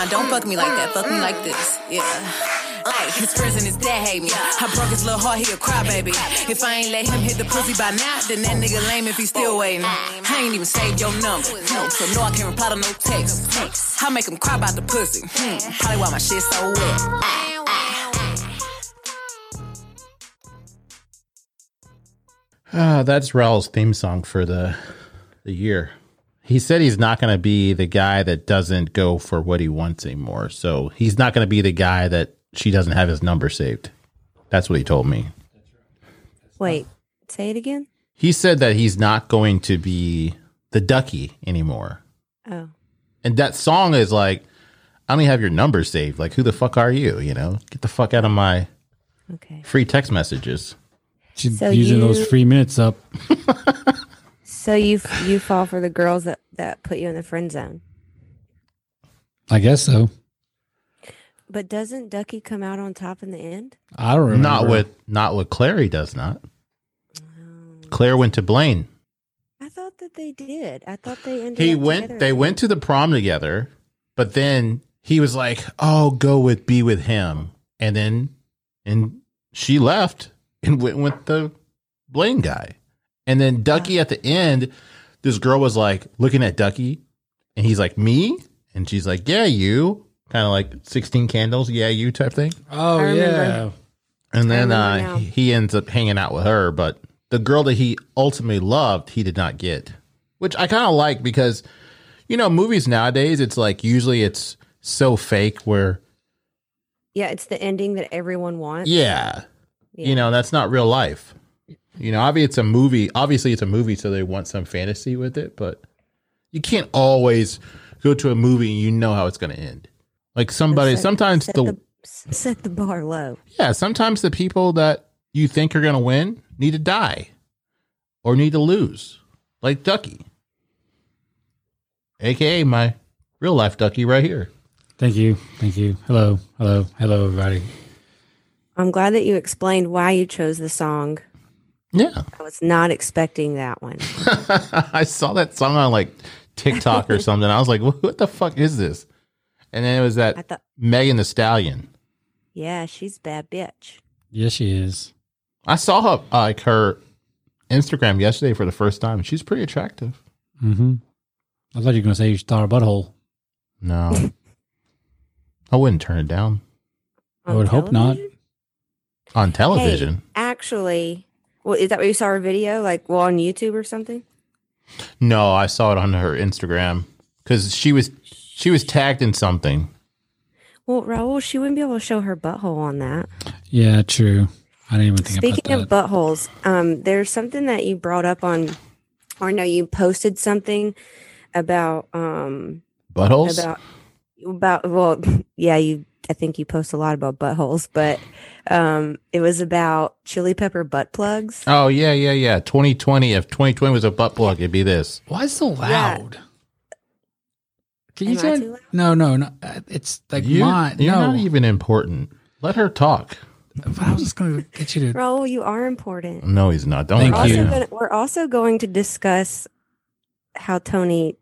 Nah, don't fuck me like that. Fuck me like this. Yeah. Ay, his friends and his dad hate me. I broke his little heart, he a crybaby. If I ain't let him hit the pussy by now, then that nigga lame if he still waiting. I ain't even saved your number. No, so no, I can't reply to no text. I make him cry about the pussy. Hmm, probably why my shit so wet. Ah, that's Raul's theme song for the the year. He said he's not going to be the guy that doesn't go for what he wants anymore. So he's not going to be the guy that she doesn't have his number saved. That's what he told me. Wait, say it again. He said that he's not going to be the ducky anymore. Oh, And that song is like, I only have your number saved. Like, who the fuck are you? You know, get the fuck out of my okay. free text messages. She's So using you- those free minutes up. So you you fall for the girls that that put you in the friend zone. I guess so. But doesn't Ducky come out on top in the end? I don't remember. Not with not what Clary does not. Claire went to Blane. I thought that they did. I thought they ended. He up went together they went to the prom together, but then he was like, "Oh, go with be with him." And then and she left and went with the Blane guy. And then Ducky at the end, this girl was like looking at Ducky and he's like, "Me?" And she's like, "Yeah, you." Kind of like 16 candles, yeah, you type thing. Oh yeah. And then uh, now. he ends up hanging out with her, but the girl that he ultimately loved, he did not get, which I kind of like because, you know, movies nowadays, it's like usually it's so fake where, Yeah, it's the ending that everyone wants. yeah, Yeah. you know, that's not real life. You know, obviously it's a movie. Obviously it's a movie, so they want some fantasy with it, but you can't always go to a movie and you know how it's going to end. Like somebody, Set- sometimes set the the set the bar low. Yeah, sometimes the people that you think are going to win need to die or need to lose, like Ducky, aka my real life Ducky right here. Thank you. Thank you. Hello. Hello. Hello, everybody. I'm glad that you explained why you chose the song. Yeah, I was not expecting that one. I saw that song on like TikTok or something. I was like, "What the fuck is this?" And then it was that thought, Megan Thee Stallion. yeah, she's a bad bitch. Yeah, she is. I saw her like her Instagram yesterday for the first time. She's pretty attractive. Mm-hmm. I thought you were gonna say you thought a butthole. No, I wouldn't turn it down I On would hope not. on television. Hey, actually, well, is that where you saw her video? Like, well, on YouTube or something? No, I saw it on her Instagram because she was she was tagged in something. Well, Raul, she wouldn't be able to show her butthole on that. Yeah, true. I didn't even think about Speaking about of buttholes, um, there's something that you brought up on, or no, you posted something about um Buttholes. about about well, yeah, you. I think you post a lot about buttholes, but um, it was about chili pepper butt plugs. oh yeah, yeah, yeah. 2020. If 2020 was a butt plug, it'd be this. Why is it so loud? Can you Am I turn? too loud? No, no, no. uh, It's like You, mine. you're no, not even important. Let her talk. I was just gonna get you to. Raul, you are important. No, he's not. Don't. Thank lie. also you. Gonna, we're also going to discuss how Tony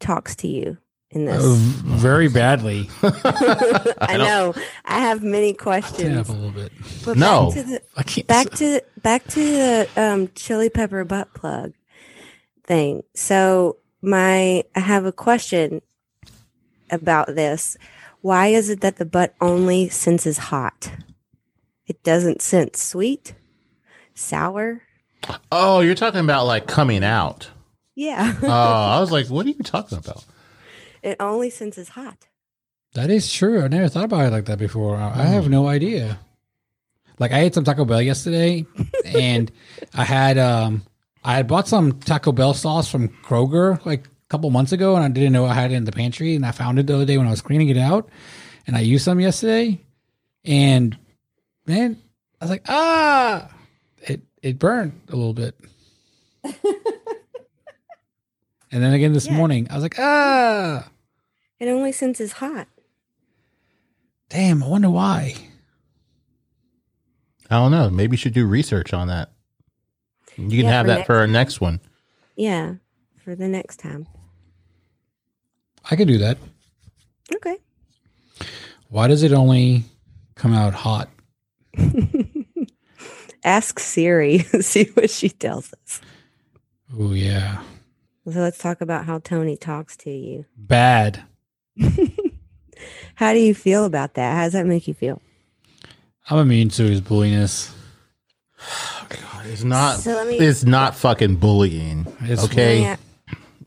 talks to you in this. Uh, very badly. I know. I have many Turn it questions. up a little bit. But No. back to the I can't. back to back to the um, chili pepper butt plug thing. So my I have a question about this. Why is it that the butt only senses hot? It doesn't sense sweet, sour. Oh, you're talking about like coming out. Yeah, Oh, I was like, what are you talking about? It only senses hot. That is true. I never thought about it like that before. I I have no idea. Like I ate some Taco Bell yesterday, and I had um I had bought some Taco Bell sauce from Kroger like a couple months ago, and I didn't know I had it in the pantry, and I found it the other day when I was cleaning it out, and I used some yesterday, and man, I was like, ah, it it burned a little bit. and then again this Yeah. morning, I was like, ah, It only senses hot. damn, I wonder why. I don't know. Maybe you should do research on that. You can Yeah, have for that for our next one. Yeah, for the next time. I could do that. Okay. Why does it only come out hot? Ask Siri, see what she tells us. Oh yeah, So let's talk about how Tony talks to you. bad. How do you feel about that? How does that make you feel? I'm immune to his bulliness. God, It's not. So me- it's not fucking bullying. It's- okay, Yeah.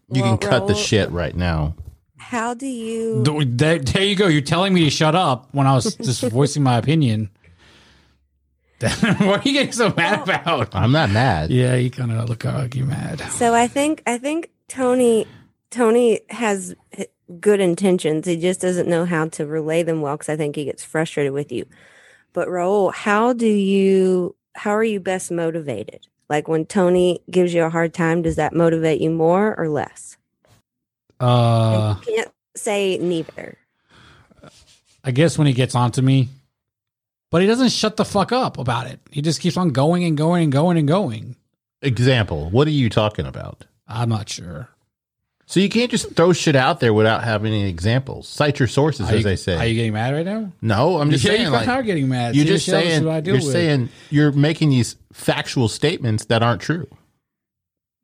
you Well, can cut the shit right now. How do you? There, there you go. You're telling me to shut up when I was just voicing my opinion. what are you getting so mad about? I'm not mad. Yeah, you kind of look like you're mad. So I think I think Tony Tony has good intentions. He just doesn't know how to relay them well because I think he gets frustrated with you. But Raul, how do you? How are you best motivated? Like when Tony gives you a hard time, does that motivate you more or less? Uh, And you can't say neither. I guess when he gets onto me, but he doesn't shut the fuck up about it. He just keeps on going and going and going and going. Example. What are you talking about? I'm not sure. So you can't just throw shit out there without having any examples. Cite your sources, Are as you, they say. Are you getting mad right now? no, I'm just yeah, saying. you Like, are getting mad. you're See, just Michelle, this is saying. what I You're with. saying you're making these factual statements that aren't true,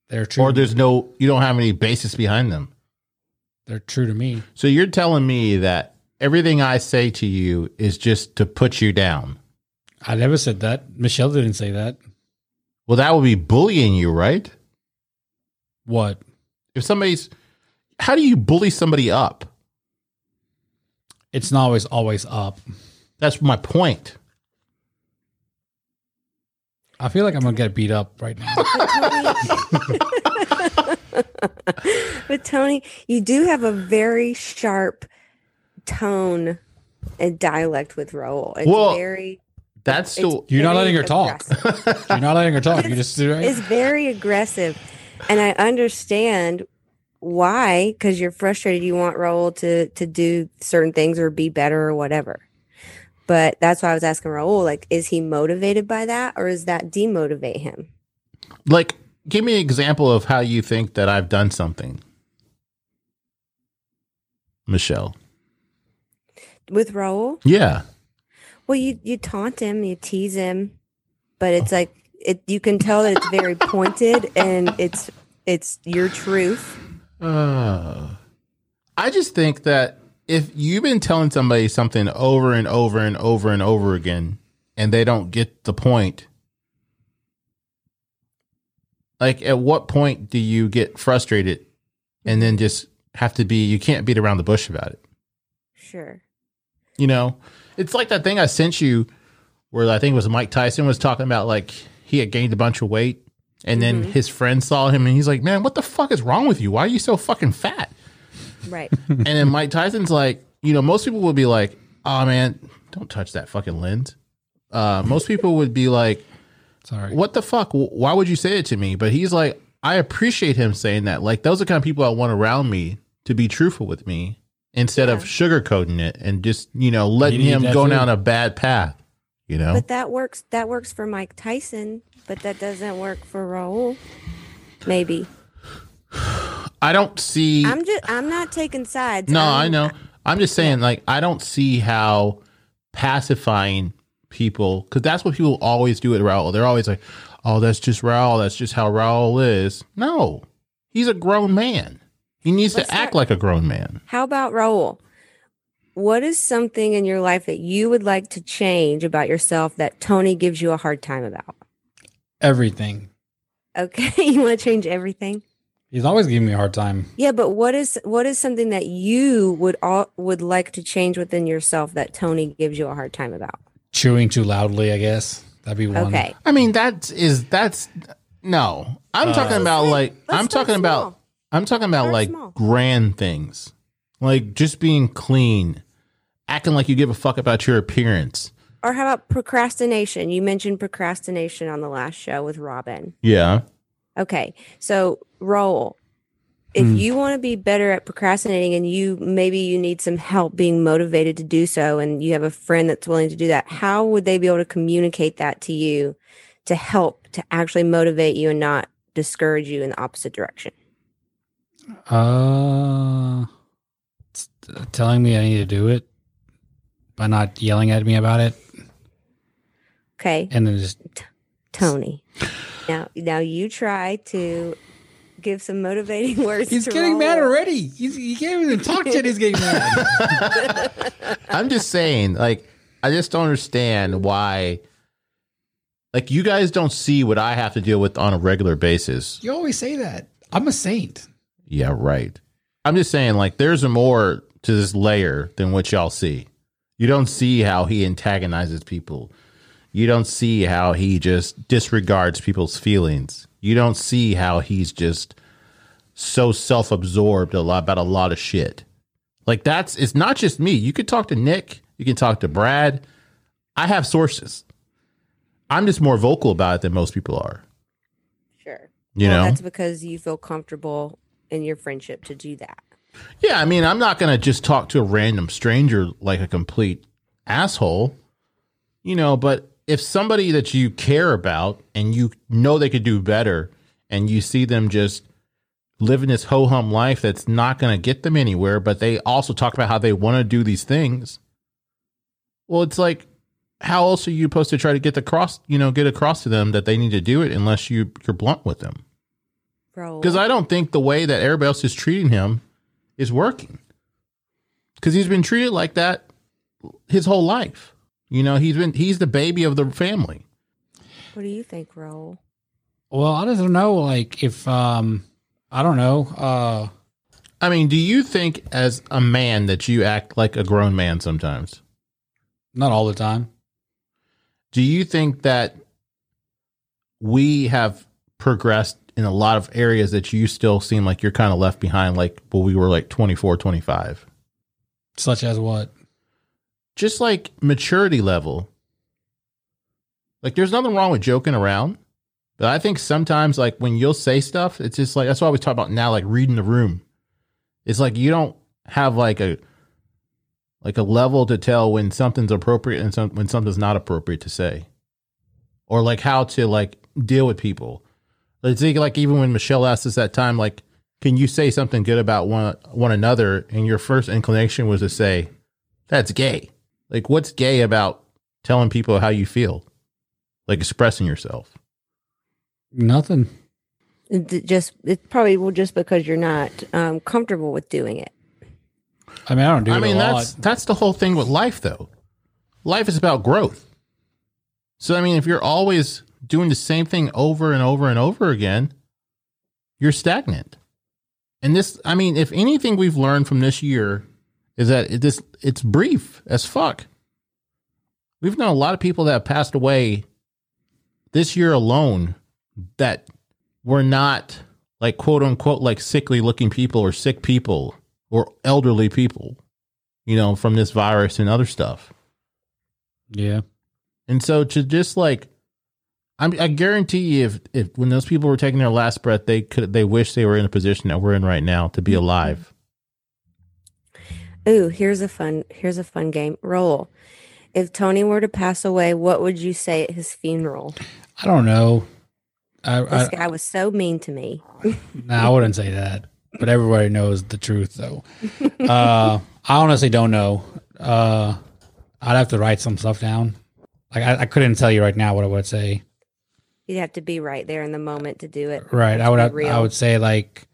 they're true. or there's no. You don't have any basis behind them. they're true to me. So you're telling me that everything I say to you is just to put you down. I never said that. Michelle didn't say that. Well, that would be bullying you, right? What? If somebody's, how do you bully somebody up? It's not always always up. That's my point. I feel like I'm gonna get beat up right now. But Tony, you do have a very sharp tone and dialect with Raul. It's Well, very That's still You're not letting her talk. You're not letting her talk. You just do It's very aggressive. And I understand why, because you're frustrated. You want Raul to to do certain things or be better or whatever. But that's why I was asking Raul, like, is he motivated by that or is that demotivate him? like. Give me an example of how you think that I've done something, Michelle. With Raul? Yeah, Well, you you taunt him, you tease him, but it's like it. You can tell that it's very pointed and it's it's your truth. Uh, I just think that if you've been telling somebody something over and over and over and over again and they don't get the point, like at what point do you get frustrated and then just have to be, you can't beat around the bush about it? Sure. You know, it's like that thing I sent you where I think it was Mike Tyson was talking about like he had gained a bunch of weight and then his friend saw him and he's like, man, what the fuck is wrong with you? Why are you so fucking fat? Right. and then Mike Tyson's like, you know, most people would be like, oh man, don't touch that fucking lens. Uh, most people would be like, Sorry. what the fuck? Why would you say it to me? But he's like, I appreciate him saying that. Like, those are the kind of people I want around me to be truthful with me instead of sugarcoating it and just, you know, letting need him go too. down a bad path, you know? But that works. That works for Mike Tyson, but that doesn't work for Raul. Maybe. I don't see. I'm just. I'm not taking sides. No, I'm- I know. I'm just saying, like, I don't see how pacifying people, because that's what people always do with Raul. They're always like, oh, that's just Raul. That's just how Raul is. No, he's a grown man. He needs Let's to act start- like a grown man. How about Raul? What is something in your life that you would like to change about yourself that Tony gives you a hard time about? Everything. Okay, you want to change everything? He's always giving me a hard time. Yeah, but what is what is something that you would all would like to change within yourself that Tony gives you a hard time about? Chewing too loudly, I guess. That'd be one. Okay. I mean, that is that's no. I'm talking uh, about like Let's I'm start talking about small. I'm talking about like small. grand things, like just being clean, acting like you give a fuck about your appearance. Or how about procrastination? You mentioned procrastination on the last show with Robin. Yeah. Okay. So, Raul, if Hmm. you want to be better at procrastinating and you maybe you need some help being motivated to do so and you have a friend that's willing to do that, how would they be able to communicate that to you to help to actually motivate you and not discourage you in the opposite direction? Uh, telling me I need to do it. by not yelling at me about it, Okay, and then just Tony. Now, now you try to give some motivating words. he's to getting mad Raul. already. He's, he can't even talk shit. He's getting mad. I'm just saying, like, I just don't understand why. Like, you guys don't see what I have to deal with on a regular basis. you always say that. I'm a saint. Yeah, right. I'm just saying, like, there's more to this layer than what y'all see. You don't see how he antagonizes people. You don't see how he just disregards people's feelings. You don't see how he's just so self absorbed a lot about a lot of shit. Like that's it's not just me. You could talk to Nick, you can talk to Brad. I have sources. I'm just more vocal about it than most people are. Sure. You well, know? that's because you feel comfortable in your friendship to do that. Yeah, I mean, I'm not going to just talk to a random stranger like a complete asshole, you know, but if somebody that you care about and you know they could do better and you see them just living this ho hum life that's not going to get them anywhere, but they also talk about how they want to do these things, well, it's like, how else are you supposed to try to get the cross, you know, get across to them that they need to do it unless you you're blunt with them? Bro. Because I don't think the way that everybody else is treating him is working. Because he's been treated like that his whole life. You know, he's been he's the baby of the family. what do you think, Raul? Well, I don't know. Like if um, I don't know. Uh, I mean, do you think as a man that you act like a grown man sometimes? not all the time. Do you think that we have progressed in a lot of areas that you still seem like you're kind of left behind like when we were like 24, 25? Such as what? just like maturity level. Like there's nothing wrong with joking around, but I think sometimes like when you'll say stuff, it's just like that's why we talk about now, like reading the room. It's like you don't have like a like a level to tell when something's appropriate and some, when something's not appropriate to say, or like how to like deal with people. Let's think like even when Michelle asked us that time, like, can you say something good about one one another? And your first inclination was to say, "That's gay." Like, what's gay about telling people how you feel? Like expressing yourself. Nothing. It just it's probably well just because you're not um, comfortable with doing it. I mean, I don't do I it mean, a lot. that's that's the whole thing with life, though. Life is about growth. So, I mean, if you're always doing the same thing over and over and over again, you're stagnant. And this, I mean, if anything we've learned from this year is that it this it's brief as fuck. We've known a lot of people that have passed away this year alone that were not like quote unquote like sickly looking people or sick people or elderly people, you know, from this virus and other stuff. Yeah. And so to just like, I'm, I guarantee you, if if when those people were taking their last breath, they could they wish they were in a position that we're in right now to be alive. Ooh, here's a fun here's a fun game. Raul. If Tony were to pass away, what would you say at his funeral? I don't know. I, This I, guy was so mean to me. nah, I wouldn't say that, but everybody knows the truth, though. Uh, I honestly don't know. Uh, I'd have to write some stuff down. Like I, I couldn't tell you right now what I would say. You'd have to be right there in the moment to do it. Right. I would have, I would say like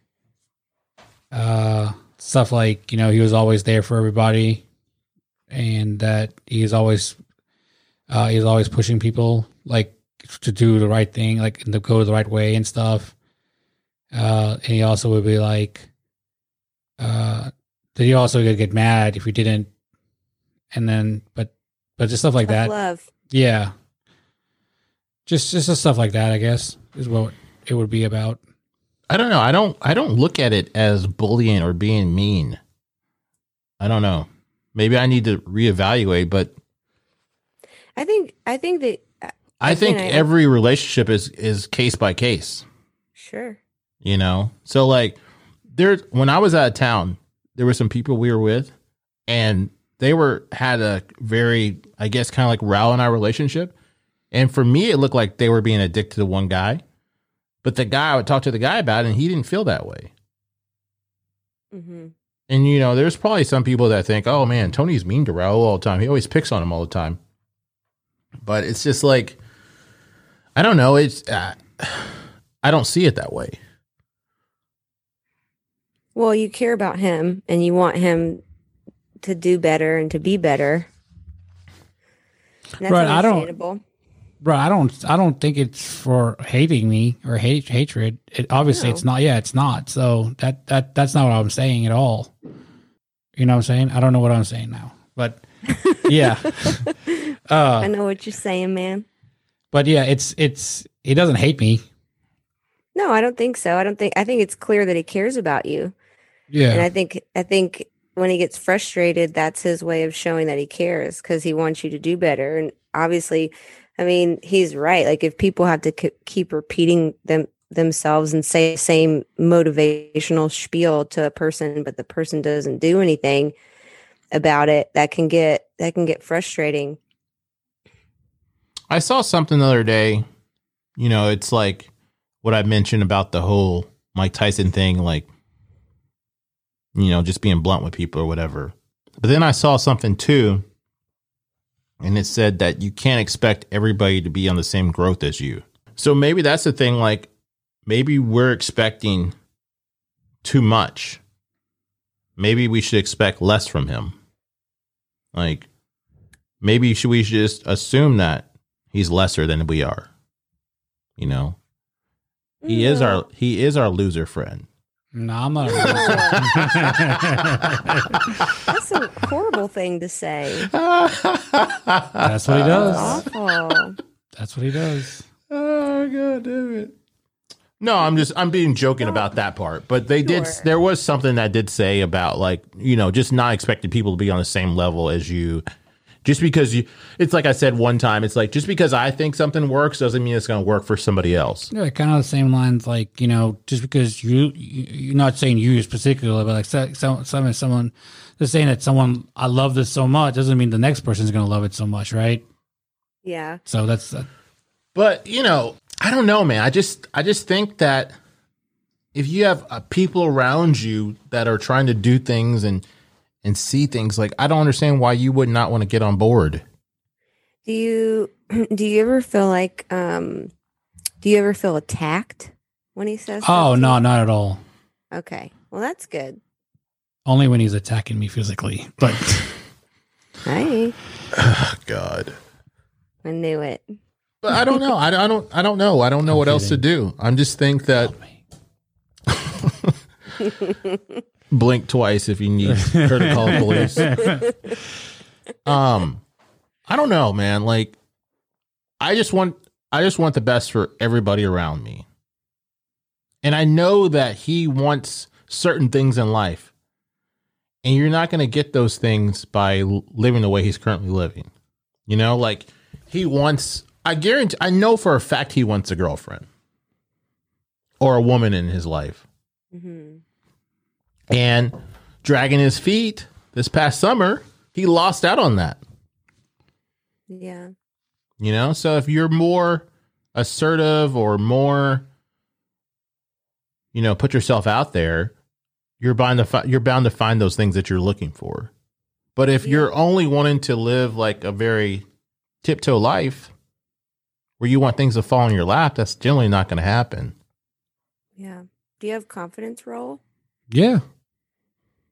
uh stuff like, you know, he was always there for everybody and that he's always uh he's always pushing people like to do the right thing, like to go the right way and stuff. Uh and he also would be like uh that he also would get mad if you didn't and then but but just stuff like Tough that. love. Yeah. Just just the stuff like that, I guess, is what it would be about. I don't know. I don't. I don't look at it as bullying or being mean. I don't know. Maybe I need to reevaluate, but I think I think that uh, I think Again, I- every relationship is is case by case. sure. you know so like there when i was out of town there were some people we were with and they were had a very i guess kind of like row in our relationship and for me it looked like they were being addicted to one guy but the guy i would talk to the guy about it and he didn't feel that way hmm And you know, there's probably some people that think, "Oh man, Tony's mean to Raul all the time. He always picks on him all the time." But it's just like I don't know, it's uh, I don't see it that way. Well, you care about him and you want him to do better and to be better. That's Right, I don't- understandable. Bro, I don't I don't think it's for hating me or hate hatred. It, obviously No. it's not. Yeah, it's not. So that that that's not what I'm saying at all. You know what I'm saying? I don't know what I'm saying now. But yeah. uh I know what you're saying, man. but yeah, it's it's he doesn't hate me. No, I don't think so. I don't think I think it's clear that he cares about you. Yeah. And I think I think when he gets frustrated, that's his way of showing that he cares because he wants you to do better. And obviously, I mean, he's right. Like if people have to k- keep repeating them themselves and say the same motivational spiel to a person, but the person doesn't do anything about it, that can get that can get frustrating. I saw something the other day. You know, it's like what I mentioned about the whole Mike Tyson thing, like, you know, just being blunt with people or whatever. But then I saw something too, and it said that you can't expect everybody to be on the same growth as you. So maybe that's the thing. Like, maybe we're expecting too much. Maybe we should expect less from him. Like, maybe should we just assume that he's lesser than we are? You know, he is mm. our he is our loser friend. No, I'm not. That's a horrible thing to say. that's what he does. Awful. That's what he does. Oh god damn it. No, I'm just I'm being joking about that part. But they did Sure. there was something that did say about like, you know, just not expecting people to be on the same level as you. Just because you it's like I said one time, it's like just because I think something works doesn't mean it's gonna work for somebody else. Yeah, kind of the same lines. Like you know, just because you, you you're not saying you particularly, but like so- so- some someone just saying that someone I love this so much doesn't mean the next person's gonna love it so much, right? Yeah. So that's uh, But you know, I don't know, man. I just I just think that if you have uh, people around you that are trying to do things and and see things, like I don't understand why you would not want to get on board. Do you do you ever feel like um do you ever feel attacked when he says oh no, you? not at all. Okay. Well that's good. Only when he's attacking me physically, but Hey. God. I knew it. But I don't know. I, I don't. I don't know. I don't know what else to do. I'm just think that blink twice if you need her to call the police. Um, I don't know, man. Like, I just want. I just want the best for everybody around me, and I know that he wants certain things in life, and you're not going to get those things by living the way he's currently living. You know, like he wants. I guarantee. I know for a fact he wants a girlfriend or a woman in his life. Mm hmm And dragging his feet this past summer, he lost out on that. Yeah. You know, so if you're more assertive or more, you know, put yourself out there, you're bound to fi- you're bound to find those things that you're looking for. But if you're only wanting to live like a very tiptoe life, where you want things to fall in your lap, that's generally not going to happen. Yeah. Do you have confidence Raul? Yeah,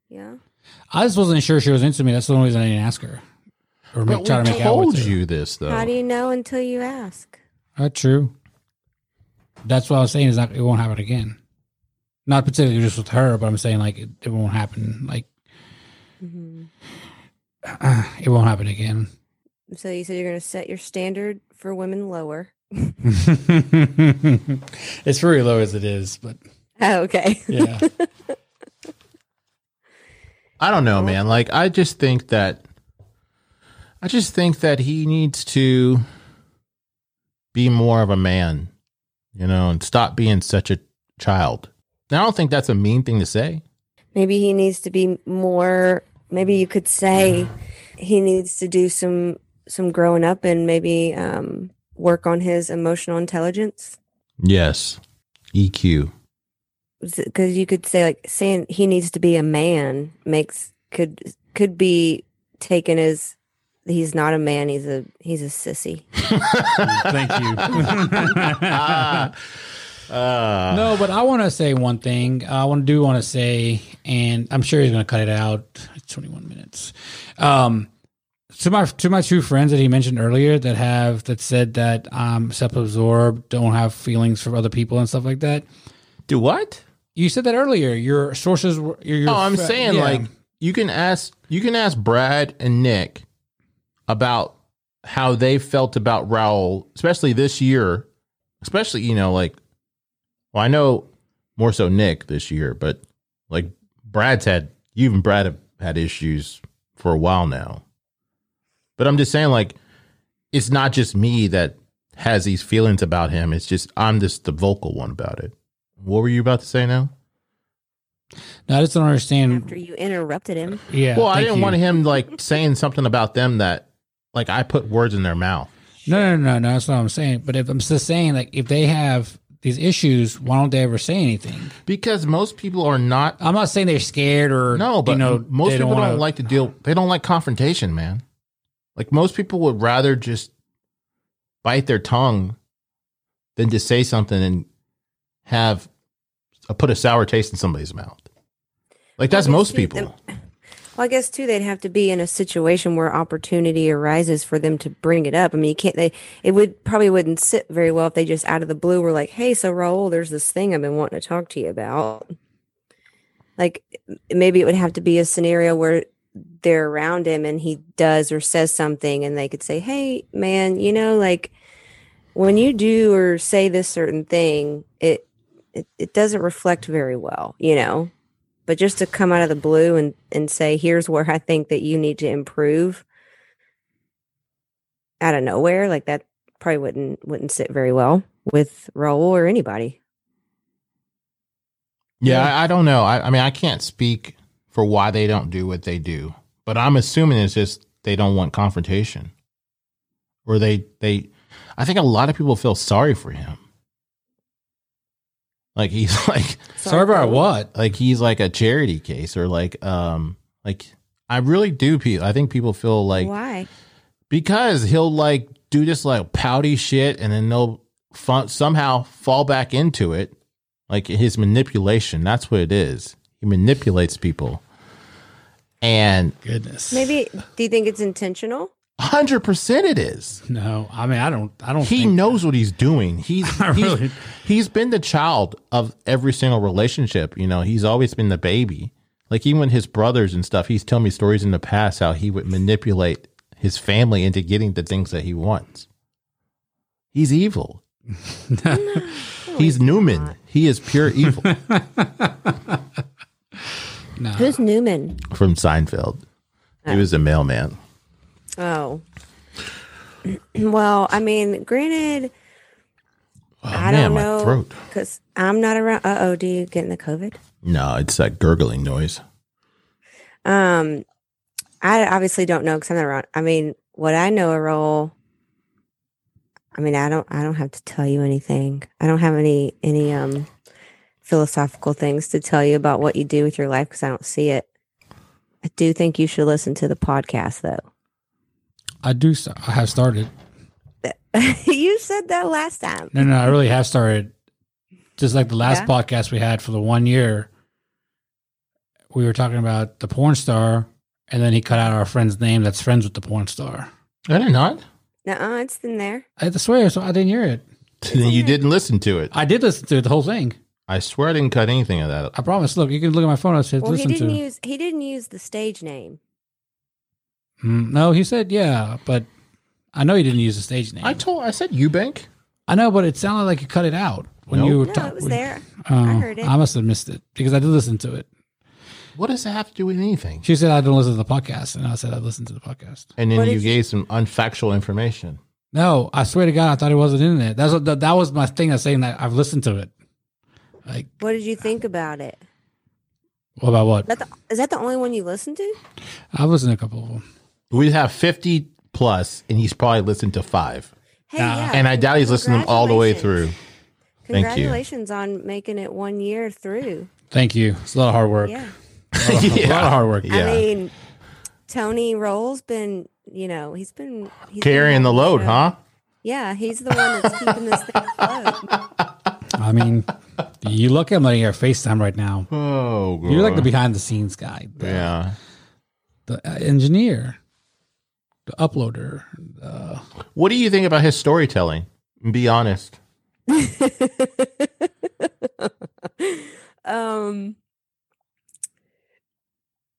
Yeah. I just wasn't sure she was into me. That's the only reason I didn't ask her or make, But try to we make out with told her. you this though. How do you know until you ask? That's true. That's what I was saying. Is not it won't happen again. Not particularly just with her, but I'm saying like it, it won't happen. Like hmm it won't happen again. So you said you're going to set your standard for women lower. it's very low as it is, but Oh, okay. yeah. I don't know, man. Like I just think that I just think that he needs to be more of a man, you know, and stop being such a child. Now, I don't think that's a mean thing to say. maybe he needs to be more maybe you could say he needs to do some some growing up and maybe um work on his emotional intelligence Yes. EQ. Because you could say like saying he needs to be a man makes could could be taken as he's not a man. He's a he's a sissy. Thank you. Uh, no, but I want to say one thing. I want to do want to say, and I'm sure he's going to cut it out. It's 21 minutes. Um, to my to my two friends that he mentioned earlier that have that said that um self-absorbed, don't have feelings for other people and stuff like that. do what? You said that earlier. Your sources were. Your, your Oh, I'm saying yeah. like you can ask you can ask Brad and Nick about how they felt about Raul, especially this year. Especially, you know, like well, I know more so Nick this year, but like Brad's had you and Brad have had issues for a while now. But I'm just saying, like, it's not just me that has these feelings about him. It's just I'm just the vocal one about it. What were you about to say now? No, I just don't understand. After you interrupted him, Yeah. Well, I didn't you. want him like saying something about them that like I put words in their mouth. No, no, no, no. That's not what I'm saying. But if I'm just saying, like, if they have these issues, why don't they ever say anything? Because most people are not I'm not saying they're scared or no, but you know, most people don't, wanna- like to deal they don't like confrontation, man. Like most people would rather just bite their tongue than to say something and have put a sour taste in somebody's mouth. Like that's most people. well, I guess too they'd have to be in a situation where opportunity arises for them to bring it up. I mean, you can't. They it would probably wouldn't sit very well if they just out of the blue were like, "Hey, so Raul, there's this thing I've been wanting to talk to you about." Like maybe it would have to be a scenario where they're around him and he does or says something, and they could say, "Hey, man, you know, like." when you do or say this certain thing, it, it it doesn't reflect very well, you know. But just to come out of the blue and and say, here's where I think that you need to improve out of nowhere, like that probably wouldn't wouldn't sit very well with Raul or anybody. Yeah, I, I don't know. I, I mean, I can't speak for why they don't do what they do, but I'm assuming it's just they don't want confrontation, or they they. I think a lot of people feel sorry for him. Like he's like Sorry about what? like he's like a charity case, or like um like I really do. Pe- I think people feel like Why? because he'll like do this like pouty shit and then they'll fun- somehow fall back into it like his manipulation that's what it is he manipulates people and Goodness. Maybe do you think it's intentional? 100% it is. No, I mean I don't. I don't. he think, knows what he's doing. He's I he's, really- he's been the child of every single relationship you know he's always been the baby. Like even his brothers and stuff he's telling me stories in the past how he would manipulate his family into getting the things that he wants. He's evil. No, he's newman. he is pure evil. No. Who's Newman? from seinfeld. He uh. was a mailman Oh. Well, I mean, granted, oh, I man don't my know throat because I'm not around. Uh oh, do you get in the COVID? no it's that gurgling noise Um, I obviously don't know because I'm not around. I mean, what I know, a role. I mean, I don't. I don't have to tell you anything. I don't have any any um philosophical things to tell you about what you do with your life because I don't see it. I do think you should listen to the podcast, though. I do. I have started. you said that last time. No, no, I really have started. Just like the last Yeah? podcast we had for the one year, we were talking about the porn star, and then he cut out our friend's name that's friends with the porn star. i did not No, it's in there. I swear, so I didn't hear it. then you didn't listen to it I did listen to it, the whole thing. i swear i didn't cut anything of that I promise. Look, you can look at my phone. I said Well, he didn't to. use he didn't use the stage name. Mm, no, he said yeah, but I know he didn't use the stage name. i told i said eubank I know, but it sounded like you cut it out when Nope. you were No, talking. it was there. Oh, I heard it. I must have missed it because I did listen to it. what does that have to do with anything She said I don't listen to the podcast, and I said I listened to the podcast. and then What you did you- gave some unfactual information No, I swear to God, I thought it wasn't in it. That's what that, that was my thing. of saying that I've listened to it. Like, What did you think about it? what about what? That the, is that the only one you listened to? I've listened to a couple of them. We have 50 plus and he's probably listened to five Hey, yeah. and i doubt he's listened to them all the way through Congratulations. Thank you. Congratulations on making it one year through. Thank you. It's a lot of hard work. Yeah. A, lot of, a lot of hard work. Yeah. I mean, Tony Roll's been, you know, he's been he's been Carrying the load, show. huh? Yeah, he's the one that's keeping this thing afloat. I mean, you look at him like you're FaceTime right now. Oh, You're like the behind the scenes guy, the, yeah. the uh, engineer, the uploader. Uh, What do you think about his storytelling? Be honest. Um,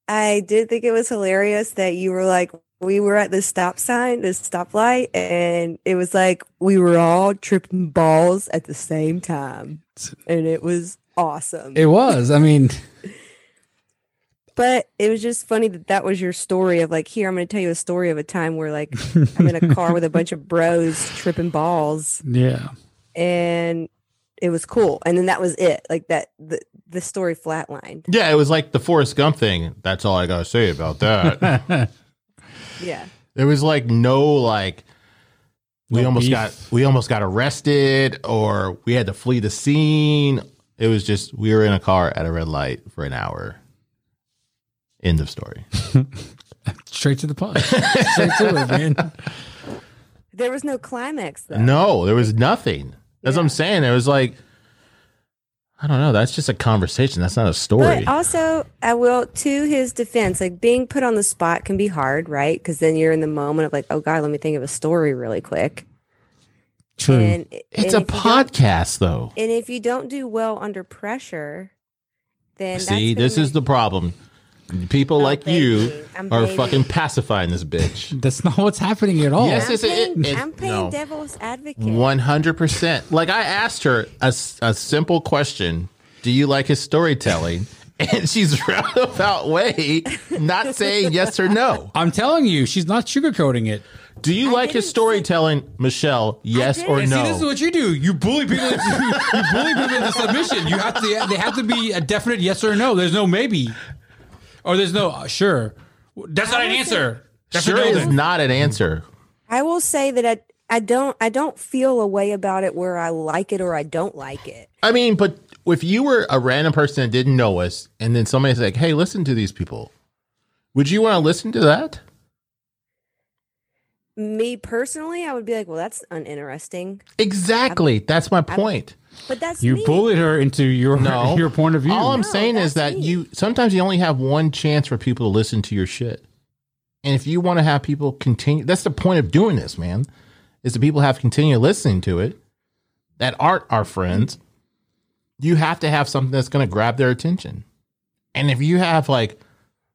I did think it was hilarious that you were like, we were at the stop sign, the stoplight, and it was like we were all tripping balls at the same time, and it was awesome. it was. I mean, but it was just funny that that was your story of like, here, I'm going to tell you a story of a time where like I'm in a car with a bunch of bros tripping balls, yeah. and it was cool. And then that was it. Like that, the the story flatlined. Yeah, it was like the Forrest Gump thing. That's all I gotta say about that. Yeah. there was like no like we No almost beef. got we almost got arrested or we had to flee the scene. It was just we were in a car at a red light for an hour. End of story. Straight to the punch. Straight to it, man. There was no climax though. No, there was nothing. That's what I'm saying. It was like I don't know. That's just a conversation. That's not a story. But also, I will to his defense, like being put on the spot can be hard, right? Because then you're in the moment of like, oh God, let me think of a story really quick. True. And it's and a if you don't- podcast, though. And if you don't do well under pressure, then that's See, gonna this is the problem. People Oh, like thank you you. I'm are baby. fucking pacifying this bitch. That's not what's happening at all. Yes, I'm it's- it- playing, it- I'm playing no. devil's advocate. One hundred percent. Like I asked her a, a simple question: Do you like his storytelling? And she's roundabout way not saying yes or no. I'm telling you, she's not sugarcoating it. Do you like his didn't say- storytelling, Michelle? Yes or And See, no? this is what you do. You bully people. Into, you bully people into submission. You have to. They have to be a definite yes or no. There's no maybe, or there's no uh, sure. That's not an answer. That's sure is then. not an answer. I will say that I, I don't I don't feel a way about it where I like it or I don't like it. I mean, but if you were a random person that didn't know us, and then somebody's like, "Hey, listen to these people," would you want to listen to that? Me personally, I would be like, well, that's uninteresting. Exactly. That's my point. But that's You me. bullied her into your No. your point of view. All I'm No, saying is that me. you sometimes you only have one chance for people to listen to your shit. And if you want to have people continue, that's the point of doing this, man. Is that people have continue listening to it that aren't our friends. You have to have something that's going to grab their attention. And if you have like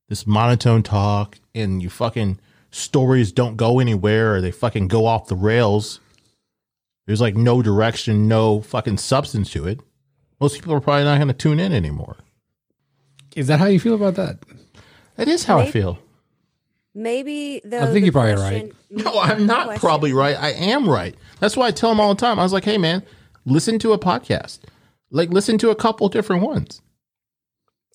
this monotone talk and you fucking stories don't go anywhere or they fucking go off the rails, there's like no direction, no fucking substance to it. Most people are probably not going to tune in anymore. Is that how you feel about that? That is how I feel. Maybe though. I think you're probably question- No, I'm not question- probably right. I am right. That's why I tell them all the time. I was like, hey, man, listen to a podcast. Like, listen to a couple different ones.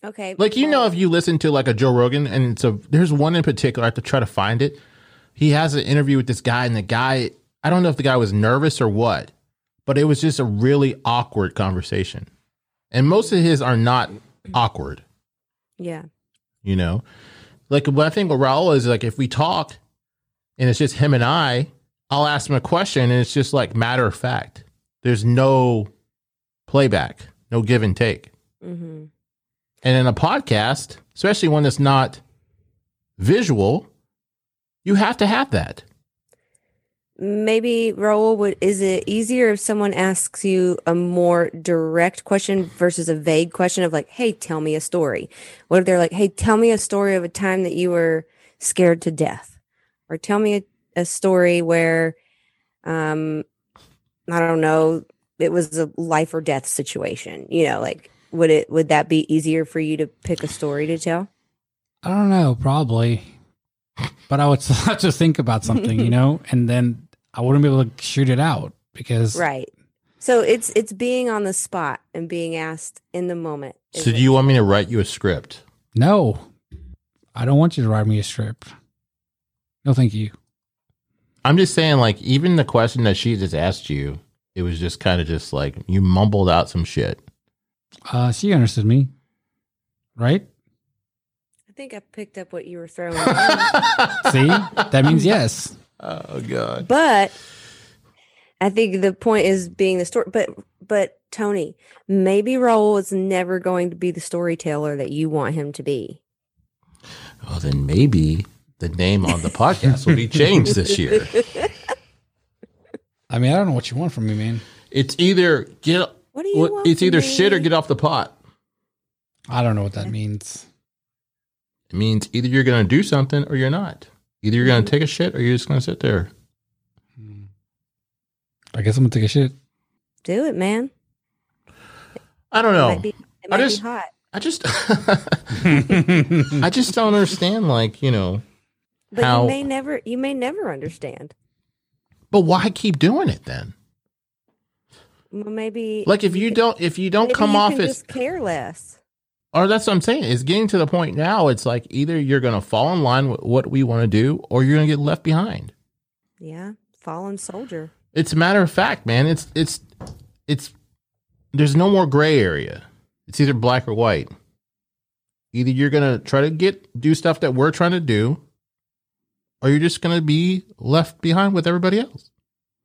Okay. Like, you know, if you listen to like a Joe Rogan, and it's a, there's one in particular, I have to try to find it. He has an interview with this guy, and the guy, I don't know if the guy was nervous or what, but it was just a really awkward conversation. And most of his are not awkward. Yeah. you know like what i think with raul is like if we talk and it's just him and i i'll ask him a question and it's just like matter of fact there's no playback no give and take hmm and in a podcast especially one that's not visual you have to have that Maybe Raul would. Is it easier if someone asks you a more direct question versus a vague question of like, "Hey, tell me a story"? What if they're like, "Hey, tell me a story of a time that you were scared to death," or "Tell me a, a story where, um, I don't know, it was a life or death situation." You know, like would it would that be easier for you to pick a story to tell? I don't know, probably. But I would have to think about something, you know, and then I wouldn't be able to shoot it out because Right. So it's it's being on the spot and being asked in the moment. so do you want me to write you a script no, I don't want you to write me a script. No, thank you. i'm just saying like even the question that she just asked you it was just kind of just like you mumbled out some shit. Uh, she understood me, right? I think I picked up what you were throwing. See, that means yes. Oh god. but I think the point is being the story. But but Tony, maybe Raul is never going to be the storyteller that you want him to be. Well, then maybe the name on the podcast will be changed this year. I mean, I don't know what you want from me, man. It's either get. What do you well, want? It's from either me? shit or get off the pot. I don't know what that means. It means either you're going to do something or you're not. Either you're going to take a shit or you're just going to sit there. I guess I'm gonna take a shit. Do it, man. I don't It know. might be, it I just- be hot. I just, I just don't understand. Like you know, But how- you may never you may never understand. but why keep doing it then? Well, maybe Like if you don't, if you don't come you off as, just care less. Or that's what I'm saying. It's getting to the point now. It's like either you're going to fall in line with what we want to do, or you're going to get left behind. Yeah, fallen soldier. It's a matter of fact, man. It's it's it's there's no more gray area. It's either black or white. Either you're gonna try to get do stuff that we're trying to do, or you're just gonna be left behind with everybody else.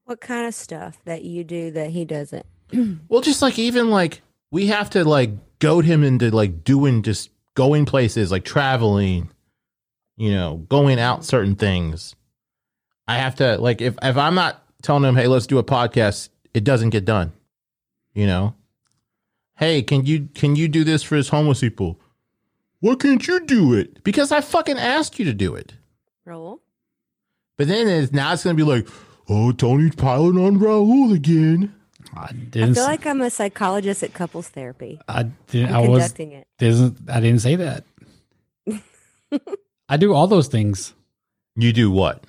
What kind of stuff that you do that he doesn't? Well, just like even like we have to like goad him into like doing just going places, like traveling, you know, going out certain things. I have to like if if I'm not telling him, hey, let's do a podcast, it doesn't get done. You know? Hey, can you can you do this for his homeless people? Why can't you do it? Because I fucking asked you to do it. Raul. But then it's now it's gonna be like, oh, Tony's piling on Raul again. I I didn't. feel s- like I'm a psychologist at couples therapy. I didn't. I'm I was. conducting it. Didn't. I didn't say that. I do all those things. You do what?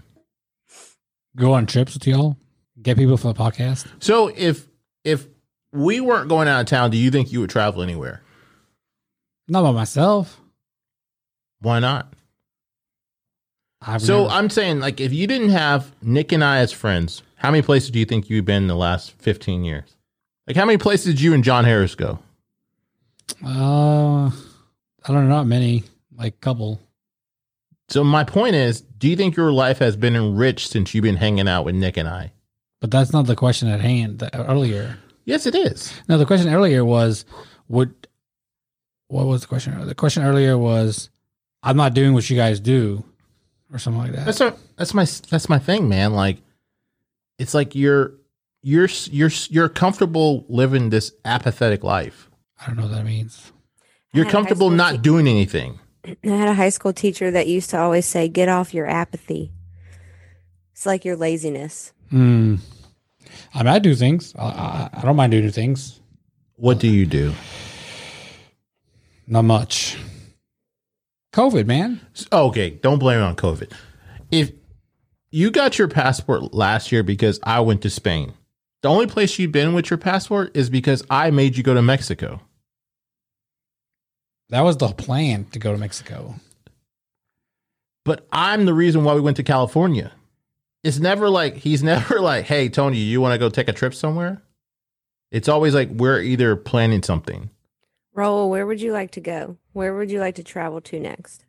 Go on trips with y'all. Get people for the podcast. So if if we weren't going out of town, do you think you would travel anywhere? Not by myself. Why not? I've So never- I'm saying, like, if you didn't have Nick and I as friends, how many places do you think you've been in the last 15 years? Like, how many places did you and John Harris go? uh, I don't know. Not many. Like a couple. So my point is, do you think your life has been enriched since you've been hanging out with Nick and I? But that's not the question at hand. The, earlier. Yes, it is. No, the question earlier was, would what was the question? earlier? The question earlier was, I'm not doing what you guys do, or something like that. That's a, that's my that's my thing, man. Like, it's like you're you're you're you're comfortable living this apathetic life. I don't know what that means. You're had a high comfortable not te- doing anything. I had a high school teacher that used to always say, "Get off your apathy." It's like your laziness. Hmm. I mean, I do things. I, I, I don't mind doing things. What do you do? Not much. COVID, man. Okay, don't blame it on COVID. If you got your passport last year because I went to Spain, the only place you've been with your passport is because I made you go to Mexico. That was the plan to go to Mexico. But I'm the reason why we went to California. It's never like he's never like, "Hey Tony, you want to go take a trip somewhere?" It's always like we're either planning something. Raul, where would you like to go? Where would you like to travel to next?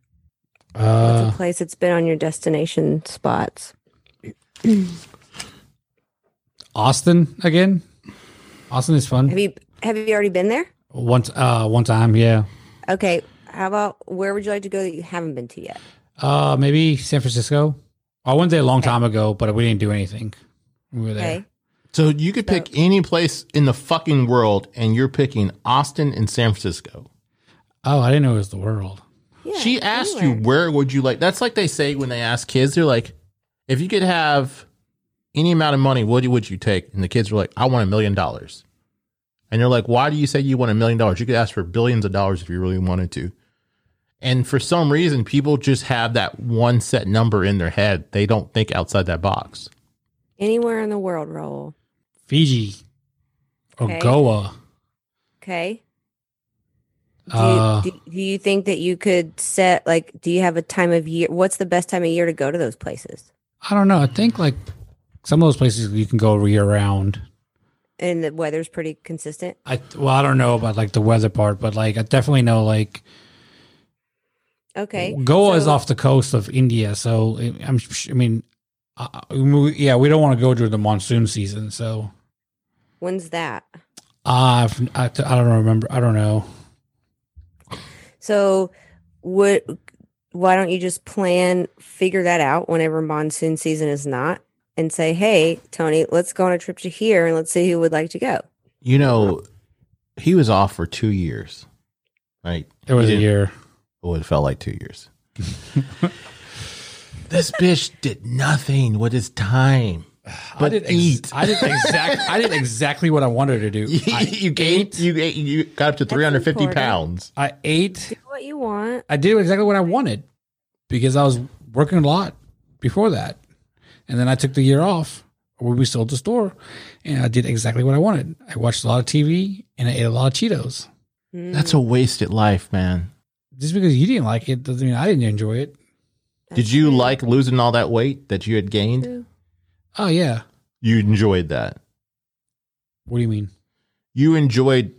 What's Uh, a place that's been on your destination spots? Austin again. Austin is fun. Have you have you already been there? Once, uh, one time, yeah. Okay. How about where would you like to go that you haven't been to yet? Uh, maybe San Francisco. I went there a long time ago, but we didn't do anything. We were there. Okay. So you could pick any place in the fucking world, and you're picking Austin and San Francisco. Oh, I didn't know it was the world. Yeah, she asked anywhere. you where would you like that's like they say when they ask kids they're like if you could have any amount of money what would you take and the kids were like i want a million dollars and they're like why do you say you want a million dollars you could ask for billions of dollars if you really wanted to and for some reason people just have that one set number in their head they don't think outside that box Anywhere in the world, Raul. Fiji or Okay. Goa. Okay. Do Uh, you, do, do you think that you could set like do you have a time of year what's the best time of year to go to those places I don't know. I think like some of those places you can go year round. and the weather's pretty consistent. I well, I don't know about like the weather part, but like I definitely know like Okay. Goa is off the coast of India, so I'm. I mean, uh, we- yeah, we don't want to go during the monsoon season. So When's that? uh, I, I don't remember. I don't know. So, what? Why don't you just plan, figure that out whenever monsoon season is not, and say, "Hey, Tony, let's go on a trip to here, and let's see who would like to go." You know, he was off for two years. Right? It was a year. Oh, it felt like two years. this bitch did nothing with his time. I did ex- eat. I did exact. I did exactly what I wanted to do. I you gained. You ate, you got up to three hundred fifty pounds. I ate. Do what you want. I did exactly what I wanted because I was working a lot before that, and then I took the year off where we sold the store, and I did exactly what I wanted. I watched a lot of TV and I ate a lot of Cheetos. Mm. That's a wasted life, man. Just because you didn't like it doesn't mean I didn't enjoy it. Did you like losing all that weight that you had gained? Oh yeah. You enjoyed that. What do you mean? You enjoyed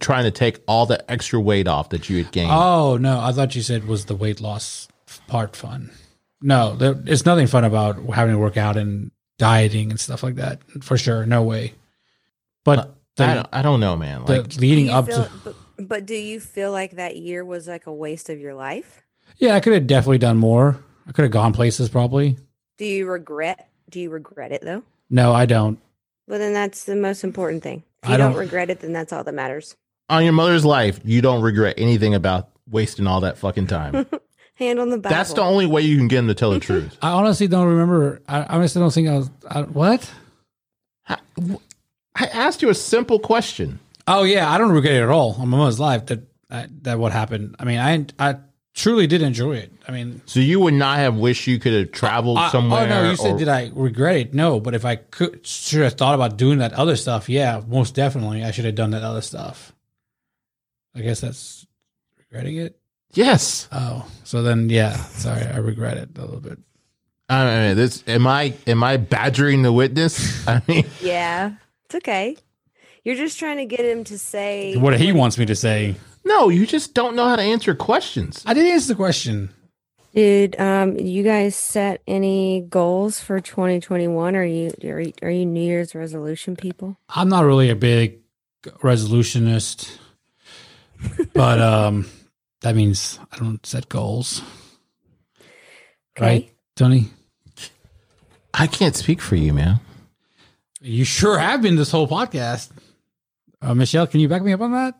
trying to take all the extra weight off that you had gained. Oh no, I thought you said was the weight loss part fun. No, there, it's nothing fun about having to work out and dieting and stuff like that. For sure, no way. But the, I, don't, I don't know, man. Like, leading up feel- to but, but do you feel like that year was like a waste of your life? yeah, I could have definitely done more. I could have gone places probably. Do you regret? Do you regret it though? No, I don't. Well, then that's the most important thing. If I you don't, don't- regret it, then that's all that matters. on your mother's life, you don't regret anything about wasting all that fucking time. Hand on the Bible. That's the only way you can get him to tell the truth. I honestly don't remember. I honestly don't think I was. I, what? I asked you a simple question. Oh yeah, I don't regret it at all on my mother's life that that, that what happened. I mean, I I truly did enjoy it. I mean, So you would not have wished you could have traveled I- oh, somewhere. Oh no, you said did I regret it? No, but if I could should have thought about doing that other stuff, yeah, most definitely I should have done that other stuff. I guess that's regretting it. yes. Oh, so then yeah, sorry, I regret it a little bit. I mean, this am I am I badgering the witness? I mean, Yeah, it's okay. You're just trying to get him to say What he wants me to say. No, you just don't know how to answer questions. I didn't answer the question. Did um you guys set any goals for 2021? Are you are you, are you New Year's resolution people? I'm not really a big resolutionist, but um, that means I don't set goals, Okay. right, Tony? I can't speak for you, man. You sure have been this whole podcast. Uh, Michelle, can you back me up on that?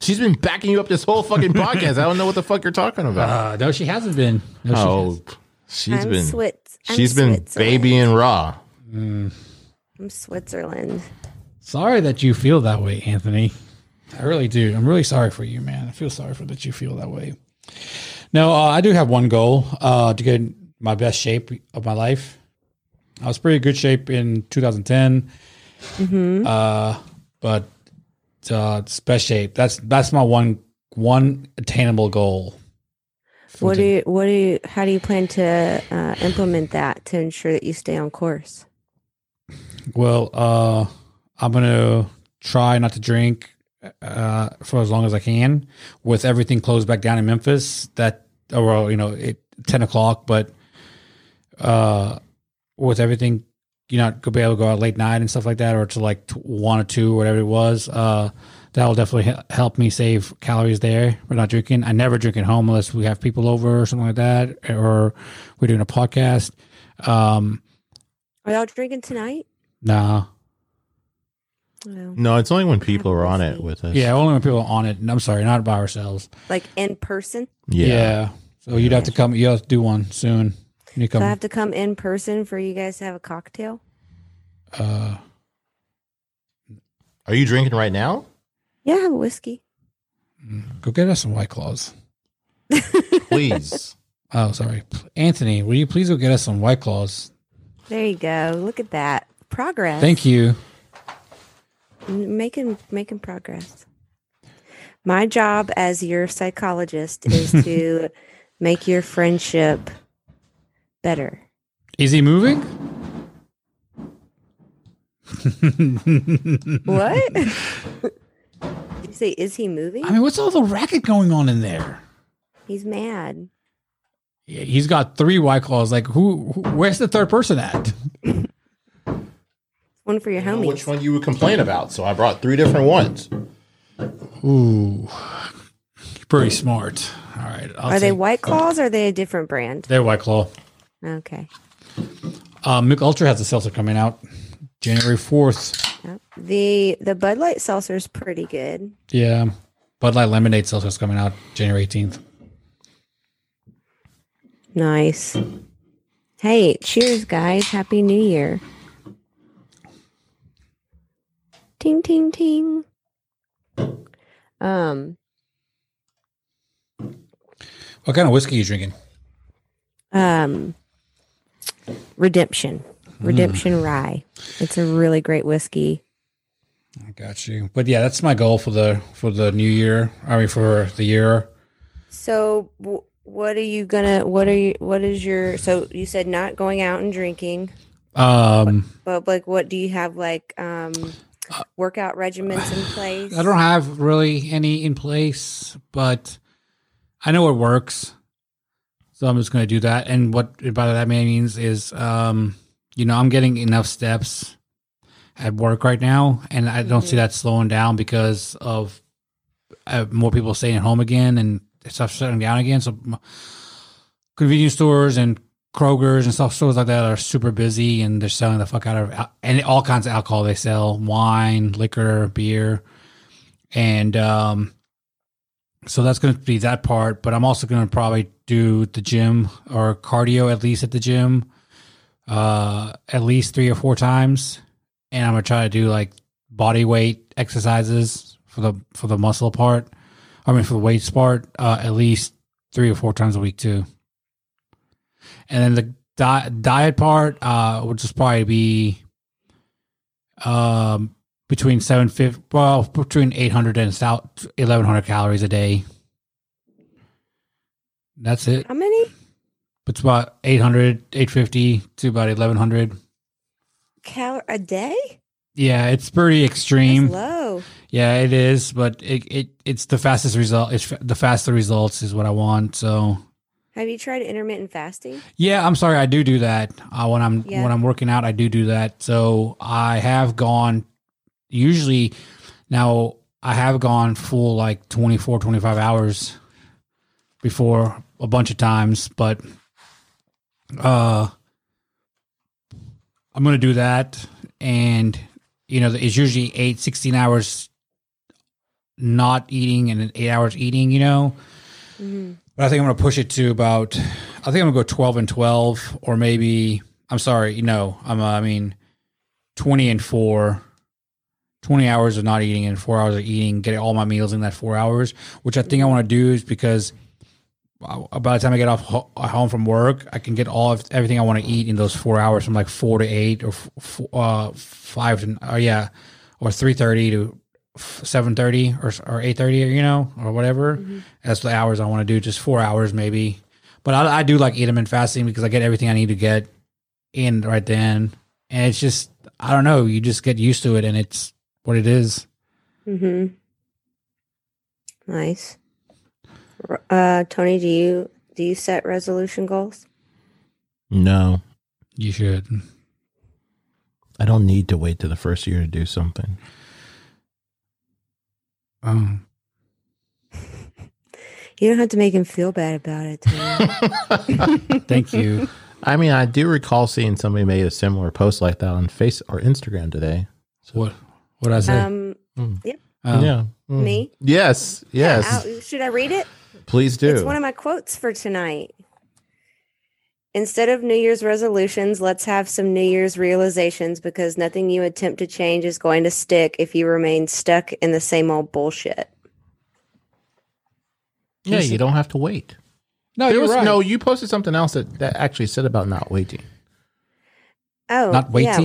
She's been backing you up this whole fucking podcast. I don't know what the fuck you're talking about. Uh, no, she hasn't been. No, she oh, hasn't. she's I'm been Switz. I'm she's been babying Raul. I'm Switzerland. Sorry that you feel that way, Anthony. I really do. I'm really sorry for you, man. I feel sorry for that you feel that way. No, uh, I do have one goal uh, to get in my best shape of my life. I was pretty good shape in 2010, uh, but uh, best shape. That's that's my one one attainable goal. What do you what do you how do you plan to uh, implement that to ensure that you stay on course? Well, uh, I'm gonna try not to drink uh, for as long as I can. With everything closed back down in Memphis, that or well, you know, it ten o'clock, but uh, with everything, you're not gonna be able to go out late night and stuff like that, or to like one or two, or whatever it was. Uh, that will definitely help me save calories there. We're not drinking. I never drink at home unless we have people over or something like that, or we're doing a podcast. Um, Are y'all drinking tonight? nah. No. No, it's only when people are on it with us. Yeah, only when people are on it. And I'm sorry, not by ourselves. Like in person? Yeah. yeah. So you'd have to come. You have to do one soon. You So I have to come in person for you guys to have a cocktail? Uh, Are you drinking right now? Yeah, I have a whiskey. go get us some white claws. Please. Oh, sorry, Anthony. Will you please go get us some white claws? There you go. Look at that. Progress. Thank you. Making making progress. My job as your psychologist is to make your friendship better. Is he moving? What? Did you say, is he moving? I mean, what's all the racket going on in there? He's mad. Yeah, he's got three white claws. Like, who, who? Where's the third person at? One for your I homies. which one you would complain about, so I brought three different ones. Ooh, pretty smart. All right, I'll Are they White Claws or are they a different brand? They're white claw. Okay. Uh, Mich Ultra has a seltzer coming out January fourth. The the Bud Light seltzer is pretty good. Yeah, Bud Light Lemonade seltzer is coming out January eighteenth. Nice. Hey, cheers, guys. Happy New Year. Ting, ting, ting. Um, What kind of whiskey are you drinking? um, Redemption. Redemption Rye. It's a really great whiskey. I got you. But yeah, that's my goal for the for the new year. I mean, for the year. So, w- what are you gonna? What are you? What is your? So you said not going out and drinking, Um, but like, what do you have? Like, um, workout regimens in place? I don't have really any in place, but I know it works. So I'm just going to do that. And what by that means is, um, you know, I'm getting enough steps at work right now, and I don't see that slowing down because of uh, more people staying at home again and stuff shutting down again. So convenience stores and Kroger's and stuff stores like that are super busy, and they're selling the fuck out of and all kinds of alcohol. They sell wine, liquor, beer, and um, so that's going to be that part. But I'm also going to probably do the gym or cardio at least at the gym, uh, at least three or four times, and I'm gonna try to do like body weight exercises for the for the muscle part. I mean for the weights part, uh, at least three or four times a week too. And then the di- diet part uh, would just probably be um, between seven fifty, well, between eight hundred and eleven hundred calories a day. That's it. How many It's about 800, 850 to about 1100. cal a day? Yeah, it's pretty That's extreme. low. Yeah, it is, but it, it it's the fastest result. It's the faster results is what I want. So Have you tried intermittent fasting? yeah, I'm sorry, I do do that uh, when I'm Yeah. when I'm working out. I do do that. So I have gone usually now I have gone full like 24, 25 hours before a bunch of times, but uh I'm going to do that and you know it's usually 8 16 hours not eating and 8 hours eating, you know. Mm-hmm. But I think I'm going to push it to about. I think I'm going to go 12 and 12, or maybe. I'm sorry, no. I'm. Uh, I mean, 20 and four. 20 hours of not eating and four hours of eating. Get all my meals in that four hours, which I think I want to do is because uh, by the time I get off ho- home from work, I can get all of everything I want to eat in those four hours from like four to eight or f- uh, five to uh, yeah, or three thirty to seven thirty or or eight thirty, you know, or whatever. That's the hours I want to do. Just four hours maybe, but I, I do like intermittent fasting because I get everything I need to get in right then, and it's just I don't know. You just get used to it, and it's what it is. Mm-hmm. Nice. Uh, Tony, do you do you set resolution goals? No, You should. I don't need to wait to the first year to do something. Um, You don't have to make him feel bad about it. Thank you. I mean, I do recall seeing somebody made a similar post like that on Face or Instagram today. So. What what I say? um, Oh. yeah. Mm. me. Yes. Yes. Out- should I read it? Please do. It's one of my quotes for tonight. Instead of New Year's resolutions, let's have some New Year's realizations because nothing you attempt to change is going to stick if you remain stuck in the same old bullshit. yeah, you don't have to wait. no, There you're was right. no. You posted something else that, that actually said about not waiting. Oh, not yeah.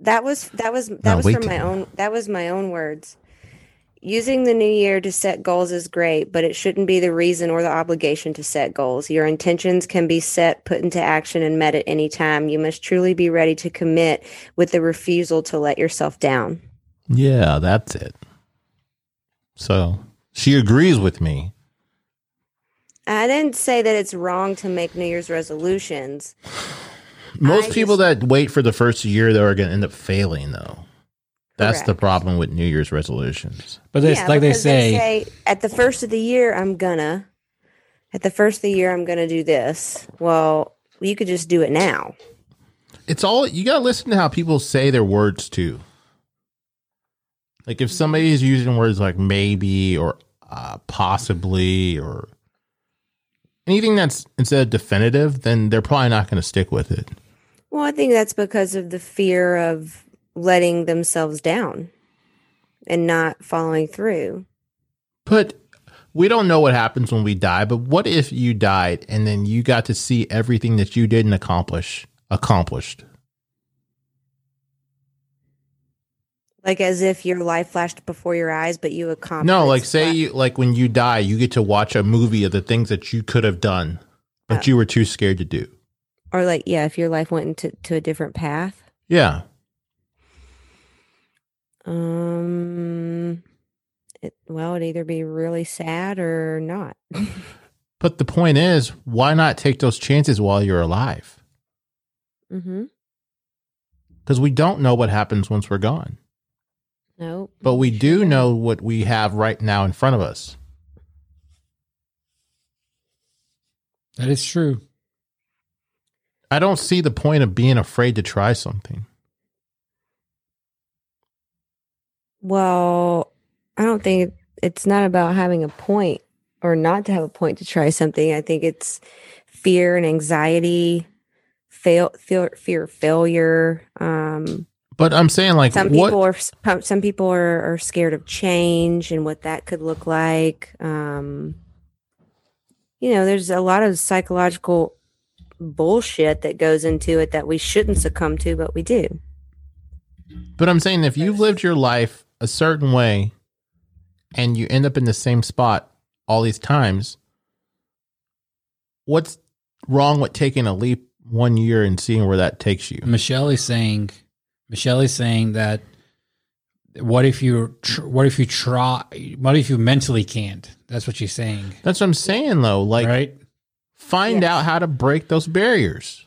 That was that was that was from my own that was my own words. Using the new year to set goals is great, but it shouldn't be the reason or the obligation to set goals. Your intentions can be set, put into action, and met at any time. You must truly be ready to commit with the refusal to let yourself down. Yeah, that's it. So she agrees with me. I didn't say that it's wrong to make New Year's resolutions. Most I people just- that wait for the first year, though, are going to end up failing, though. That's the problem with New Year's resolutions. But it's Yeah, like they because say, at the first of the year, I'm gonna. At the first of the year, I'm gonna do this. Well, you could just do it now. It's all you got to listen to how people say their words too. Like if somebody is using words like maybe or uh, possibly or anything that's instead of definitive, then they're probably not going to stick with it. Well, I think that's because of the fear of letting themselves down and not following through. But we don't know what happens when we die. But what if you died and then you got to see everything that you didn't accomplish accomplished? Like as if your life flashed before your eyes, but you accomplished. No, like say you like when you die, you get to watch a movie of the things that you could have done, but Oh. you were too scared to do. Or like yeah, if your life went into to a different path. Yeah. Um, it, well, it'd either be really sad or not. But the point is, why not take those chances while you're alive? mm-hmm. Because we don't know what happens once we're gone. No, But we do know what we have right now in front of us. that is true. I don't see the point of being afraid to try something. Well, I don't think it's not about having a point or not to have a point to try something. I think it's fear and anxiety, fail, fear, fear of failure. Um, But I'm saying, like, some what? people are some people are, are scared of change and what that could look like. Um, you know, there's a lot of psychological bullshit that goes into it that we shouldn't succumb to, but we do. But I'm saying, if you've lived your life a certain way and you end up in the same spot all these times, what's wrong with taking a leap one year and seeing where that takes you? Michelle is saying, Michelle is saying that what if you what if you try what if you mentally can't? That's what she's saying, That's what I'm saying, though. Like, right? Find Yes. out how to break those barriers.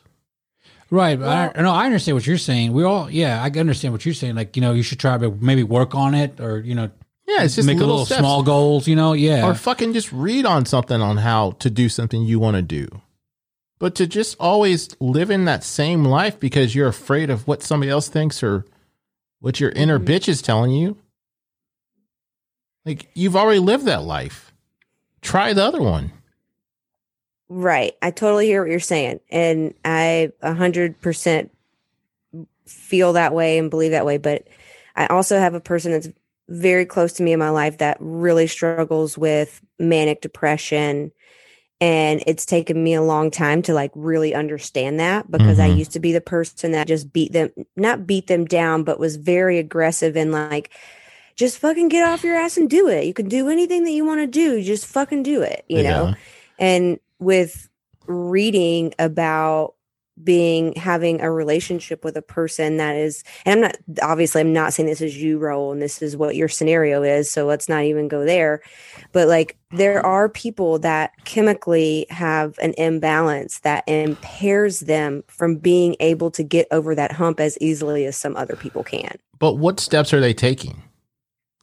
Right. Well- I, no, I understand what you're saying. We all, yeah, I understand what you're saying. Like, you know, you should try to maybe work on it or, you know, Yeah, it's just make a little, little small goals, you know? Yeah. or fucking just read on something on how to do something you want to do. But to just always live in that same life because you're afraid of what somebody else thinks or what your inner Mhm. bitch is telling you. Like you've already lived that life. Try the other one. Right. I totally hear what you're saying. And I hundred percent feel that way and believe that way. But I also have a person that's very close to me in my life that really struggles with manic depression. And it's taken me a long time to like really understand that because I Mhm. used to be the person that just beat them, not beat them down, but was very aggressive and like, just fucking get off your ass and do it. You can do anything that you want to do. Just fucking do it, you know? And with reading about being having a relationship with a person that is and i'm not obviously i'm not saying this is you Raul and this is what your scenario is so let's not even go there but like there are people that chemically have an imbalance that impairs them from being able to get over that hump as easily as some other people can But what steps are they taking?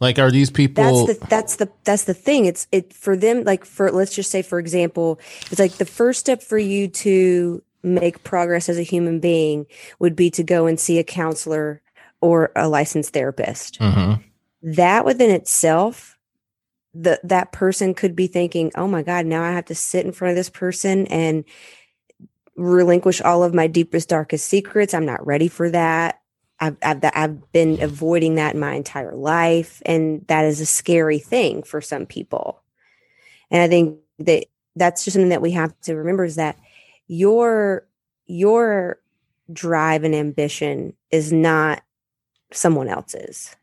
Like are these people that's the that's the that's the thing. It's it for them like for let's just say for example it's like the first step for you to make progress as a human being would be to go and see a counselor or a licensed therapist. Mhm. that within itself the that person could be thinking oh my god now i have to sit in front of this person and relinquish all of my deepest darkest secrets. I'm not ready for that I've, I've I've been avoiding that my entire life, and that is a scary thing for some people. And I think that that's just something that we have to remember is that your your drive and ambition is not someone else's.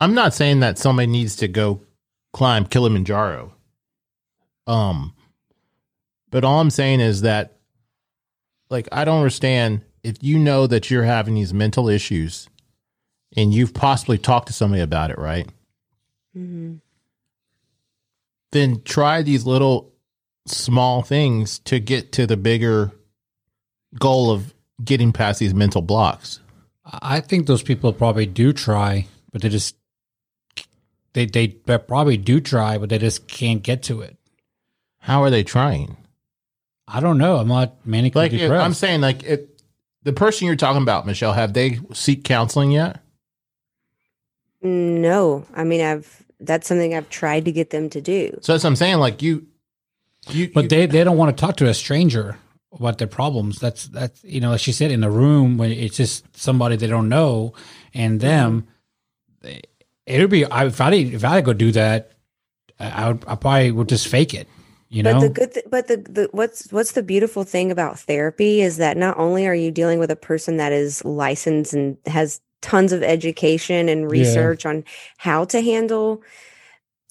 I'm not saying that somebody needs to go climb Kilimanjaro. Um, but all I'm saying is that, like, I don't understand if you know that you're having these mental issues and you've possibly talked to somebody about it, right? Mm-hmm. Then try these little small things to get to the bigger goal of getting past these mental blocks. I think those people probably do try, but they just they they probably do try, but they just can't get to it. How are they trying? I don't know. I'm not manically Like if- I'm saying, like if the person you're talking about, Michelle, have they seek counseling yet? No, I mean I've that's something I've tried to get them to do. So that's what I'm saying. Like you, you, but you- they they don't want to talk to a stranger about their problems. That's that's you know, as she said in the room when it's just somebody they don't know and them. they- It would be I, if I did, if I had go do that, I I would I probably would just fake it. You know, But the good, th- but the, the what's what's the beautiful thing about therapy is that not only are you dealing with a person that is licensed and has tons of education and Yeah. research on how to handle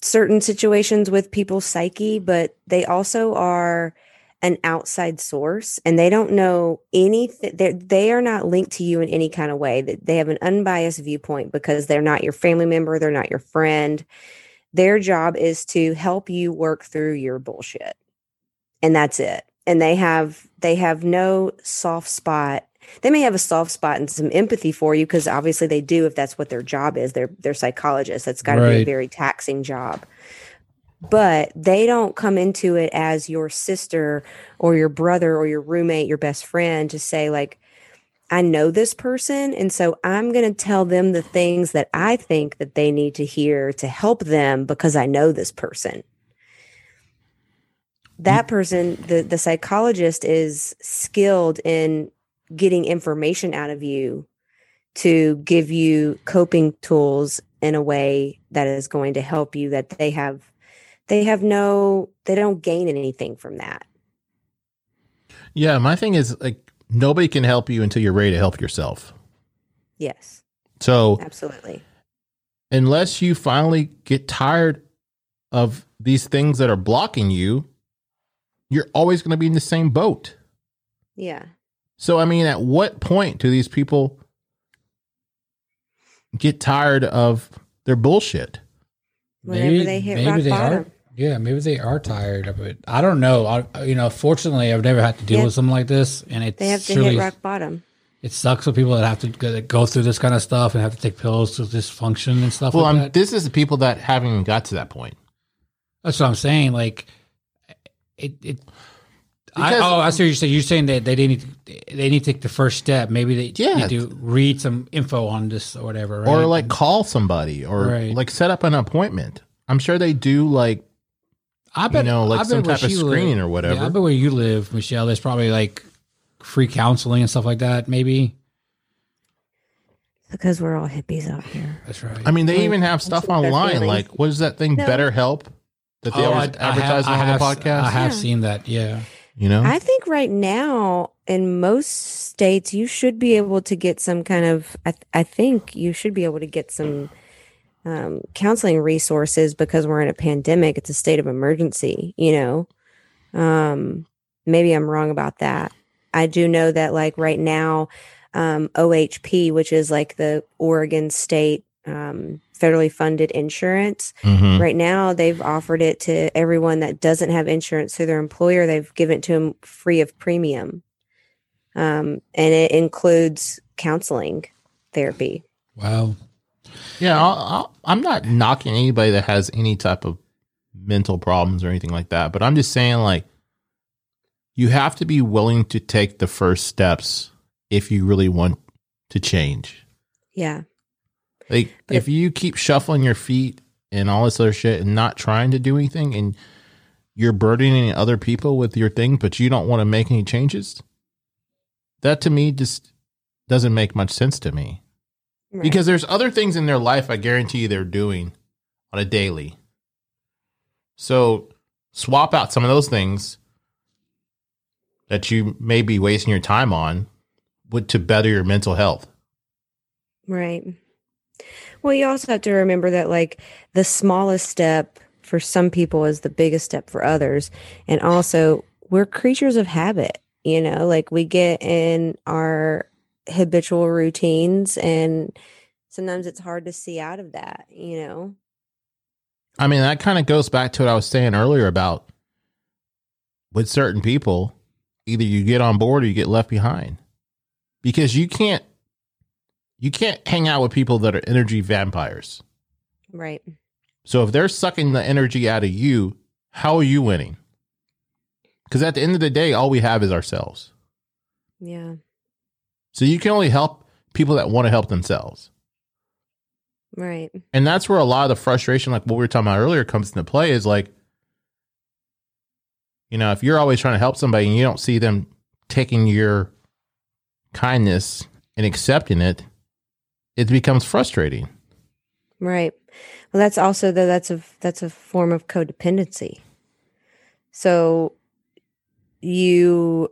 certain situations with people's psyche, but they also are an outside source and they don't know anything. They they are not linked to you in any kind of way. That they have an unbiased viewpoint because they're not your family member, they're not your friend their job is to help you work through your bullshit and that's it. And they have they have no soft spot. They may have a soft spot and some empathy for you because obviously they do if that's what their job is. They're they're psychologists. That's got to be a very taxing job. But they don't come into it as your sister or your brother or your roommate your best friend to say like I know this person and so I'm going to tell them the things that I think that they need to hear to help them because I know this person. That mm. person the the psychologist is skilled in getting information out of you to give you coping tools in a way that is going to help you that they have they have no they don't gain anything from that. yeah. My thing is like nobody can help you until you're ready to help yourself. Yes, So absolutely. unless you finally get tired of these things that are blocking you, you're always going to be in the same boat. Yeah. So, I mean, at what point do these people get tired of their bullshit? Whenever they hit rock they bottom. are. Yeah, maybe they are tired of it. I don't know. I, you know, fortunately, I've never had to deal Yeah. with something like this, and it's They have to surely, hit rock bottom. it sucks for people that have to go, that go through this kind of stuff and have to take pills to dysfunction and stuff Well, like I'm, that. this is the people that haven't even got to that point. That's what I'm saying. Like, it. it I, Because- oh, I see what you're saying. You're saying that they need to, they need to take the first step. Maybe they Yeah. need to read some info on this or whatever, right? Or like call somebody or Right. like set up an appointment. I'm sure they do like I bet, know, like I bet some where type of screening live- or whatever. Yeah, I bet where you live, Michelle, there's probably like free counseling and stuff like that. Maybe Because we're all hippies out here. that's right. I mean, they Like, even have stuff online. Like, what is that thing? No. Better Help that they Oh, always I- I advertise have- I on the podcast. I have Yeah. seen that. Yeah. you know, I think right now in most states you should be able to get some kind of I, th- I think you should be able to get some um, counseling resources because we're in a pandemic. It's a state of emergency, you know. Um, maybe I'm wrong about that. I do know that like right now, um, OHP, which is like the Oregon state um, federally funded insurance, Mhm. Right now, they've offered it to everyone that doesn't have insurance through their employer. They've given it to them free of premium. Um, and it includes counseling therapy. Wow. Yeah, I'll, I'll, I'm not knocking anybody that has any type of mental problems or anything like that, but I'm just saying like you have to be willing to take the first steps if you really want to change. Yeah. Like But if you keep shuffling your feet and all this other shit and not trying to do anything and you're burdening other people with your thing, but you don't want to make any changes, that to me just doesn't make much sense to me. Right. Because there's other things in their life I guarantee you they're doing on a daily. So swap out some of those things that you may be wasting your time on with to better your mental health. right. Well, you also have to remember that like the smallest step for some people is the biggest step for others. And also we're creatures of habit, you know, like we get in our habitual routines and sometimes it's hard to see out of that, you know. I mean, that kind of goes back to what I was saying earlier about with certain people, either you get on board or you get left behind. Because you can't you can't hang out with people that are energy vampires. Right. So if they're sucking the energy out of you, how are you winning? Because at the end of the day, all we have is ourselves. Yeah. So you can only help people that want to help themselves. Right. And that's where a lot of the frustration, like what we were talking about earlier, comes into play is like, you know, if you're always trying to help somebody and you don't see them taking your kindness and accepting it, it becomes frustrating. Right. Well, that's also the that's a that's a form of codependency. So you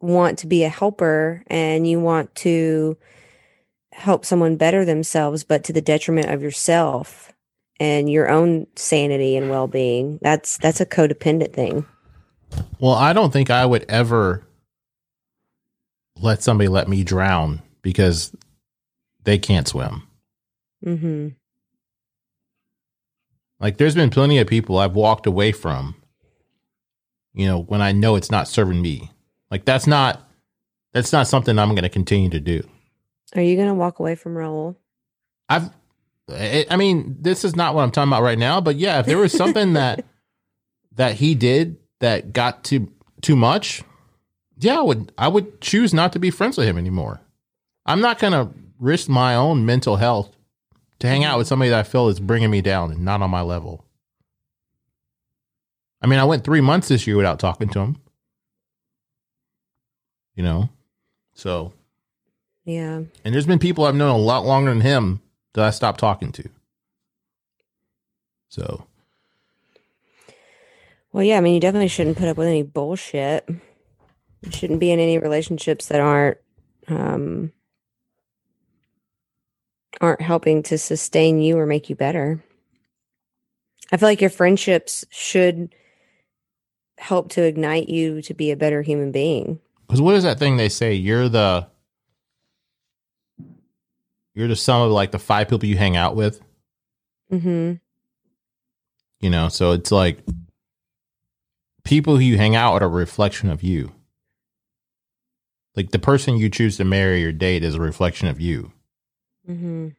want to be a helper and you want to help someone better themselves, but to the detriment of yourself and your own sanity and well being. That's that's a codependent thing. Well, I don't think I would ever let somebody let me drown because they can't swim. Mm-hmm. Like there's been plenty of people I've walked away from, you know, when I know it's not serving me. Like that's not that's not something I'm going to continue to do. Are you going to walk away from Raul? I've I I mean, this is not what I'm talking about right now, but yeah, if there was something that that he did that got too too much, yeah, I would I would choose not to be friends with him anymore. I'm not going to risk my own mental health to hang out with somebody that I feel is bringing me down and not on my level. I mean, I went 3 months this year without talking to him. You know. So, Yeah. and there's been people I've known a lot longer than him that I stopped talking to. So, Well, yeah, I mean, you definitely shouldn't put up with any bullshit. You shouldn't be in any relationships that aren't um aren't helping to sustain you or make you better. I feel like your friendships should help to ignite you to be a better human being. Because what is that thing they say? You're the you're the sum of like the five people you hang out with. Mhm. You know, so it's like people who you hang out with are a reflection of you. Like the person you choose to marry or date is a reflection of you. Mhm.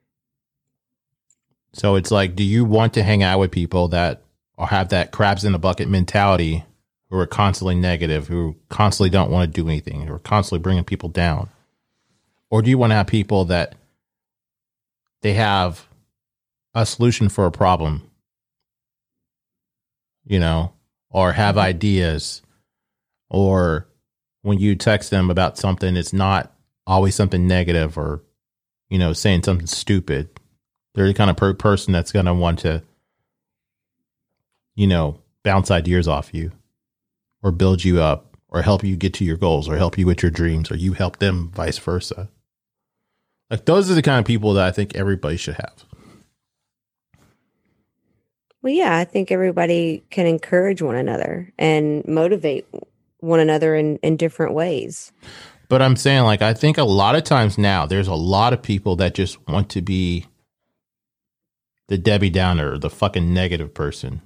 So it's like, do you want to hang out with people that or have that crabs in the bucket mentality who are constantly negative, who constantly don't want to do anything, who are constantly bringing people down? Or do you want to have people that they have a solution for a problem, you know, or have mm-hmm. ideas, or when you text them about something, it's not always something negative or, you know, saying something stupid. They're the kind of per- person that's going to want to, you know, bounce ideas off you or build you up or help you get to your goals or help you with your dreams or you help them vice versa. Like those are the kind of people that I think everybody should have. Well, yeah, I think everybody can encourage one another and motivate one another in, in different ways. But I'm saying, like, I think a lot of times now there's a lot of people that just want to be the Debbie Downer, the fucking negative person.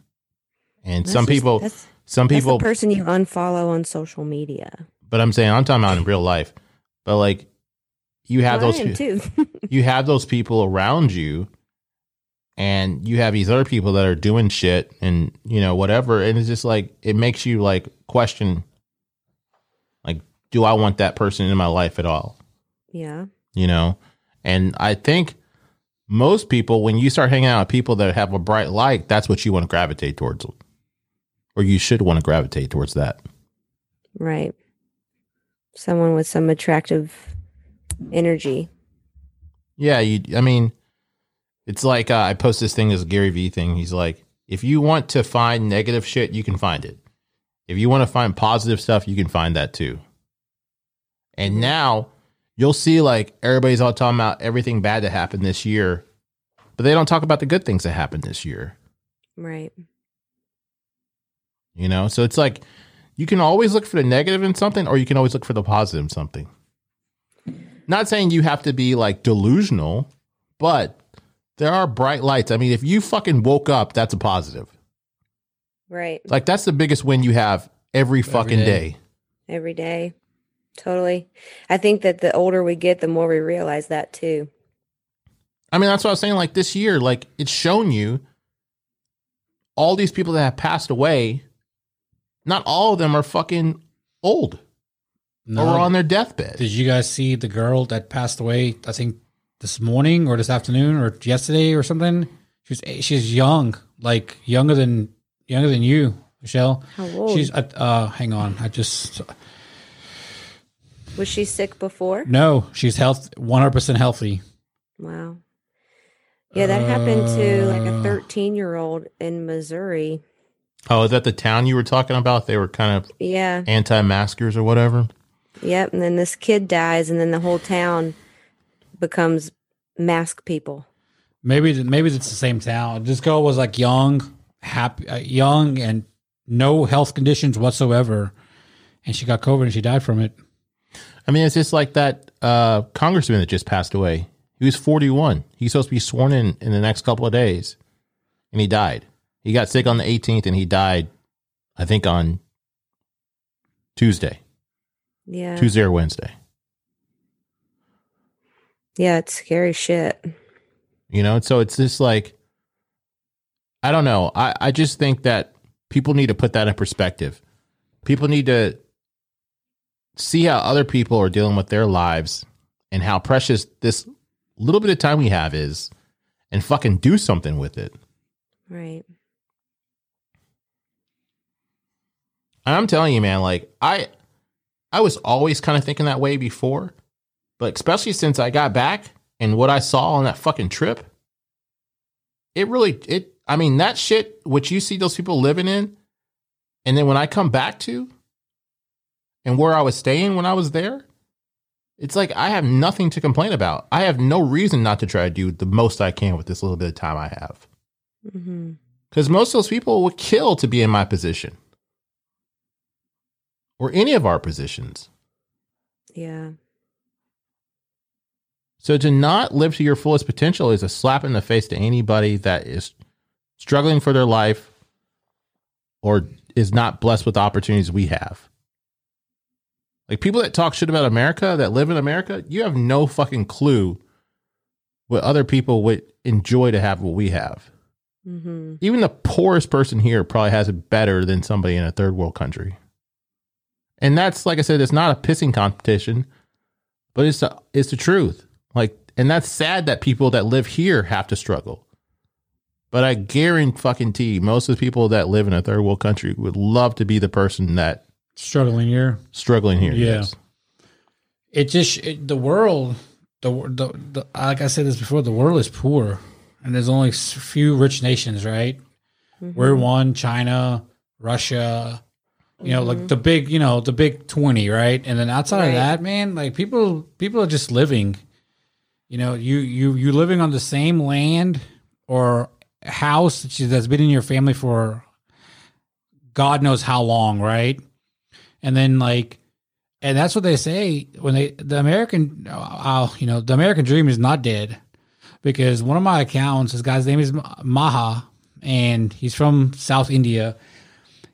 And some just- people, that's, some people, the person you unfollow on social media. but I'm saying, I'm talking about in real life. But like, you have Well, those, pe- you have those people around you, and you have these other people that are doing shit and you know whatever, and it's just like it makes you like question, like, do I want that person in my life at all? yeah. you know and i think most people when you start hanging out with people that have a bright light that's what you want to gravitate towards or you should want to gravitate towards that Right. Someone with some attractive energy. yeah you i mean it's like uh, i post this thing this gary vee thing he's like if you want to find negative shit you can find it if you want to find positive stuff you can find that too and now you'll see like everybody's all talking about everything bad that happened this year but they don't talk about the good things that happened this year. Right. You know, so it's like you can always look for the negative in something, or you can always look for the positive in something. Not saying you have to be like delusional, but there are bright lights. I mean, if you fucking woke up, that's a positive. Right. Like that's the biggest win you have every fucking day. day. Every day. Totally. I think that the older we get, the more we realize that too. I mean, that's what I was saying. Like this year, like it's shown you all these people that have passed away. Not all of them are fucking old No. or on their deathbed. Did you guys see the girl that passed away? I think this morning or this afternoon or yesterday or something. She's she's young, like younger than younger than you, Michelle. How old? She's uh, uh hang on, I just Was she sick before? no, she's health one hundred percent healthy. Wow. Yeah, that happened to like a Uh. 13 year old in Missouri. Oh, is that the town you were talking about? They were kind of Yeah. anti-maskers or whatever. Yep. And then this kid dies, and then the whole town becomes mask people. Maybe maybe it's the same town. This girl was like young, happy, uh, young, and no health conditions whatsoever, and she got COVID and she died from it. I mean, it's just like that uh, congressman that just passed away. He was 41. He's supposed to be sworn in in the next couple of days, and he died. He got sick on the 18th, and he died, I think, on Tuesday, Yeah. Tuesday or Wednesday. Yeah, it's scary shit. You know, so it's just like, I don't know. I, I just think that people need to put that in perspective. People need to see how other people are dealing with their lives and how precious this little bit of time we have is and fucking do something with it. Right. And I'm telling you, man, like I I was always kind of thinking that way before, but especially since I got back and what I saw on that fucking trip, it really it I mean, that shit what you see those people living in, and then when I come back to and where I was staying when I was there, it's like I have nothing to complain about. I have no reason not to try to do the most I can with this little bit of time I have. Mm-hmm. Because most of those people would kill to be in my position or any of our positions. Yeah. So to not live to your fullest potential is a slap in the face to anybody that is struggling for their life or is not blessed with the opportunities we have. Like people that talk shit about America, that live in America, you have no fucking clue what other people would enjoy to have what we have. hmm even the poorest person here probably has it better than somebody in a third world country. And that's like I said, it's not a pissing competition, but it's the it's the truth. Like, and that's sad that people that live here have to struggle. But I guarantee fucking T, most of the people that live in a third world country would love to be the person that Struggling here. struggling here. Yeah. is. it just it, the world the, the the like i said this before the world is poor and there's only s- few rich nations right we're mm-hmm. one china russia you know like the big you know the big 20 right? And then outside Right. of that man like people people are just living. You know you you you living on the same land or house that's been in your family for god knows how long right? And then like and that's what they say when they the American, uh, you know, the American dream is not dead because one of my accounts, this guy's name is Maha, and he's from South India,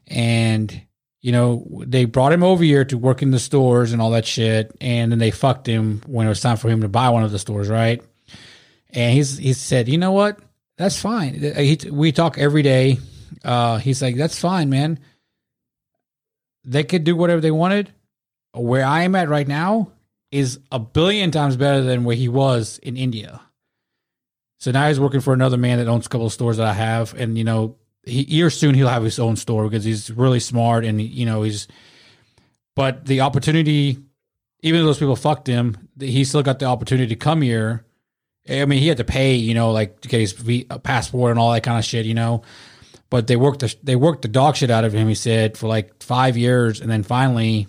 and you know they brought him over here to work in the stores and all that shit, and then they fucked him when it was time for him to buy one of the stores, right? And he's he said, you know what, that's fine. He, we talk every day. Uh, he's like, that's fine, man. They could do whatever they wanted where I am at right now is a billion times better than where he was in India. So now he's working for another man that owns a couple of stores that I have, and you know, he, year soon he'll have his own store because he's really smart and you know he's. But the opportunity, even though those people fucked him, he still got the opportunity to come here. I mean, he had to pay, you know, like to get his v- uh, passport and all that kind of shit, you know. But they worked the they worked the dog shit out of him. He said for like five years, and then finally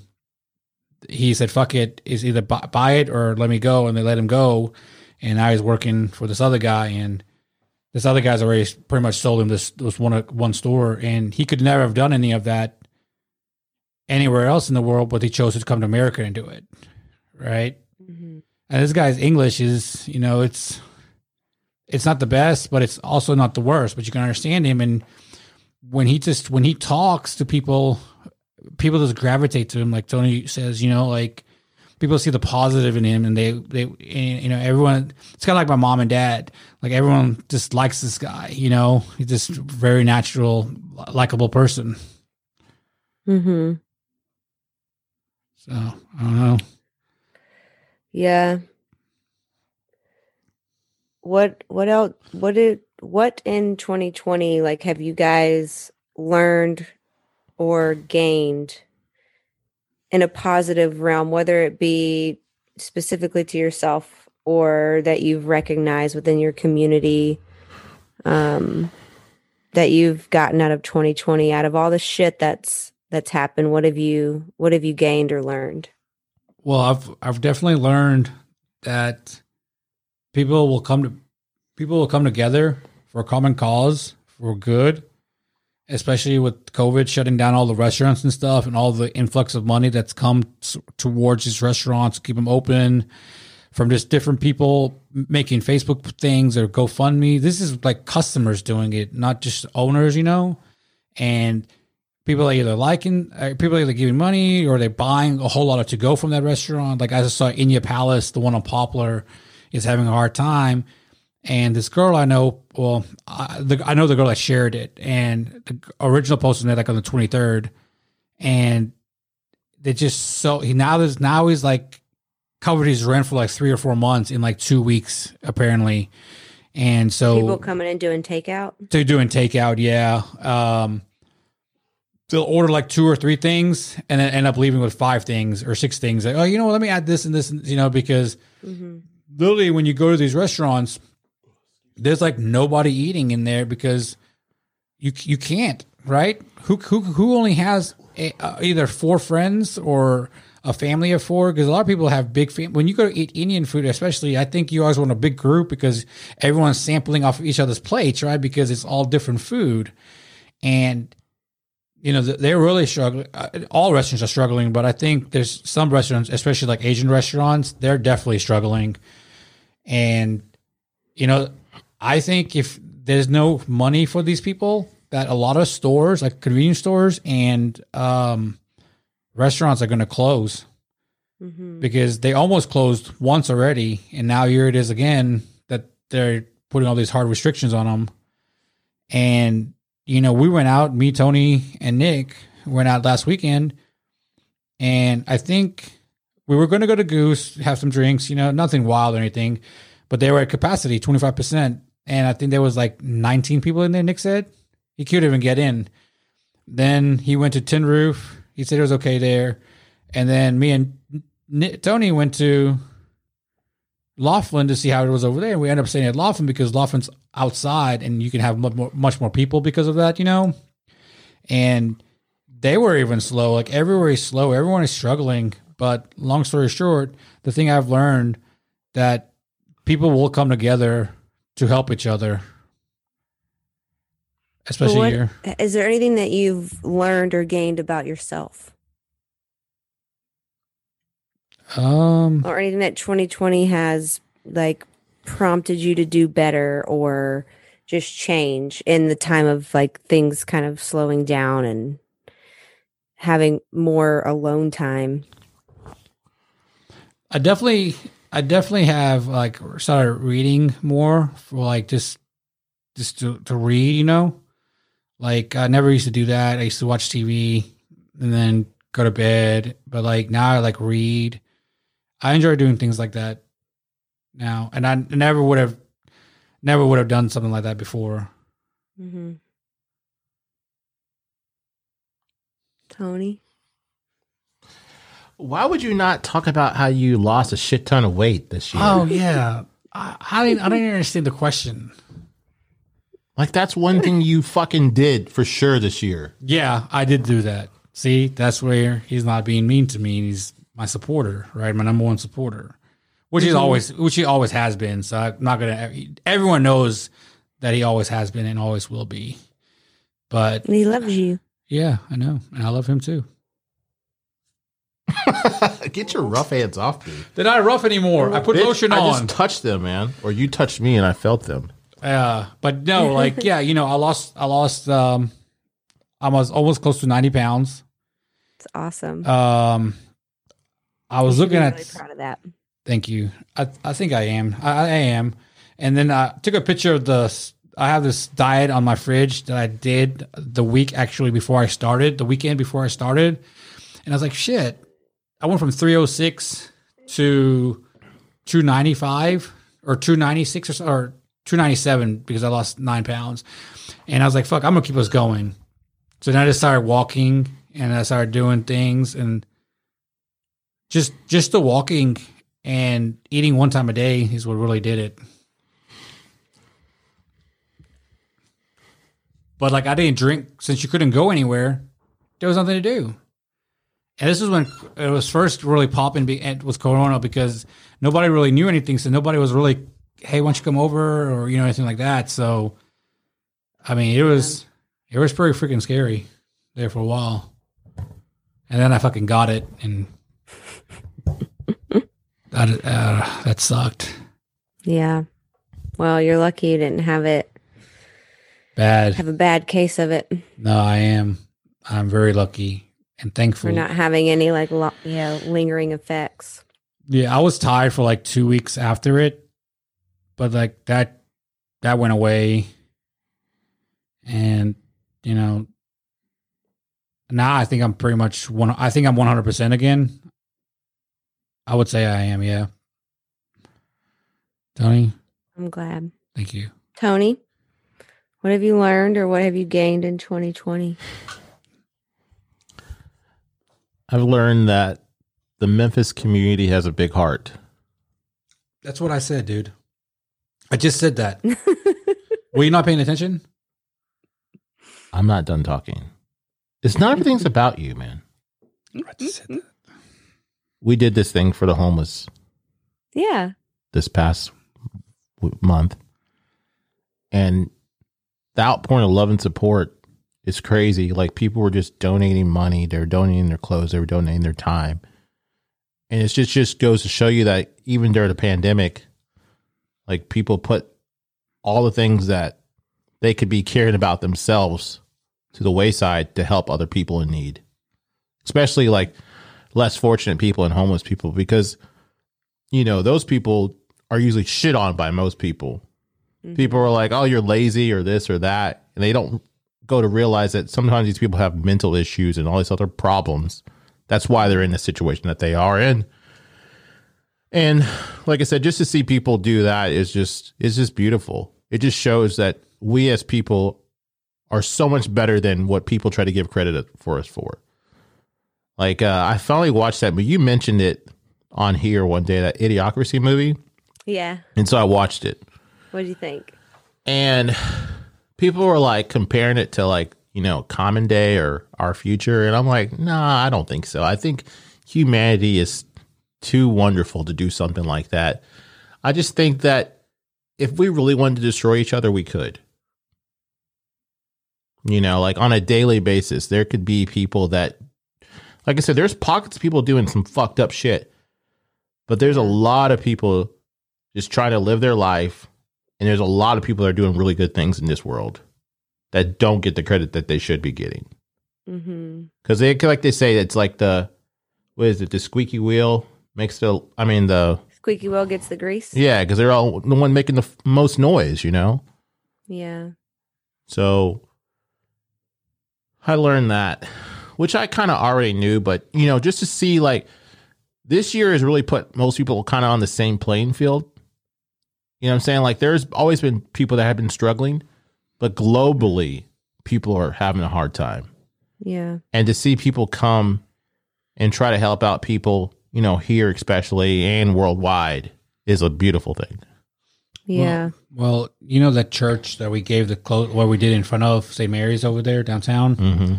he said, "Fuck it, is either bu- buy it or let me go," and they let him go. And now he's working for this other guy, and this other guy's already pretty much sold him this this one one store, and he could never have done any of that anywhere else in the world, but he chose to come to America and do it, right? Mm-hmm. And this guy's English is, you know, it's it's not the best, but it's also not the worst. But you can understand him, and when he just when he talks to people, people just gravitate to him. Like Tony says, you know, like people see the positive in him, and they they and, you know everyone. It's kind of like my mom and dad. Like everyone just likes this guy. You know, he's just very natural, likable person. Mm-hmm. So I don't know. Yeah. What what else what did what in 2020 like have you guys learned or gained in a positive realm whether it be specifically to yourself or that you've recognized within your community um that you've gotten out of 2020 out of all the shit that's that's happened what have you what have you gained or learned? Well, I've I've definitely learned that people will come to people will come together for a common cause for good, especially with COVID shutting down all the restaurants and stuff, and all the influx of money that's come towards these restaurants, to keep them open from just different people making Facebook things or GoFundMe. This is like customers doing it, not just owners, you know, and people are either liking uh, people are either giving money or they're buying a whole lot of to go from that restaurant. Like i just saw India Palace the one on poplar is having a hard time and this girl i know well i, the, I know the girl that shared it and the original post was made like on the 23rd and they just so he now there's now he's like covered his rent for like three or four months in like two weeks apparently and so people coming in doing takeout they're doing takeout, yeah. Um, they'll order like two or three things and then end up leaving with five things or six things. Like, oh, you know what? Let me add this and this, and, you know, because mm-hmm. literally when you go to these restaurants, there's like nobody eating in there because you you can't, right? Who who who only has a, uh, either four friends or a family of four? Because a lot of people have big fam- when you go to eat Indian food, especially. I think you always want a big group because everyone's sampling off of each other's plates, right? Because it's all different food, and you know they're really struggling. Uh, all restaurants are struggling, but I think there's some restaurants, especially like Asian restaurants, they're definitely struggling, and you know I think if there's no money for these people, that a lot of stores, like convenience stores and um, restaurants, are going to close Mm-hmm. because they almost closed once already, and now here it is again that they're putting all these hard restrictions on them. And you know, we went out, me, Tony, and Nick went out last weekend, and I think we were going to go to Goose, have some drinks, you know, nothing wild or anything, but they were at capacity, twenty five percent, and I think there was like nineteen people in there. Nick said he couldn't even get in. Then he went to Tin Roof. He said it was okay there, and then me and Ni- Tony went to Loflin to see how it was over there. And we ended up staying at Loflin because Loflin's outside and you can have much more, much more people because of that, you know? And they were even slow. Like everywhere is slow. Everyone is struggling. But long story short, the thing I've learned that people will come together to help each other. Especially what- here. Is there anything that you've learned or gained about yourself Um or anything that 2020 has like prompted you to do better or just change in the time of like things kind of slowing down and having more alone time? I definitely, I definitely have like started reading more for like just, just to, to read, you know, like I never used to do that. I used to watch TV and then go to bed, but like now I like read. I enjoy doing things like that now, and I never would have, never would have done something like that before. Mm-hmm. Tony? Why would you not talk about how you lost a shit ton of weight this year? Oh yeah, I, I didn't, I didn't understand the question. Like that's one thing you fucking did for sure this year. Yeah, I did do that. See, that's where he's not being mean to me. He's my supporter, right? My number one supporter, which he's mm-hmm. always, which he always has been. So I'm not gonna. Everyone knows that he always has been and always will be. But And he loves you. yeah, I know, and I love him too. Get your rough hands off me. They're not rough anymore. I put Bitch, lotion I on. just touched them, man. Or you touched me and I felt them. Uh, but no, like yeah, you know, I lost, I lost, um, I was almost close to ninety pounds. It's awesome. Um, I was You looking be at. proud of that. Thank you. I I think I am. I, I am. And then I took a picture of the. I have this diet on my fridge that I did the week actually before I started, the weekend before I started, and I was like, shit. I went from three hundred six to two ninety five or two ninety six or so, or two ninety seven because I lost nine pounds, and I was like, fuck, I'm gonna keep us going. So then I just started walking and I started doing things and just just the walking and eating one time a day is what really did it. But like I didn't drink since you couldn't go anywhere. There was nothing to do. And this is when it was first really popping with Corona because nobody really knew anything. So nobody was really, hey, why don't you come over or you know anything like that. So, I mean, it was it was pretty freaking scary there for a while. And then I fucking got it and that uh, that sucked Yeah. Well, you're lucky you didn't have it bad. have a bad case of it. No, I am. I'm very lucky and thankful. for not having any like lo- yeah lingering effects. Yeah, I was tired for like two weeks after it, but like that that went away, and you know now I think I'm pretty much one. I think I'm 100 percent again. I would say I am. Yeah, Tony, I'm glad. thank you. Tony, what have you learned or what have you gained in 2020? I've learned that the Memphis community has a big heart. That's what I said, dude. I just said that. Were you not paying attention? I'm not done talking. It's not everything's about you, man. I just said that. We did this thing for the homeless Yeah. this past w- month, and the outpouring of love and support is crazy. Like people were just donating money, they were donating their clothes, they were donating their time, and it's just just goes to show you that even during the pandemic, like people put all the things that they could be caring about themselves to the wayside to help other people in need, especially like less fortunate people and homeless people because you know those people are usually shit on by most people. Mm-hmm. People are like oh you're lazy or this or that. And they don't go to realize that sometimes these people have mental issues and all these other problems. That's why they're in the situation that they are in. And like i said just to see people do that is just is just beautiful. It just shows that we as people are so much better than what people try to give credit for us for. Like uh, I finally watched that, but you mentioned it on here one day that Idiocracy movie, Yeah. and so I watched it, What do you think? and people were like comparing it to like you know Common Day or Our Future, and I'm like, nah, I don't think so. I think humanity is too wonderful to do something like that. I just think that if we really wanted to destroy each other, we could. You know, like on a daily basis, there could be people that, like I said, there's pockets of people doing some fucked up shit, but there's a lot of people just trying to live their life, and there's a lot of people that are doing really good things in this world that don't get the credit that they should be getting Mm-hmm. because they like they say it's like the what is it the squeaky wheel makes the I mean the Squeaky wheel gets the grease. yeah because they're all the one making the f- most noise, you know. Yeah. So I learned that, which I kind of already knew, but you know, just to see like this year has really put most people kind of on the same playing field. You know what I'm saying? Like there's always been people that have been struggling, but globally, people are having a hard time. Yeah. And to see people come and try to help out people, you know, here especially and worldwide is a beautiful thing. Yeah. Well, you know that church that we gave the close, what we did in front of St. Mary's over there downtown. Mm-hmm.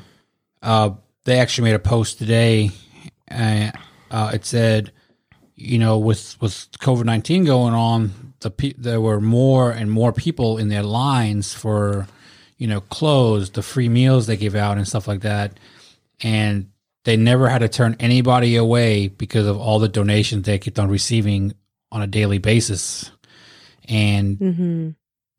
Uh, they actually made a post today. Uh, uh, it said, you know, with with COVID nineteen going on, the pe- there were more and more people in their lines for you know clothes, the free meals they gave out and stuff like that, and they never had to turn anybody away because of all the donations they kept on receiving on a daily basis, and hmm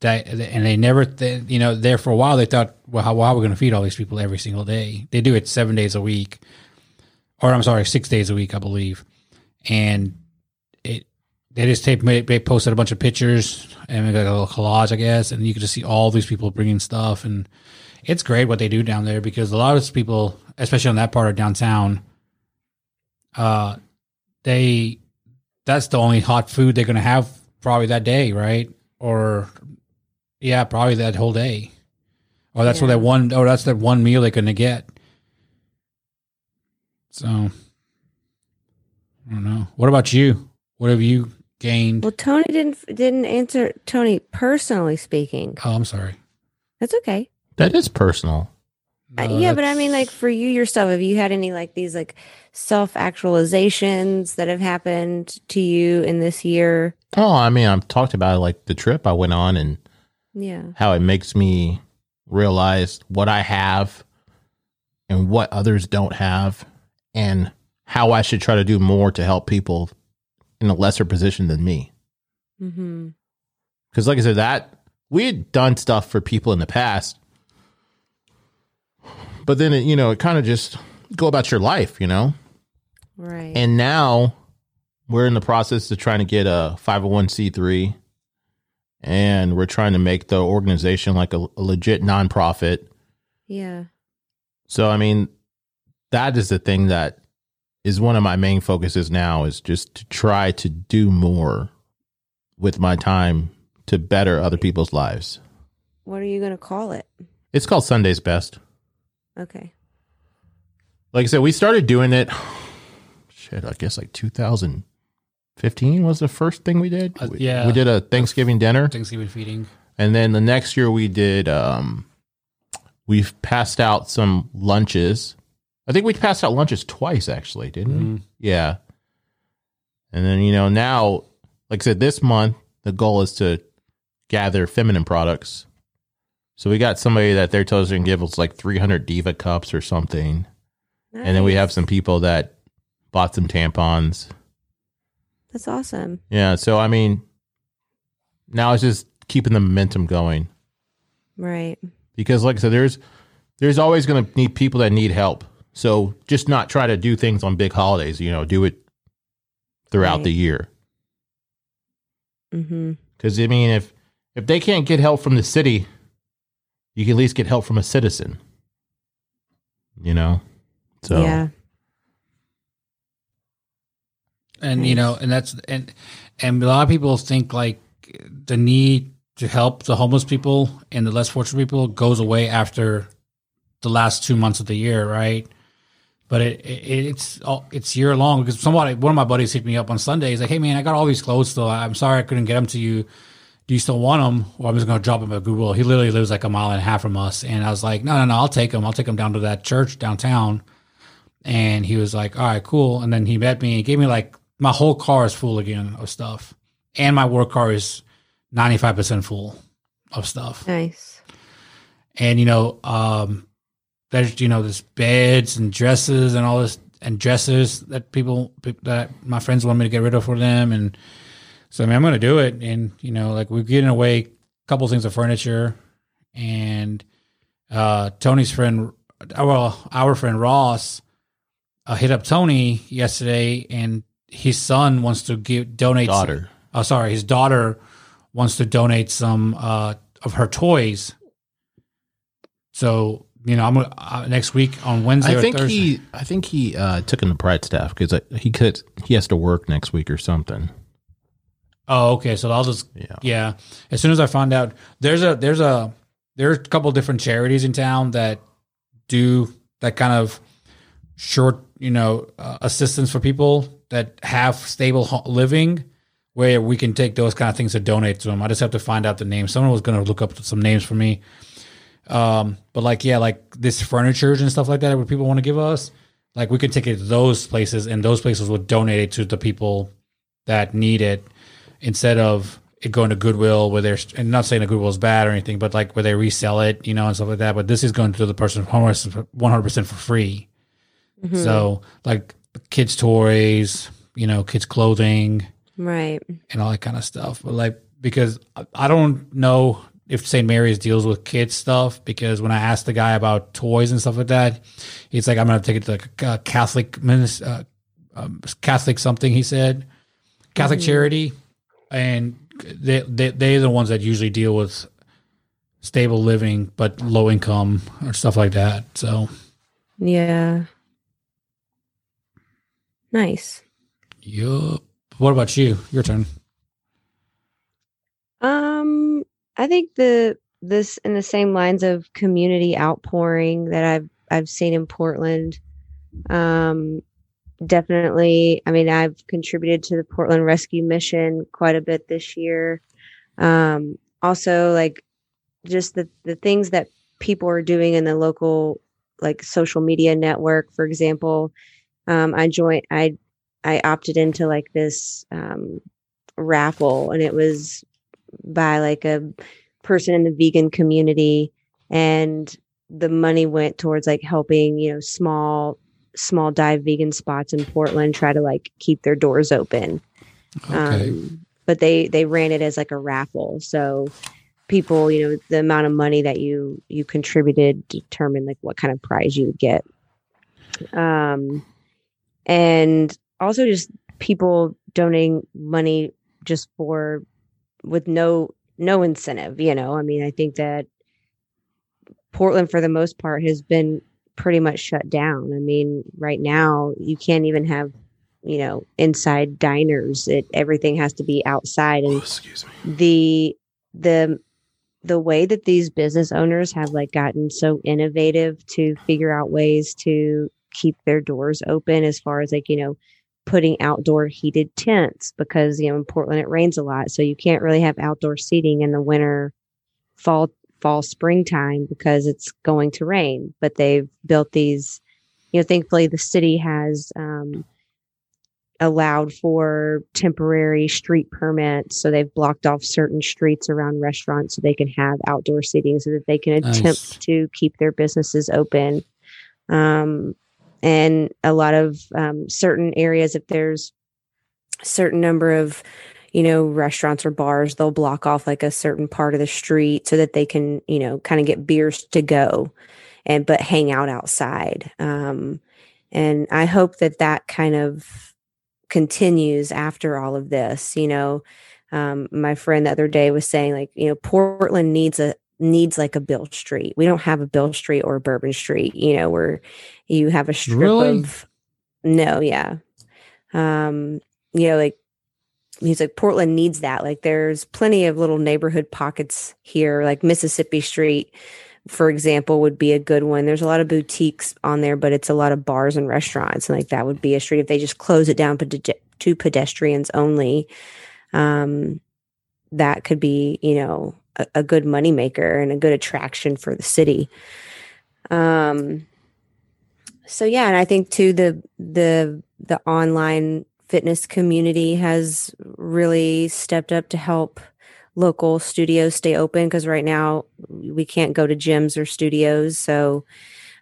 that and they never they, you know there for a while they thought well how, how are we going to feed all these people every single day? They do it seven days a week. Or i'm sorry six days a week i believe. And they just tape they posted a bunch of pictures and like a little collage i guess and you could just see all these people bringing stuff and it's great what they do down there because a lot of people especially on that part of downtown uh they that's the only hot food they're going to have probably that day right or yeah, probably that whole day. Or that's what that one. Oh, that's that one meal they're gonna get. So, I don't know. What about you? What have you gained? Well, Tony didn't didn't answer. Tony, personally speaking, Oh, I'm sorry. that's okay. That is personal. Uh, yeah, but I mean, like for you yourself, have you had any like these like self actualizations that have happened to you in this year? Oh, I mean, I've talked about like the trip I went on and Yeah. how it makes me realize what I have and what others don't have, and how I should try to do more to help people in a lesser position than me. Mm-hmm. Because, like I said, that we had done stuff for people in the past, but then it, you know, it kind of just go about your life, you know. Right. And now we're in the process of trying to get a 501c3 and we're trying to make the organization like a, a legit nonprofit. yeah. So I mean, that is the thing that is one of my main focuses now is just to try to do more with my time to better other people's lives. What are you gonna call it? It's called Sunday's Best. Okay. Like I said, we started doing it shit, I guess like 2015 was the first thing we did. Uh, We- yeah. We did a Thanksgiving dinner. Thanksgiving feeding. And then the next year we did um we've passed out some lunches. I think we passed out lunches twice actually, didn't we? Mhm. Yeah. And then you know now like I said this month the goal is to gather feminine products. So we got somebody that they're telling us to give us like 300 diva cups or something. And then we have some people that bought some tampons. That's awesome. Yeah, so I mean now it's just keeping the momentum going. Right. because like I said, there's there's always going to need people that need help. So just not try to do things on big holidays. You know, do it throughout Right. the year. Mm-hmm. Because I mean, if if they can't get help from the city, you can at least get help from a citizen. You know, so Yeah. and you know and that's and and a lot of people think like the need to help the homeless people and the less fortunate people goes away after the last two months of the year right but it, it it's all it's year long because somebody one of my buddies hit me up on sunday. He's like hey man i got all these clothes still. I'm sorry i couldn't get them to you. Do you still want them or i'm just going to drop them at google. He literally lives like a mile and a half from us. And i was like no no no i'll take them i'll take them down to that church downtown. And he was like, "All right, cool." And then he met me and gave me like my whole car is full again of stuff, and my work car is ninety five percent full of stuff. Nice. And you know, um, there's you know, there's beds and dresses and all this and dresses that people that my friends want me to get rid of for them, and so I mean, I'm going to do it. And you know, like we're getting away a couple things of furniture, and uh, Tony's friend, well, our friend Ross uh, hit up Tony yesterday, and his son wants to give donate. daughter. Oh, sorry, his daughter wants to donate some uh, of her toys. So you know, I'm uh, next week on Wednesday I think he, I think he uh, took in the pride staff because he could, he has to work next week or something. Oh, okay. So I'll just Yeah. yeah. As soon as I find out, there's a there's a there's a couple different charities in town that do that kind of short, you know, uh, assistance for people that have stable living, where we can take those kind of things to donate to them. I just have to find out the name. Someone was going to look up some names for me. Um, but like yeah, like this furniture and stuff like that, where people want to give us, like we could take it to those places, and those places would donate it to the people that need it instead of it going to Goodwill where they're and not saying that Goodwill is bad or anything, but like where they resell it, you know, and stuff like that. But this is going to the person one hundred percent for free. Mm-hmm. So like kids' toys, you know, kids' clothing, right, and all that kind of stuff. But like because I don't know if St. Mary's deals with kids stuff because when I asked the guy about toys and stuff like that, he's like, I'm going to take it to like a Catholic uh, um, Catholic something. He said Catholic mm-hmm. charity, and they, they they're the ones that usually deal with stable living but low income or stuff like that. So yeah, nice. Yup. What about you? Your turn. Um, I think the this in the same lines of community outpouring that I've I've seen in Portland. Um, definitely. I mean, I've contributed to the Portland Rescue Mission quite a bit this year. Um, also, like just the the things that people are doing in the local like social media network, for example. Um, I joined. I I opted into like this um, raffle, and it was by like a person in the vegan community, and the money went towards like helping you know small small dive vegan spots in Portland try to like keep their doors open. Okay. Um, but they they ran it as like a raffle, so people, you know, the amount of money that you you contributed determined like what kind of prize you would get. Um, and also just people donating money just for with no no incentive. You know, I mean, I think that Portland for the most part has been pretty much shut down. I mean, right now you can't even have, you know, inside diners. It everything has to be outside and oh, excuse me. the the the way that these business owners have like gotten so innovative to figure out ways to keep their doors open as far as like, you know, putting outdoor heated tents because, you know, in Portland it rains a lot. So you can't really have outdoor seating in the winter, fall fall springtime because it's going to rain but they've built these you know thankfully the city has um, allowed for temporary street permits so they've blocked off certain streets around restaurants so they can have outdoor seating so that they can nice. attempt to keep their businesses open um, and a lot of um, certain areas if there's a certain number of you know, restaurants or bars, they'll block off like a certain part of the street so that they can, you know, kind of get beers to go and but hang out outside. Um, and I hope that that kind of continues after all of this. You know, um, my friend the other day was saying like, you know, Portland needs a needs like a Beale Street. We don't have a Beale Street or a Bourbon Street. You know, where you have a strip really? of no, yeah. Um, you know, like he's like Portland needs that. Like there's plenty of little neighborhood pockets here, like Mississippi Street, for example, would be a good one. There's a lot of boutiques on there, but it's a lot of bars and restaurants, and like that would be a street if they just close it down to pedestrians only. Um, that could be, you know, a, a good moneymaker and a good attraction for the city. Um, so yeah, and I think too the the the online fitness community has really stepped up to help local studios stay open because right now we can't go to gyms or studios. So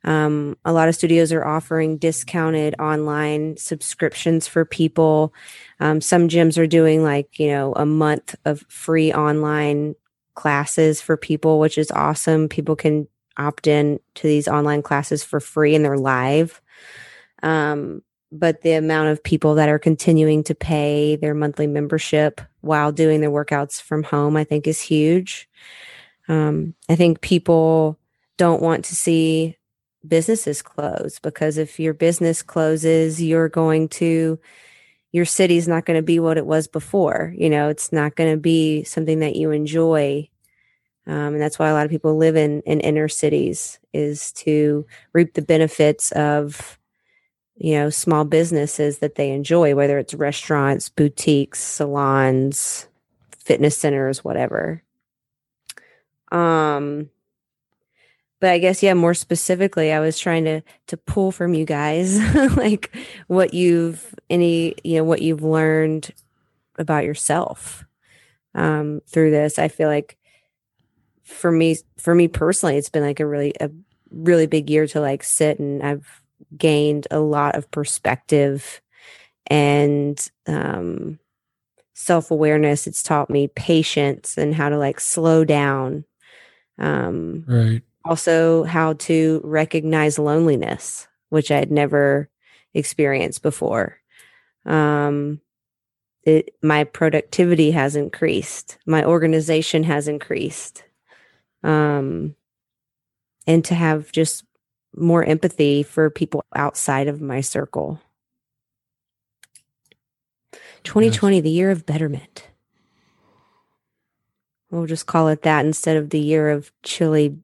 um, a lot of studios are offering discounted online subscriptions for people. Um, some gyms are doing like, you know, a month of free online classes for people, which is awesome. People can opt in to these online classes for free and they're live. Um, but the amount of people that are continuing to pay their monthly membership while doing their workouts from home, I think is huge. Um, I think people don't want to see businesses close because if your business closes, you're going to, your city's not going to be what it was before. You know, it's not going to be something that you enjoy. Um, and that's why a lot of people live in, in inner cities is to reap the benefits of you know, small businesses that they enjoy, whether it's restaurants, boutiques, salons, fitness centers, whatever. Um, but I guess yeah, more specifically, I was trying to to pull from you guys like what you've any you know what you've learned about yourself um, through this. I feel like for me, for me personally, it's been like a really, a really big year to like sit and I've gained a lot of perspective and um, self awareness. It's taught me patience and how to like slow down. Um, Right. Also how to recognize loneliness which i had never experienced before. Um it my productivity has increased. My organization has increased. Um and to have just more empathy for people outside of my circle. 2020 the year of betterment. We'll just call it that instead of the year of chili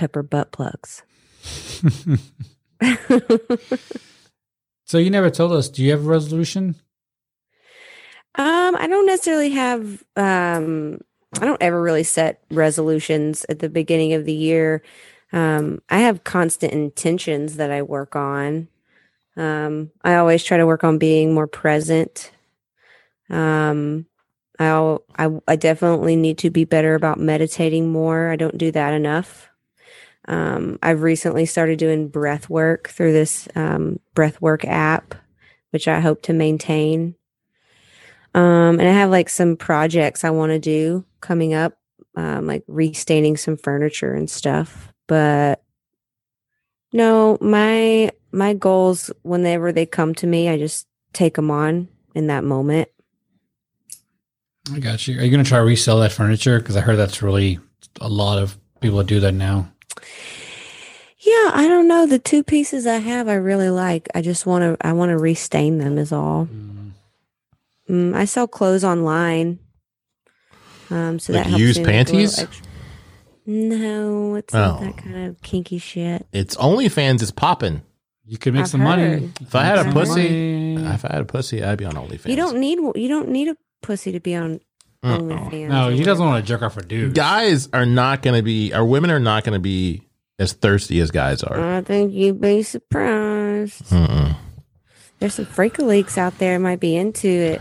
pepper butt plugs so you never told us. Do you have a resolution? Um, I don't necessarily have um I don't ever really set resolutions at the beginning of the year. Um, I have constant intentions that I work on. Um, I always try to work on being more present. Um, I'll, I I definitely need to be better about meditating more. I don't do that enough. Um, I've recently started doing breath work through this um, breath work app, which I hope to maintain. Um, and I have like some projects I want to do coming up, um, like restaining some furniture and stuff. But no, my my goals, whenever they come to me, I just take them on in that moment. I got you. Are you going to try to resell that furniture? Because I heard that's really a lot of people do that now. Yeah, I don't know. The two pieces I have, I really like. I just want to. I want to restain them. Is all. Mm, I sell clothes online. Um, so Like that helps used me make a little panties? No, it's not Oh. that kind of kinky shit. It's OnlyFans is popping. You could make I've some money. If I had a I've pussy, Money. if I had a pussy, I'd be on OnlyFans. You don't need you don't need a pussy to be on. OnlyFans. No, or he doesn't want to jerk off for dudes. Guys are not going to be, or women are not going to be as thirsty as guys are. I think you'd be surprised. Mm-mm. There's some freaker leaks out there might be into it.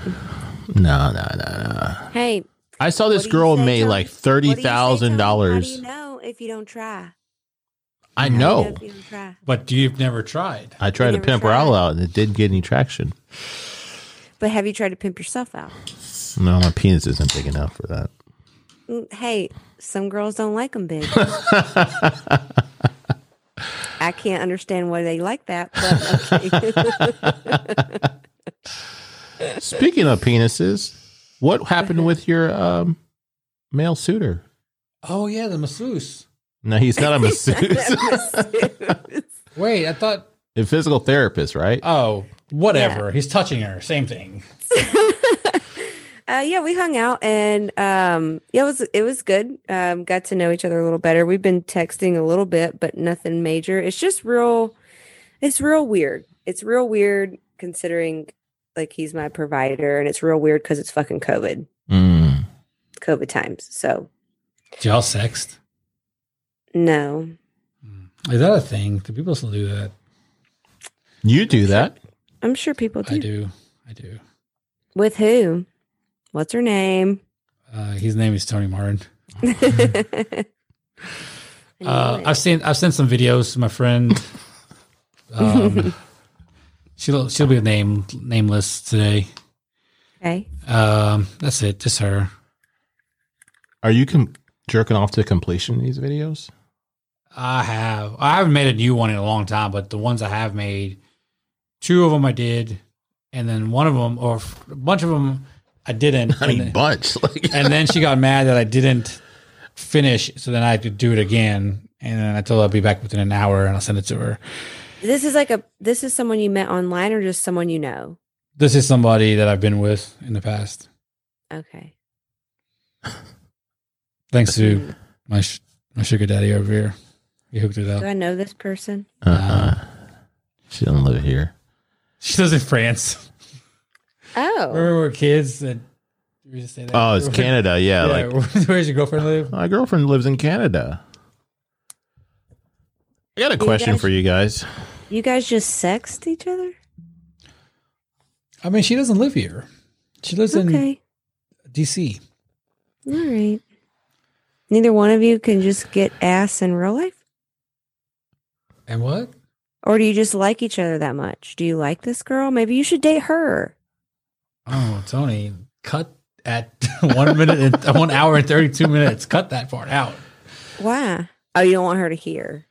No, no, no, no. Hey, I saw this what do you girl say, made Tony? like what thirty do you say, thousand Tony? How do you dollars. know if you don't try? I How you know. if you don't try? But you've never tried. I tried to pimp her tried? all out, and it didn't get any traction. But have you tried to pimp yourself out? No, my penis isn't big enough for that. Mm, Hey, some girls don't like them big. I can't understand why they like that, but okay. Speaking of penises, what happened with your um, male suitor? Oh yeah, the masseuse. No, he's not a masseuse. Wait, I thought. a physical therapist, right? Oh, whatever. He's touching her. Same thing. Uh, yeah, we hung out and um, yeah, it was it was good. Um, got to know each other a little better. We've been texting a little bit, but nothing major. It's just real. It's real weird. It's real weird considering like he's my provider, and it's real weird because it's fucking COVID, Mm. COVID times. So Did y'all sext? no, Is that a thing? Do people still do that? You do that. I'm sure people do. I do. I do. With who? What's her name? Uh, his name is Tony Martin. uh, I've seen I've sent some videos to my friend. Um, she'll she'll be named nameless today. okay. Um, that's it. Just her. Are you com- jerking off to completion in these videos? I have. I haven't made a new one in a long time, but the ones I have made, two of them I did, and then one of them, or a bunch of them, I didn't. I and, mean, then, bunch. Like, and then she got mad that I didn't finish, so then I had to do it again. And then I told her I'll be back within an hour, and I'll send it to her. This is like a. This is someone you met online, or just someone you know. This is somebody that I've been with in the past. Okay. Thanks to my sh- my sugar daddy over here. He hooked it up. Do. I know this person? uh, she doesn't live here. She lives in France. Oh, Remember we were kids and we used to say that. Oh, it's Canada. Yeah, Yeah, like where's your girlfriend live? my girlfriend lives in Canada. I got a question guys- for you guys. you guys just sexed each other? I mean, she doesn't live here. She lives in Okay. DC. All right. Neither one of you can just get ass in real life? And what? Or do you just like each other that much? Do you like this girl? Maybe you should date her. Oh, Tony, cut at one minute and one hour and thirty two minutes. Cut that part out. Why? Oh, you don't want her to hear.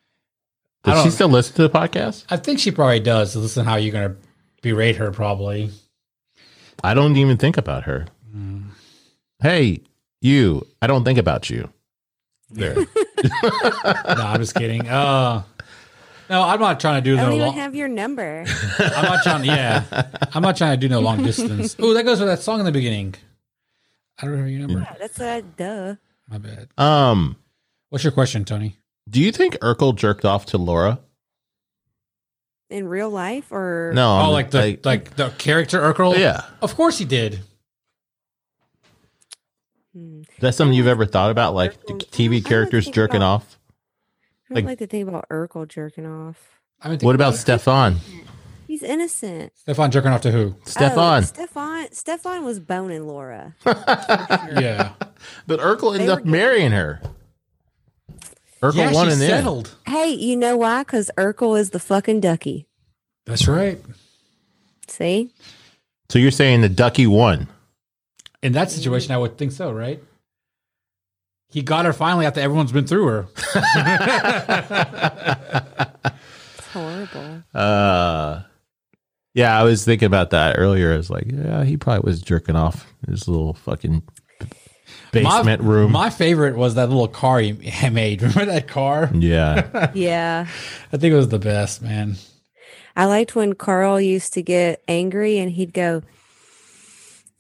Does she don't- still listen to the podcast? I think she probably does. Listen, how you're gonna berate her? Probably. I don't even think about her. Mm. Hey, you, I don't think about you. There. no, I'm just kidding. Uh, no, I'm not trying to do I don't even long. have your number. I'm not trying. Yeah, I'm not trying to do no long distance. Oh, that goes with that song in the beginning. I don't remember your number. Yeah, that's a duh. My bad. um, What's your question, Tony? do you think Urkel jerked off to Laura? In real life or No. Oh, I'm- like the like, the character Urkel. yeah. of course he did. Hmm. That's something you've ever thought about, like Urkel- TV characters jerking about- off? I like- don't like to think about Urkel jerking off. I mean, What about Stefan? He's innocent. Stefan jerking off to who? Stefan. Oh, Stefan. Stefan was boning Laura. Yeah, But Urkel ended up marrying her. Urkel yeah, won she in the end. Hey, you know why? Because Urkel is the fucking ducky. That's right. See? So you're saying the Ducky won? In that situation, I would think so, right? He got her finally after everyone's been through her. It's horrible. Uh, yeah, I was thinking about that earlier. I was like, yeah, he probably was jerking off in his little fucking basement my, room. My favorite was that little car he he made. Remember that car? yeah. yeah. I think it was the best, man. I liked when Carl used to get angry and he'd go,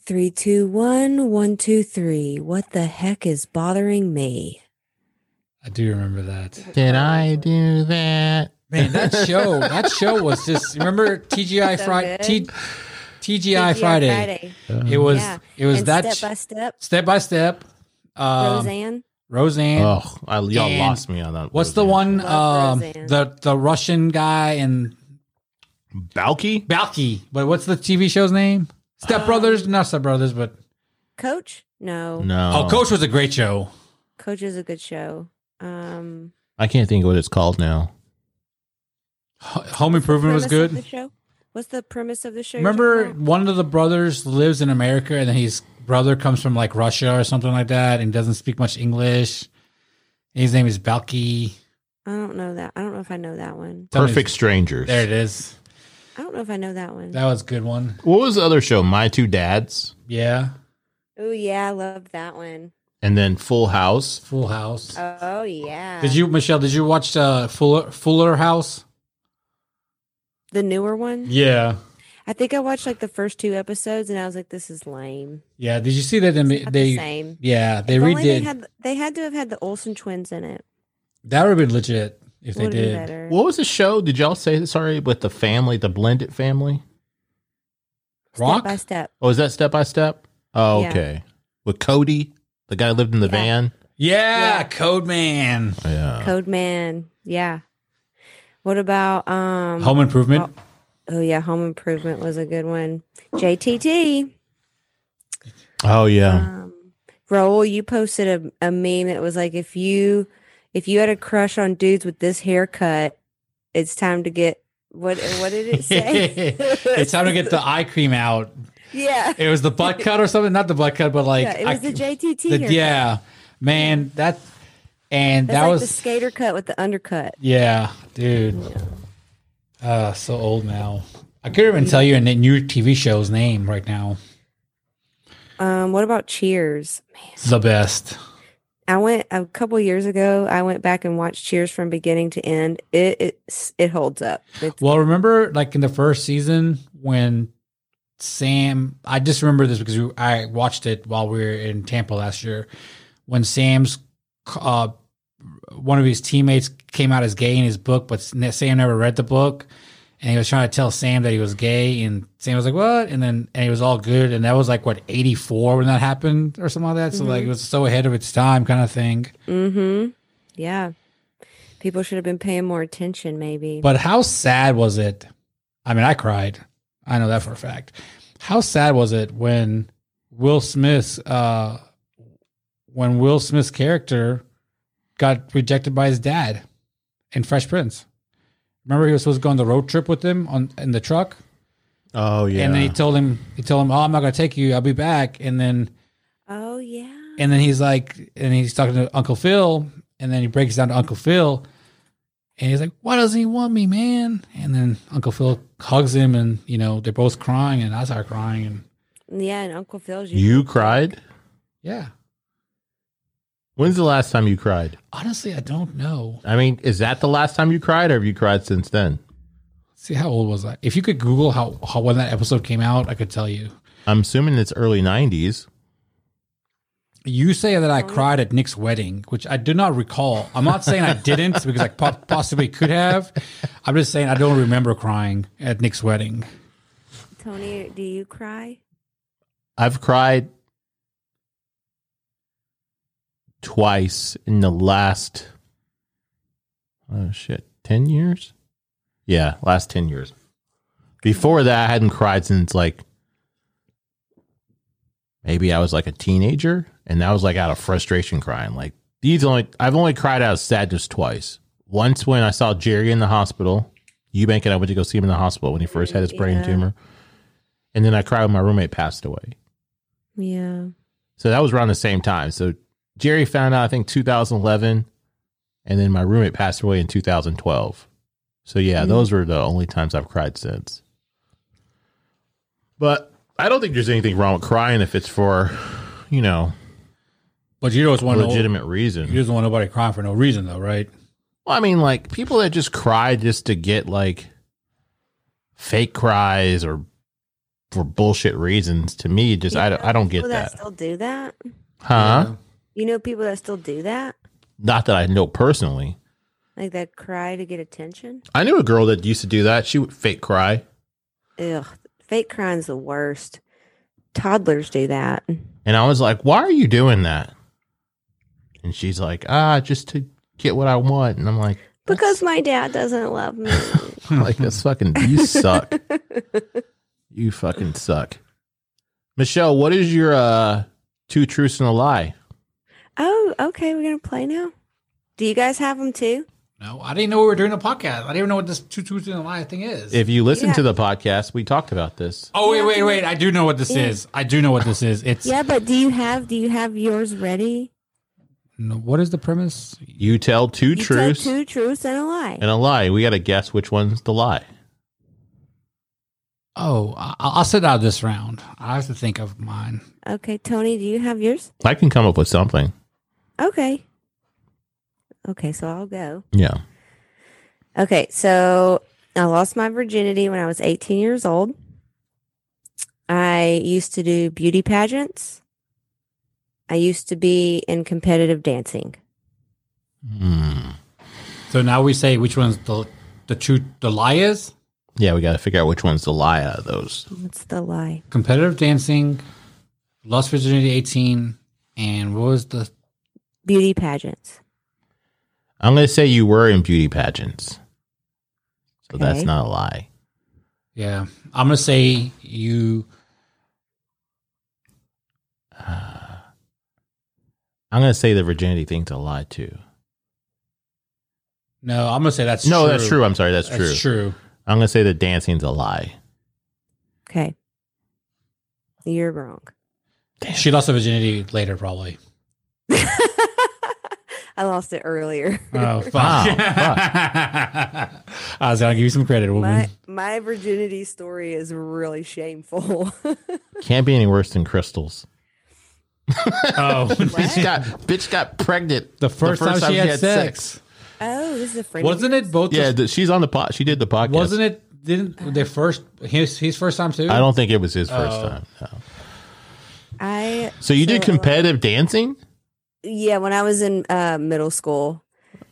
three, two, one, one, two, three. What the heck is bothering me? I do remember that. Did I do that? Man, that show, that show was just remember TGI So Friday, good. T, TGI Friday. It was Yeah. it was And that step by step. step by step. Um, Roseanne. Roseanne. Oh, I, y'all And lost me on that. What's the one? Um, the the Russian guy and Balki? Balki. But what's the TV show's name? Step Brothers, not Step Brothers, but Coach? No. No. oh, Coach was a great show. Coach is a good show. Um, I can't think of what it's called now. H- Home Improvement was good. the show? What's the premise of the show? Remember, one of the brothers lives in America, and then his brother comes from like Russia or something like that, and doesn't speak much English. His name is Balki. I don't know that. I don't know if I know that one. Tell me- Perfect Strangers. There it is. I don't know if I know that one. That was a good one. What was the other show? My Two Dads, Yeah, Oh yeah, I love that one. and then Full House. Full House. Oh yeah. Did you, Michelle? Did you watch uh, Fuller Fuller House? the newer one? Yeah, I think I watched like the first two episodes, and I was like, "This is lame." yeah. Did you see that? They, Not the same. yeah, they If only They had, they had to have had the Olsen twins in it. that would have been legit if they Would did. better. What was the show? Did y'all say sorry with the family, the blended family? Rock? Step by step. Oh, is that step by step? Oh, Yeah. okay. With Cody, the guy who lived in the Yeah. van. Yeah, Yeah. Code Man. Yeah. Code Man. Yeah. What about um? Home Improvement. Oh yeah, Home Improvement was a good one. JTT. Oh yeah. Um, Raul, you posted a, a meme that was like, if you if you had a crush on dudes with this haircut, it's time to get what what did it say? it's time to get the eye cream out. yeah. It was the butt cut or something, not the butt cut, but like yeah, it was I- the JTT the- yeah, man, that and That's that like was the skater cut with the undercut. yeah, dude. Uh, so old now. I couldn't even tell you a new TV show's name right now. Um, what about Cheers? The best. I went a couple years ago. I went back and watched Cheers from beginning to end. It it, it holds up. It's, Well, remember like in the first season when Sam, I just remember this because I watched it while we were in Tampa last year. When Sam's, uh, one of his teammates came out as gay in his book, but Sam never read the book, and he was trying to tell Sam that he was gay, and Sam was like, "What?" And then and it was all good, and that was like what eighty four when that happened or something like that. So like it was so ahead of its time, kind of thing. mm-hmm. Yeah. People should have been paying more attention, maybe. But how sad was it? I mean, I cried. I know that for a fact. How sad was it when Will Smith's uh, when Will Smith's character got rejected by his dad in Fresh Prince. Remember, he was supposed to go on the road trip with him on in the truck, Oh yeah. and then he told him, he told him, "Oh, I'm not going to take you. I'll be back." And then, Oh yeah. and then he's like, and he's talking to Uncle Phil, and then he breaks down to Uncle Phil, and he's like, "Why doesn't he want me, man?" And then Uncle Phil hugs him, and you know they're both crying, and I start crying, and Yeah, and Uncle Phil's you cried. yeah. When's the last time you cried? Honestly, I don't know. I mean, is that the last time you cried, or have you cried since then? See, how old was I? If you could Google how, how when that episode came out, I could tell you. I'm assuming it's early '90s. You say that I cried at Nick's wedding, which I do not recall. I'm not saying I didn't because I po- possibly could have. I'm just saying I don't remember crying at Nick's wedding. Tony, do you cry? I've cried twice in the last oh shit, 10 years? Yeah, last 10 years. Before that, I hadn't cried since like maybe I was like a teenager and that was like out of frustration crying. Like these only I've only cried out of sadness twice. Once when I saw Jerry in the hospital. Eubank and I went to go see him in the hospital when he first had his brain Yeah. tumor. And then I cried when my roommate passed away. Yeah. So that was around the same time. So Jerry found out, I think, 2011, and then my roommate passed away in 2012. So yeah, Mhm. those were the only times I've cried since. But I don't think there's anything wrong with crying if it's for, you know, But you don't want to legitimate You reason. You just want nobody crying for no reason, though, right? Well, I mean, like people that just cry just to get like fake cries or for bullshit reasons. To me, just I, don't- I don't get people that. that, still do that. huh? You know people that still do that, Not that I know personally. like that cry to get attention. I knew a girl that used to do that. She would fake cry. Ugh, fake crying's the worst. Toddlers do that. And I was like, why are you doing that? And she's like, ah, just to get what I want. And I'm like, Because my dad doesn't love me. like that's fucking, you suck. you fucking suck. Michelle, what is your uh two truths and a lie? Oh, okay. We're gonna play now. Do you guys have them too? No, I didn't know we were doing a podcast. I didn't even know what this two truths and a lie thing is. If you listen Yeah. to the podcast, we talked about this. oh wait, wait, wait! I do know what this Yeah. is. I do know what this is. It's Yeah, but do you have do you have yours ready? No, what is the premise? You tell two You tell truths two truths and a lie. and a lie. We got to guess which one's the lie. Oh, I- I'll sit out this round. I have to think of mine. Okay, Tony, do you have yours? I can come up with something. Okay. Okay, so I'll go. Yeah. Okay, so I lost my virginity when I was 18 years old. I used to do beauty pageants. I used to be in competitive dancing. Hmm. So now we say which one's the the truth, the lie is Yeah, we got to figure out which one's the lie out of those. What's the lie? competitive dancing, lost virginity eighteen, and what was the Beauty pageants. I'm going to say you were in beauty pageants. So that's not a lie. yeah? I'm gonna say you. I'm going to say the virginity thing's a lie too. No, I'm gonna say that's true. no, true. that's true. I'm sorry. That's, That's true. true. I'm going to say the dancing's a lie. Okay. You're wrong. She lost her virginity later, probably. I lost it earlier. Oh fuck! Wow, I was gonna give you some credit, woman. My my virginity story is really shameful. Can't be any worse than crystals. oh, bitch got bitch got pregnant the first, time, she had, sex. oh, this is a friend. Wasn't it both? Yeah, the- she's on the pot. She did the podcast. wasn't it? Didn't their first his his first time too? I don't think it was his first Oh. time. no. I So you did So, uh, competitive dancing? Yeah, when I was in uh, middle school,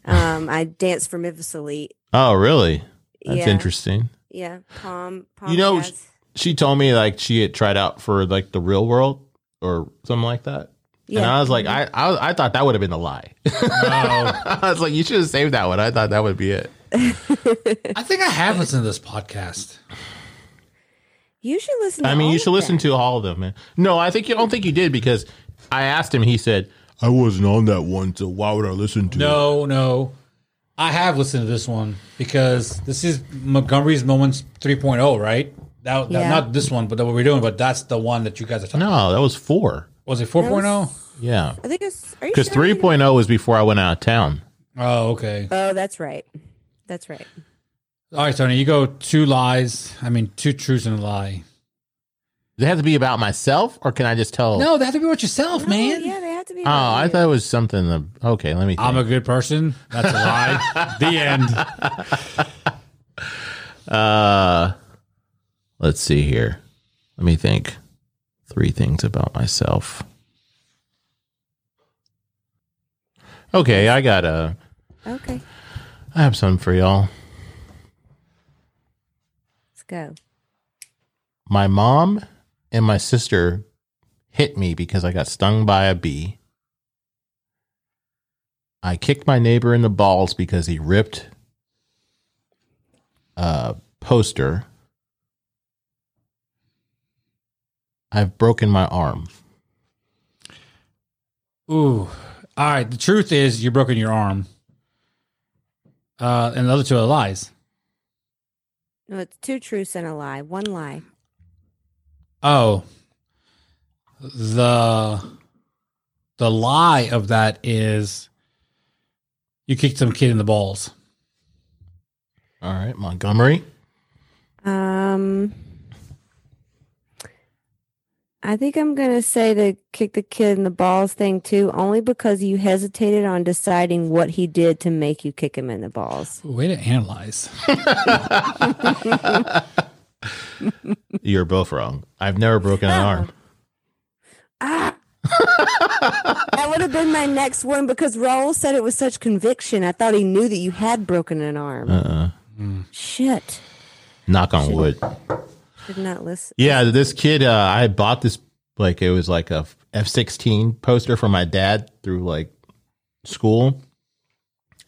um, I danced for Memphis Elite. Oh, really? That's yeah, interesting. Yeah, Palm. Palm You know, Jazz. She told me like she had tried out for like the real world or something like that. And I was like, I, I I thought that would have been a lie. No. I was like, you should have saved that one. I thought that would be it. I think I have listened to this podcast. you should listen. To I mean, all you of should listen them. to all of them, man. No, I think you don't think you did because I asked him. He said, I wasn't on that one, so why would I listen to it? No, no. I have listened to this one because this is Montgomery's Moments 3.0, right? That, that- Yeah. not this one, but that what we're doing, but that's the one that you guys are talking No, that was four. Was it 4.0? Yeah. I think it's are you Because sure? 3.0 was before I went out of town. Oh, okay. Oh, that's right. That's right. All right, Tony, you go two lies. I mean, two truths and a lie. Does it have to be about myself, or can I just tell? No, they have to be about yourself, Oh, man. yeah, they have to be. Oh, about I you. thought it was something. Of, okay, let me. Think. I'm a good person. That's a lie. the end. Uh, let's see here. Let me think. Three things about myself. Okay, I got a. Okay, I have some for y'all. let's go. My mom and my sister hit me because I got stung by a bee. I kicked my neighbor in the balls because he ripped a poster. I've broken my arm. Ooh. All right. The truth is, you're broken your arm. Uh, and the other two are lies. No, it's two truths and a lie. One lie. Oh, the the lie of that is you kicked some kid in the balls. All right, Montgomery. Um, I think I'm gonna say the kick the kid in the balls thing too, only because you hesitated on deciding what he did to make you kick him in the balls. Way to analyze. You're both wrong. I've never broken an arm. Ah. that would have been my next one because Raul said it with such conviction. I thought he knew that you had broken an arm. Uh-uh. Shit. Knock on wood. Did not listen. Yeah, this kid, uh, I bought this like it was like a F sixteen poster for my dad through like school,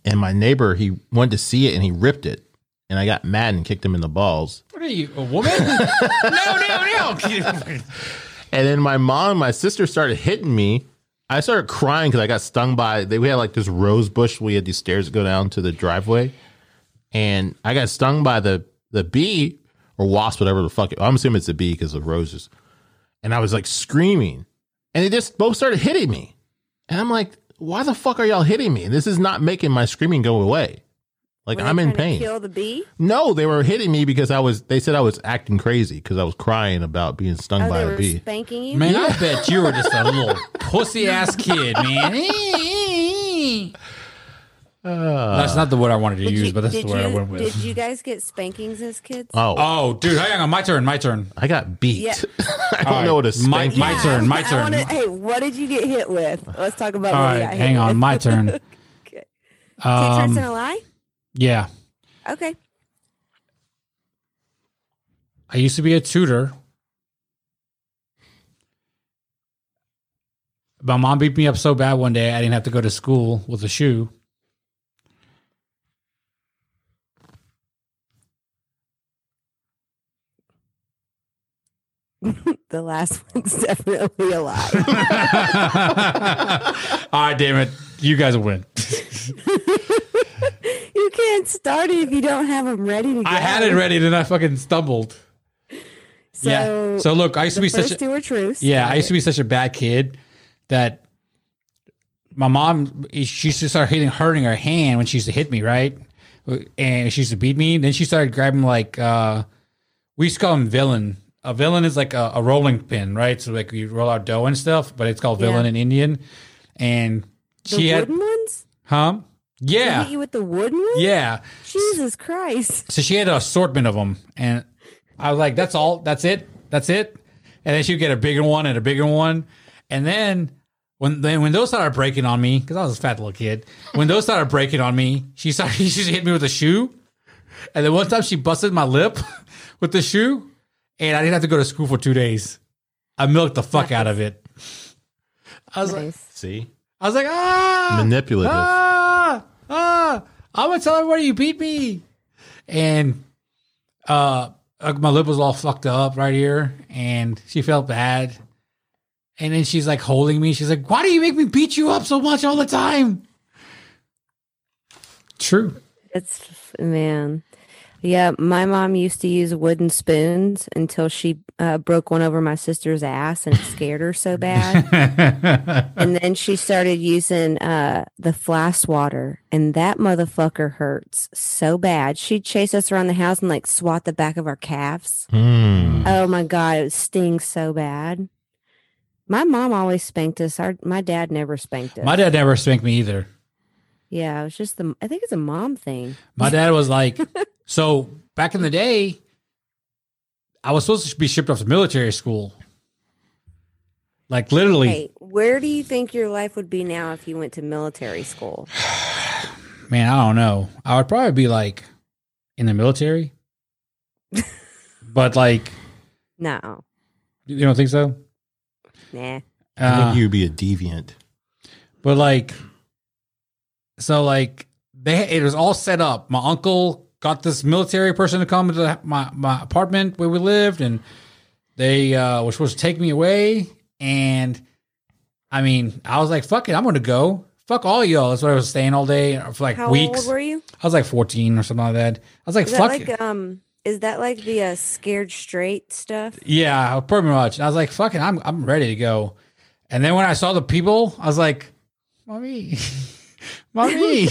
and my neighbor he wanted to see it and he ripped it, and I got mad and kicked him in the balls. What are you, a woman? no, no, no. And then my mom, and my sister started hitting me. I started crying because I got stung by. They we had like this rose bush. We had these stairs that go down to the driveway, and I got stung by the the bee or wasp, whatever the fuck. I'm assuming it's a bee because of roses. And I was like screaming, and they just both started hitting me, and I'm like, "Why the fuck are y'all hitting me? This is not making my screaming go away. Like Were I'm in trying to pain." Kill the bee. No, they were hitting me because I was. They said I was acting crazy because I was crying about being stung Oh, by they a were bee. spanking you. Man, I bet you were just a little pussy ass kid, man. that's not the word I wanted to use, you- but that's the did word I went with. Did you guys get spankings as kids? Oh, Oh, dude, hang on, my turn, my turn. I got beat. Yeah. I don't know what a My- my is. turn, my I turn. wanna- hey, what did you get hit with? Let's talk about. All what you right, got hang hit on, with. my turn. Okay. Two truths Um, and a lie. Yeah, Okay. I used to be a tutor. My mom beat me up so bad one day I didn't have to go to school with a shoe. The last one's definitely a lie. All right, damn it. You guys will win. you can't start it if you don't have them ready to go. I had it ready, then I fucking stumbled. So, yeah. So look, I used to be such a, two are truths. Yeah, I used to be such a bad kid that my mom she used to start hitting hurting her hand when she used to hit me, right? And she used to beat me. Then she started grabbing like uh we used to call him villain. A villain is like a, a rolling pin, right? So like you roll out dough and stuff, but it's called villain Yeah. in Indian. And The she had wooden ones. huh? They hit Yeah. you with the wooden ones. Yeah. Jesus Christ. So she had an assortment of them, and I was like, "That's all. That's it. That's it." And then she'd get a bigger one and a bigger one, and then when then when those started breaking on me, because I was a fat little kid, when those started breaking on me, she started she just hit me with a shoe, and then one time she busted my lip with the shoe, and I didn't have to go to school for two days. I milked the fuck out of it. I was like, See, I was like, ah, manipulative. ah, ah, I'm gonna tell everybody you beat me. And uh, uh, my lip was all fucked up right here, and she felt bad. And then she's like holding me. She's like, "Why do you make me beat you up so much all the time?" True. It's man. Yeah, my mom used to use wooden spoons until she uh, broke one over my sister's ass and it scared her so bad. and then she started using uh, the flask water, and that motherfucker hurts so bad. She'd chase us around the house and like swat the back of our calves. Hmm. Oh my god, it stings so bad. My mom always spanked us. Our my dad never spanked us. My dad never spanked me either. yeah, it was just the. I think it's a mom thing. My dad was like, so back in the day, I was supposed to be shipped off to military school. Like literally, Hey, where do you think your life would be now if you went to military school? man, I don't know. I would probably be like in the military, but like, No, you don't think so? nah. I Uh, think you'd be a deviant. but like, so like they, it was all set up. My uncle got this military person to come to the, my my apartment where we lived, and they uh, were supposed to take me away. And I mean, I was like, "Fuck it, I'm gonna go." Fuck all y'all. That's what I was staying all day for like How weeks. old were you? I was like 14 or something like that. I was like, Is that fuck like it. um? Is that like the uh, scared straight stuff? Yeah, pretty much. I was like, fuck it, I'm I'm ready to go. And then when I saw the people, I was like, Mommy, Mommy,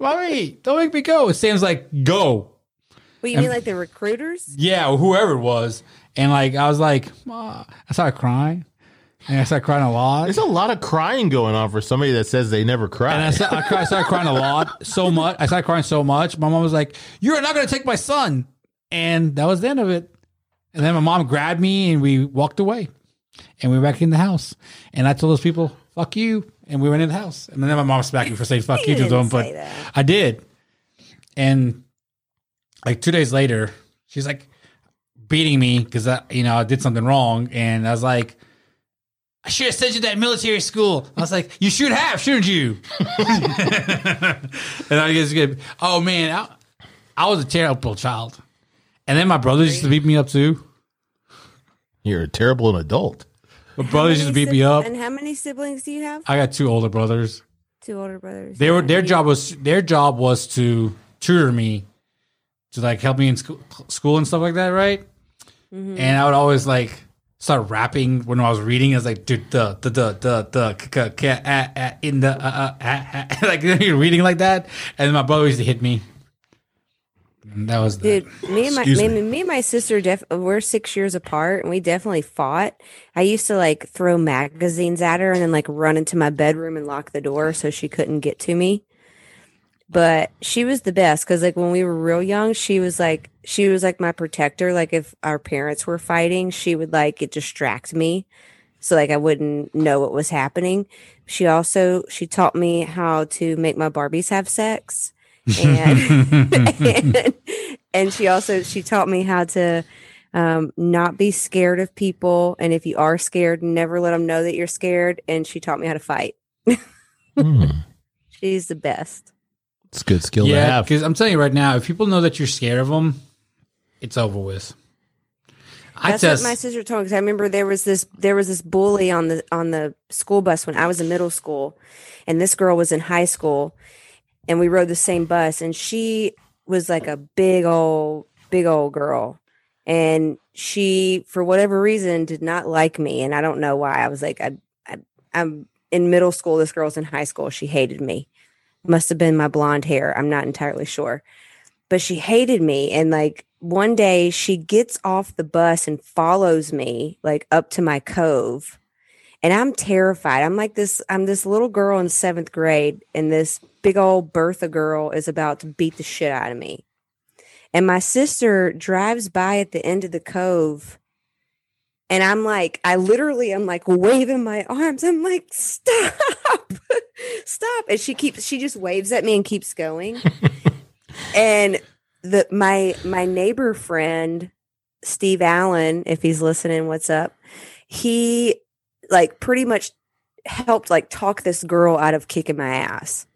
Mommy, don't make me go. It seems like go. What you mean, like the recruiters? Yeah, whoever it was. And like I was like, Ma. I started crying. And I started crying a lot. There's a lot of crying going on for somebody that says they never cry. And I, sta- I, cry- I started crying a lot, so much. I started crying so much. My mom was like, "You're not going to take my son," and that was the end of it. And then my mom grabbed me and we walked away, and we went back in the house. And I told those people, "Fuck you," and we went in the house. And then my mom smacked me for saying "fuck you" You to them, but that. I did. And like two days later, she's like beating me because I, you know, I did something wrong, and I was like. I should have sent you to that military school. I was like, you should have, shouldn't you? and I just get, oh man, I, I was a terrible child. And then my brothers used to beat me up too. You're a terrible adult. My brothers used to beat me up. And how many siblings do you have? I got two older brothers. Two older brothers. They were their job was their job was to tutor me, to like help me in school, school and stuff like that, right? Mm-hmm. And I would always like start rapping when I was reading. I was like, dude, the the the the the k- k- k- ah, ah, in the uh, uh, ah, ah," like you're reading like that, and my brother used to hit me. That was the, Dude, me and my me, me. me and my sister def we're six years apart and we definitely fought. I used to like throw magazines at her and then like run into my bedroom and lock the door so she couldn't get to me. But she was the best because like when we were real young, she was like she was like my protector. Like if our parents were fighting, she would like it distract me. So like I wouldn't know what was happening. She also she taught me how to make my Barbies have sex. And and, and she also she taught me how to um, not be scared of people and if you are scared never let them know that you're scared and she taught me how to fight Hmm. she's the best It's a good skill to yeah. have. Because I'm telling you right now, if people know that you're scared of them, it's over with. I that's just what my sister told me 'cause i remember there was this there was this bully on the on the school bus when i was in middle school and this girl was in high school and we rode the same bus and she was like a big old big old girl. And she for whatever reason did not like me and i don't know why. I was like I, I i'm in middle school this girl's in high school. She hated me. Must have been my blonde hair. I'm not entirely sure. But she hated me and like one day she gets off the bus and follows me like up to my cove. And i'm terrified. I'm like this i'm this little girl in seventh grade and this big old bertha girl is about to beat the shit out of me. And my sister drives by at the end of the cove and i'm like i literally i'm like waving my arms. I'm like stop. Stop. And she keeps she just waves at me and keeps going. And the my my neighbor friend Steve Allen, if he's listening, what's up? He like pretty much helped like talk this girl out of kicking my ass.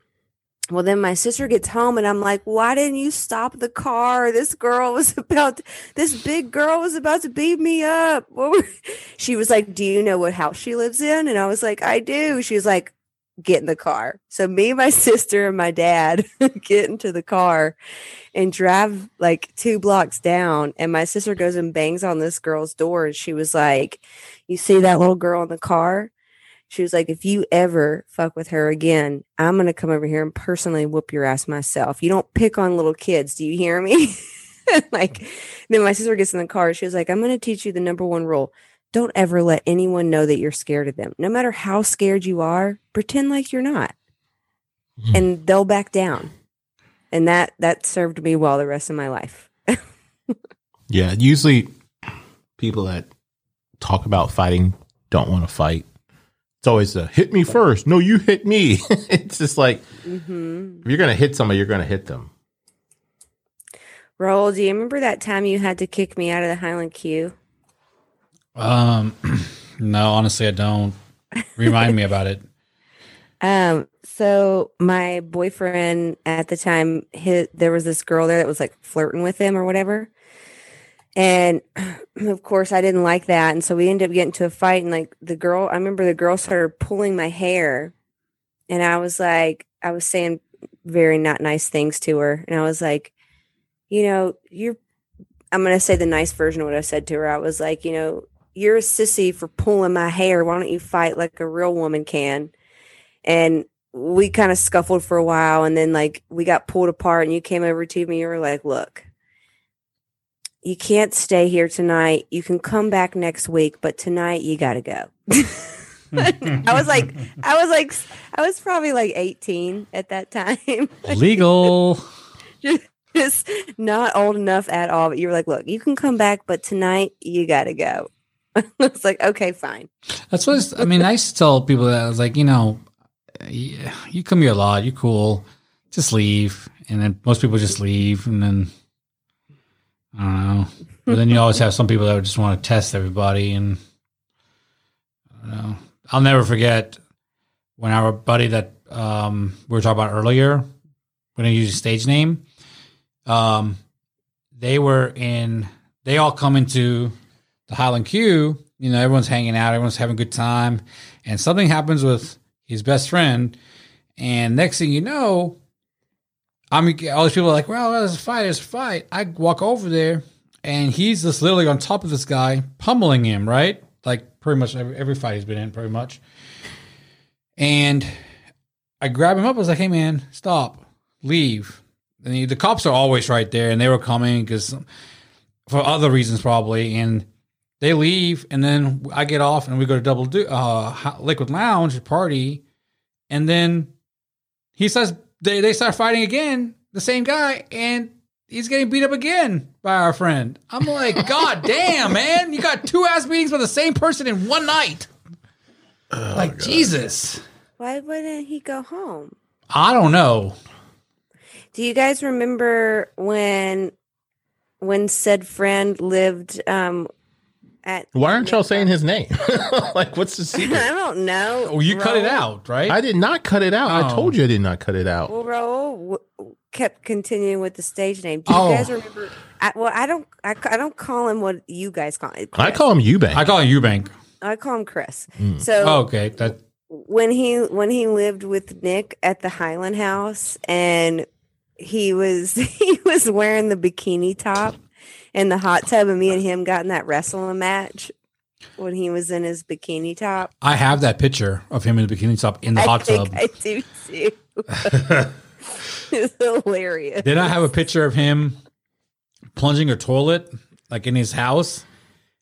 Well, then my sister gets home and I'm like, why didn't you stop the car? This girl was about, to, this big girl was about to beat me up. She was like, do you know what house she lives in? And I was like, I do. She was like, get in the car. So me, my sister, and my dad get into the car and drive like two blocks down. And my sister goes and bangs on this girl's door. And she was like, you see that little girl in the car? She was like, if you ever fuck with her again, I'm going to come over here and personally whoop your ass myself. You don't pick on little kids. Do you hear me? like, then my sister gets in the car. She was like, I'm going to teach you the number one rule. Don't ever let anyone know that you're scared of them. No matter how scared you are, pretend like you're not. Hmm. And they'll back down. And that that served me well the rest of my life. Yeah, usually people that talk about fighting don't want to fight. It's always a hit me first. No, you hit me. it's just like hmm if you're gonna hit somebody, you're gonna hit them. Raul, do you remember that time you had to kick me out of the Highland Q? Um, no, honestly, I don't. Remind me about it. Um, so my boyfriend at the time, his, there was this girl there that was like flirting with him or whatever. And of course, I didn't like that. And so we ended up getting to a fight. And like the girl, I remember the girl started pulling my hair. And I was like, I was saying very not nice things to her. And I was like, you know, you're, I'm going to say the nice version of what I said to her. I was like, you know, you're a sissy for pulling my hair. Why don't you fight like a real woman can? and we kind of scuffled for a while and then like we got pulled apart and you came over to me you were like look you can't stay here tonight you can come back next week but tonight you gotta go i was like i was like i was probably like 18 at that time Legal. just not old enough at all but you were like look you can come back but tonight you gotta go i was like okay fine That's what it's- I mean. I used to tell people that I was like, you know, yeah, you come here a lot. You're cool. Just leave, and then most people just leave, and then I don't know. But then you always have some people that would just want to test everybody, and I don't know. I'll never forget when our buddy that um, we were talking about earlier, when I use his stage name, um, they were in. They all come into the Highland Q. You know, everyone's hanging out, everyone's having a good time, and something happens with his best friend, and next thing you know, I mean, all these people are like, "Well, there's a fight, there's a fight." I walk over there, and he's just literally on top of this guy, pummeling him, right? Like pretty much every, every fight he's been in, pretty much. And I grab him up. I was like, "Hey, man, stop, leave." And the, the cops are always right there, and they were coming because for other reasons probably, and they leave, and then I get off, and we go to Double Do uh, Liquid Lounge party, and then he says they they start fighting again, the same guy, and he's getting beat up again by our friend. I'm like, God damn, man, you got two ass beatings with the same person in one night. like Jesus, why wouldn't he go home I don't know. Do you guys remember when when said friend lived um at Why aren't y'all saying his name? like, what's the secret? I don't know. Oh, you cut it out, right? I did not cut it out. I Oh. told you I did not cut it out. Well, Raul w- kept continuing with the stage name. Do you Oh. guys remember? I, well, I don't. I, I don't call him what you guys call him. I call him Eubank. I call it Eubank. I call him Chris. Mm. So Oh, okay, that when he when he lived with Nick at the Highland House and he was he was wearing the bikini top in the hot tub and me and him got in that wrestling match when he was in his bikini top. I have that picture of him in the bikini top in the I hot think tub. I do too. it's hilarious. Then I have a picture of him plunging a toilet, like in his house,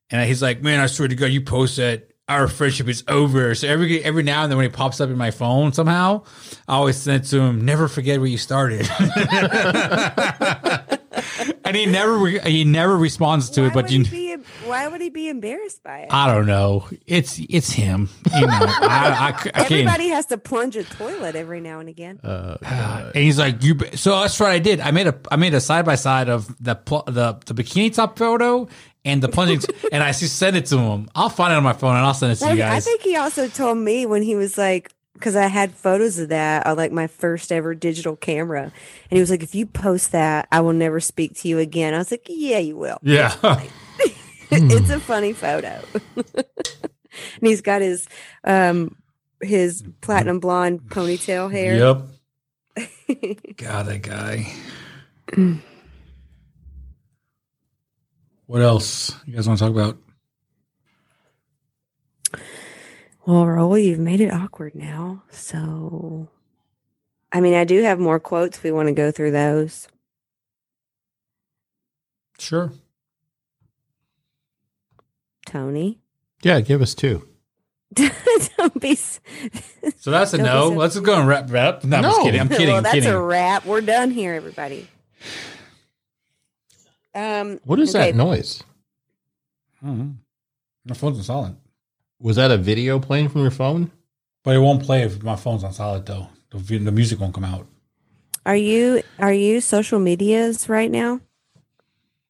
and he's like, "Man, I swear to God, you post that our friendship is over." So every every now and then, when he pops up in my phone somehow, I always send it to him. Never forget where you started. and he never re- he never responds to Why it. But you, be, why would he be embarrassed by it? I don't know. It's it's him. You know, I, I, I. Everybody has to plunge a toilet every now and again. Uh, and he's like, "You." be- So that's what I did. I made a I made a side by side of the pl- the the bikini top photo and the plunging, and I just sent it to him. I'll find it on my phone and I'll send it to Well, you guys. I think he also told me when he was like because I had photos of that on like my first ever digital camera, and he was like, "If you post that, I will never speak to you again." I was like, "Yeah, you will." Yeah. it's hmm. a funny photo, and he's got his um his platinum blonde ponytail hair. Yep. God, that guy. Mm. what else you guys want to talk about? Well, Raul, you've made it awkward now. So, I mean, I do have more quotes. We want to go through those. Sure. Tony. Yeah, give us two. Don't be. So that's a no. so- Let's just go and wrap it up. No, I'm just kidding. I'm kidding. well, that's kidding. a wrap. We're done here, everybody. Um, What is okay, that noise? Mhm. My phone's on silent, Was that a video playing from your phone? but it won't play if my phone's on silent though. The, the music won't come out. Are you are you social medias right now?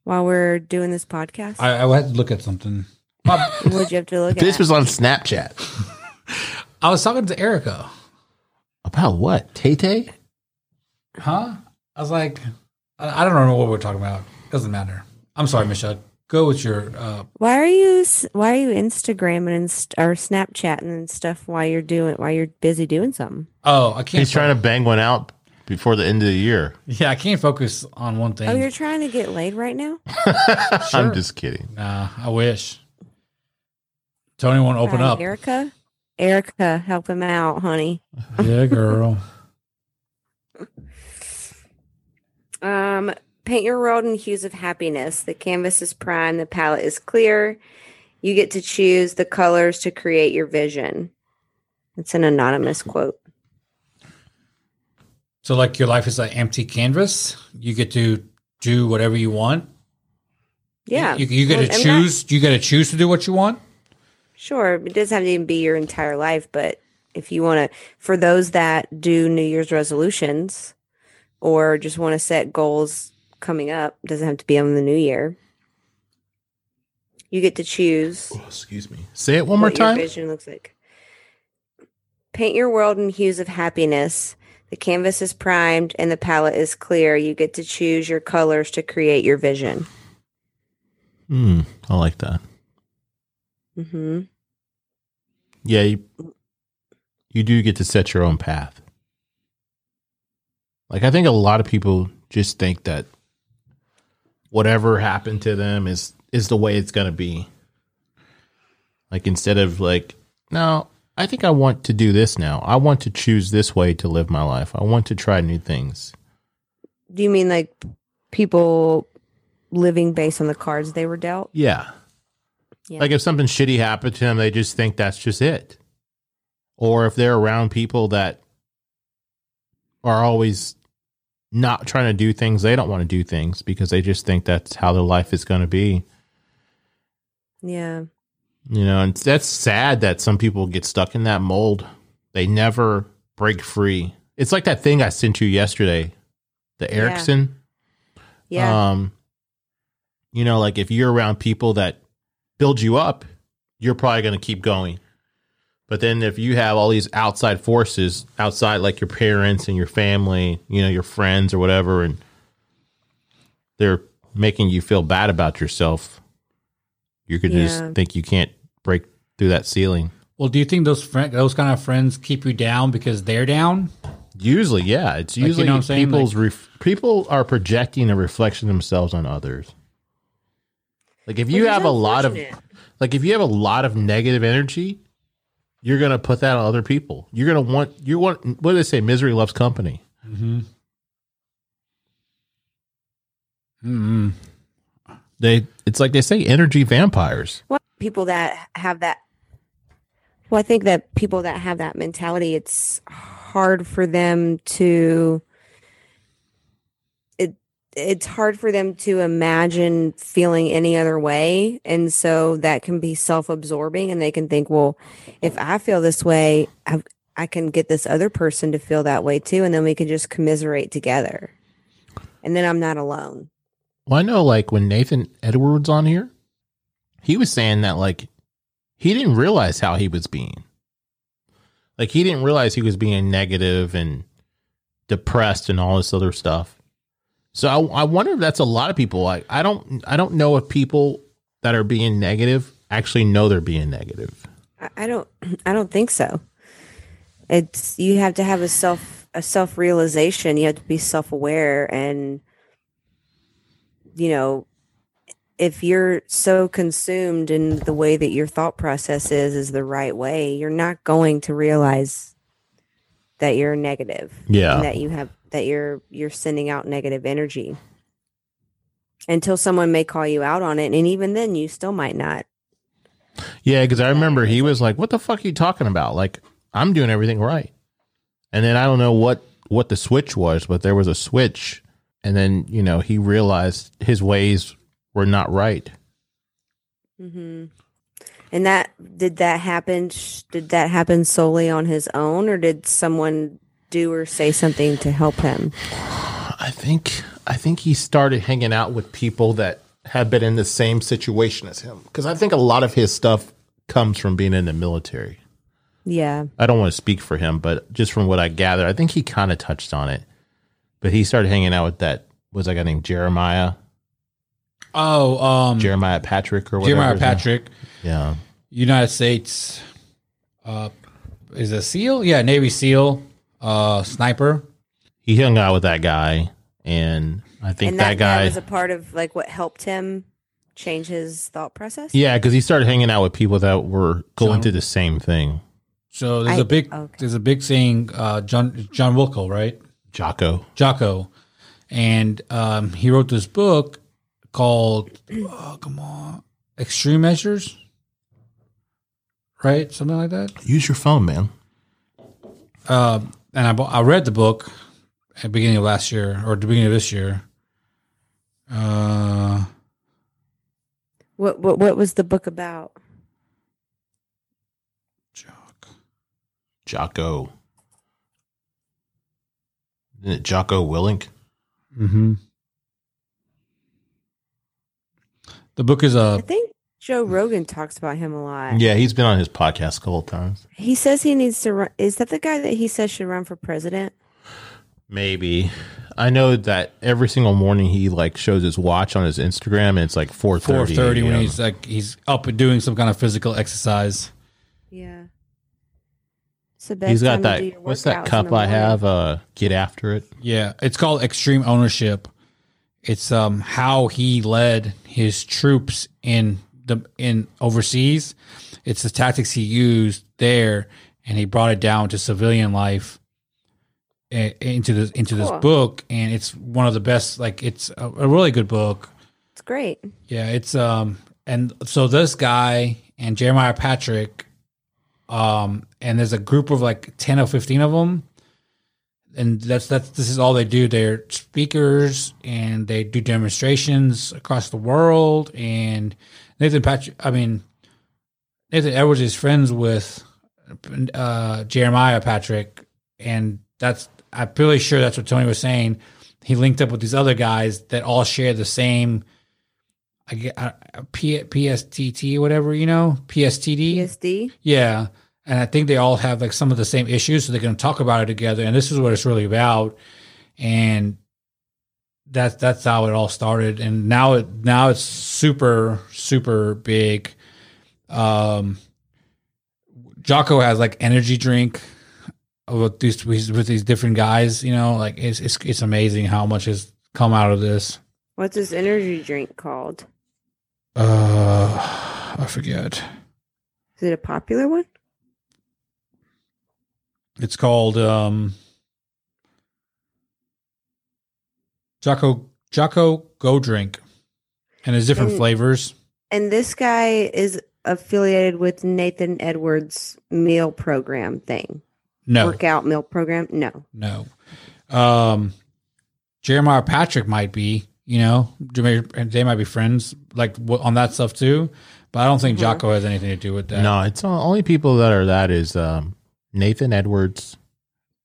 While we're doing this podcast, I, I had to look at something. What'd you have to look at This at? was on Snapchat. I was talking to Erica. About what? Tay Tay? Huh? I was like, I, I don't know what we're talking about. Doesn't matter. I'm sorry, Michelle. Go with your. uh Why are you Why are you Instagramming and st- or Snapchatting and stuff while you're doing while you're busy doing something? Oh, I can't. He's trying to bang one out before the end of the year. Yeah, I can't focus on one thing. Oh, you're trying to get laid right now? I'm just kidding. Nah, I wish. Tony won't open Right, up. Erica. Erica, help him out, honey. Yeah, girl. Um, paint your world in hues of happiness. The canvas is prime, the palette is clear. You get to choose the colors to create your vision. It's an anonymous quote. So, like, your life is an empty canvas. You get to do whatever you want. Yeah. You, you get Well, to I'm not- choose. you get to choose to do what you want. Sure, it doesn't have to even be your entire life, but if you want to, for those that do New Year's resolutions or just want to set goals coming up, doesn't have to be on the new year. You get to choose Oh, excuse me. Say it one more time. vision looks like. Paint your world in hues of happiness. The canvas is primed and the palette is clear. You get to choose your colors to create your vision. Hmm, I like that. hmm Yeah, you, you do get to set your own path. Like I think a lot of people just think that whatever happened to them is is the way it's going to be. Like instead of like, no, I think I want to do this now. I want to choose this way to live my life. I want to try new things. Do you mean like people living based on the cards they were dealt? Yeah. Yeah. Like if something shitty happened to them, they just think that's just it. Or if they're around people that are always not trying to do things, they don't want to do things because they just think that's how their life is going to be. Yeah. You know, and that's sad that some people get stuck in that mold. They never break free. It's like that thing I sent you yesterday, the Yeah. Erickson. Yeah. Um, you know, like if you're around people that build you up, you're probably going to keep going. But then if you have all these outside forces outside, like your parents and your family, you know, your friends or whatever, and they're making you feel bad about yourself, you could Yeah. just think you can't break through that ceiling. Well, do you think those friend, those kind of friends keep you down because they're down? Usually, yeah, it's Like, you usually know what I'm saying? people's ref- people are projecting a reflection of themselves on others. Like if you have a lot of like if you have a lot of negative energy, you're gonna put that on other people. You're gonna want you want what do they say? Misery loves company. Mm-hmm. Mm-hmm. They it's like they say energy vampires. Well, people that have that. Well, I think that people that have that mentality, it's hard for them to. It it's hard for them to imagine feeling any other way, and so that can be self-absorbing, and they can think, well, if I feel this way, I, I can get this other person to feel that way too, and then we can just commiserate together, and then I'm not alone. Well, I know like when Nathan Edwards on here, he was saying that like he didn't realize how he was being. Like he didn't realize he was being negative and depressed and all this other stuff. So I, I wonder if that's a lot of people. Like I don't I don't know if people that are being negative actually know they're being negative. I, I don't I don't think so. It's you have to have a self a self realization. You have to be self aware and you know if you're so consumed in the way that your thought process is is the right way, you're not going to realize that you're negative. Yeah. That you have that you're you're sending out negative energy. Until someone may call you out on it. And even then you still might not. Yeah, because I remember he was like, "What the fuck are you talking about? Like I'm doing everything right." And then I don't know what what the switch was, but there was a switch, and then you know he realized his ways were not right. mm-hmm. And that did that happen? Did that happen solely on his own, or did someone do or say something to help him? I think I think he started hanging out with people that have been in the same situation as him because I think a lot of his stuff comes from being in the military. Yeah, I don't want to speak for him, but just from what I gather, I think he kind of touched on it. But he started hanging out with that was that guy named Jeremiah, Oh, um, Jeremiah Patrick or whatever. Jeremiah his name- Patrick, Yeah. United States, uh, is a SEAL? Yeah, Navy SEAL, uh, sniper. He hung out with that guy, and I think and that, that, guy guy. was a part of like what helped him change his thought process. yeah, because he started hanging out with people that were going John- through the same thing. So there's I- a big, okay. there's a big saying, uh, John John Wilco, right? Jocko. Jocko, and um, he wrote this book called oh, "Come on, Extreme Measures," right? Something like that. Use your phone, man. Um, and I, bu- I read the book at the beginning of last year or the beginning of this year. Uh, What what what was the book about? Jock. Jocko. Isn't it Jocko Willink? Mm-hmm. The book is I a think Joe Rogan talks about him a lot. Yeah, he's been on his podcast a couple of times. He says he needs to run. Is that the guy that he says should run for president? Maybe. I know that every single morning he like shows his watch on his Instagram and it's like 4:30. four thirty when he's like he's up and doing some kind of physical exercise. Yeah. So the He's got that what's that cup I have uh get after it. Yeah, it's called extreme ownership. It's um how he led his troops in the in overseas. It's the tactics he used there, and he brought it down to civilian life eh, into this into this book, and it's one of the best. Like it's a, a really good book. It's great. Yeah, it's um and so this guy and Jeremiah Patrick um and there's a group of like 10 or 15 of them and that's that's this is all they do they're speakers and they do demonstrations across the world and Nathan Patrick I mean Nathan Edwards is friends with uh Jeremiah Patrick and that's I'm pretty sure that's what Tony was saying he linked up with these other guys that all share the same I get uh, P, PSTT, whatever you know, PSTD. PSD. Yeah, and I think they all have like some of the same issues, so they're going to talk about it together. And this is what it's really about. And that's that's how it all started. And now it now it's super super big. Um, Jocko has like energy drink with these with these different guys. You know, like it's it's it's amazing how much has come out of this. What's this energy drink called? Uh, I forget. Is it a popular one? It's called um Jocko Jocko Go Drink. And there's different And- flavors. And this guy is affiliated with Nathan Edwards meal program thing. No. Workout meal program. No. No. Um Jeremiah Patrick might be, you know, they may- they might be friends like on that stuff too, but I don't think Mhm. Jocko has anything to do with that. No, it's all, only people that are that is um, Nathan Edwards,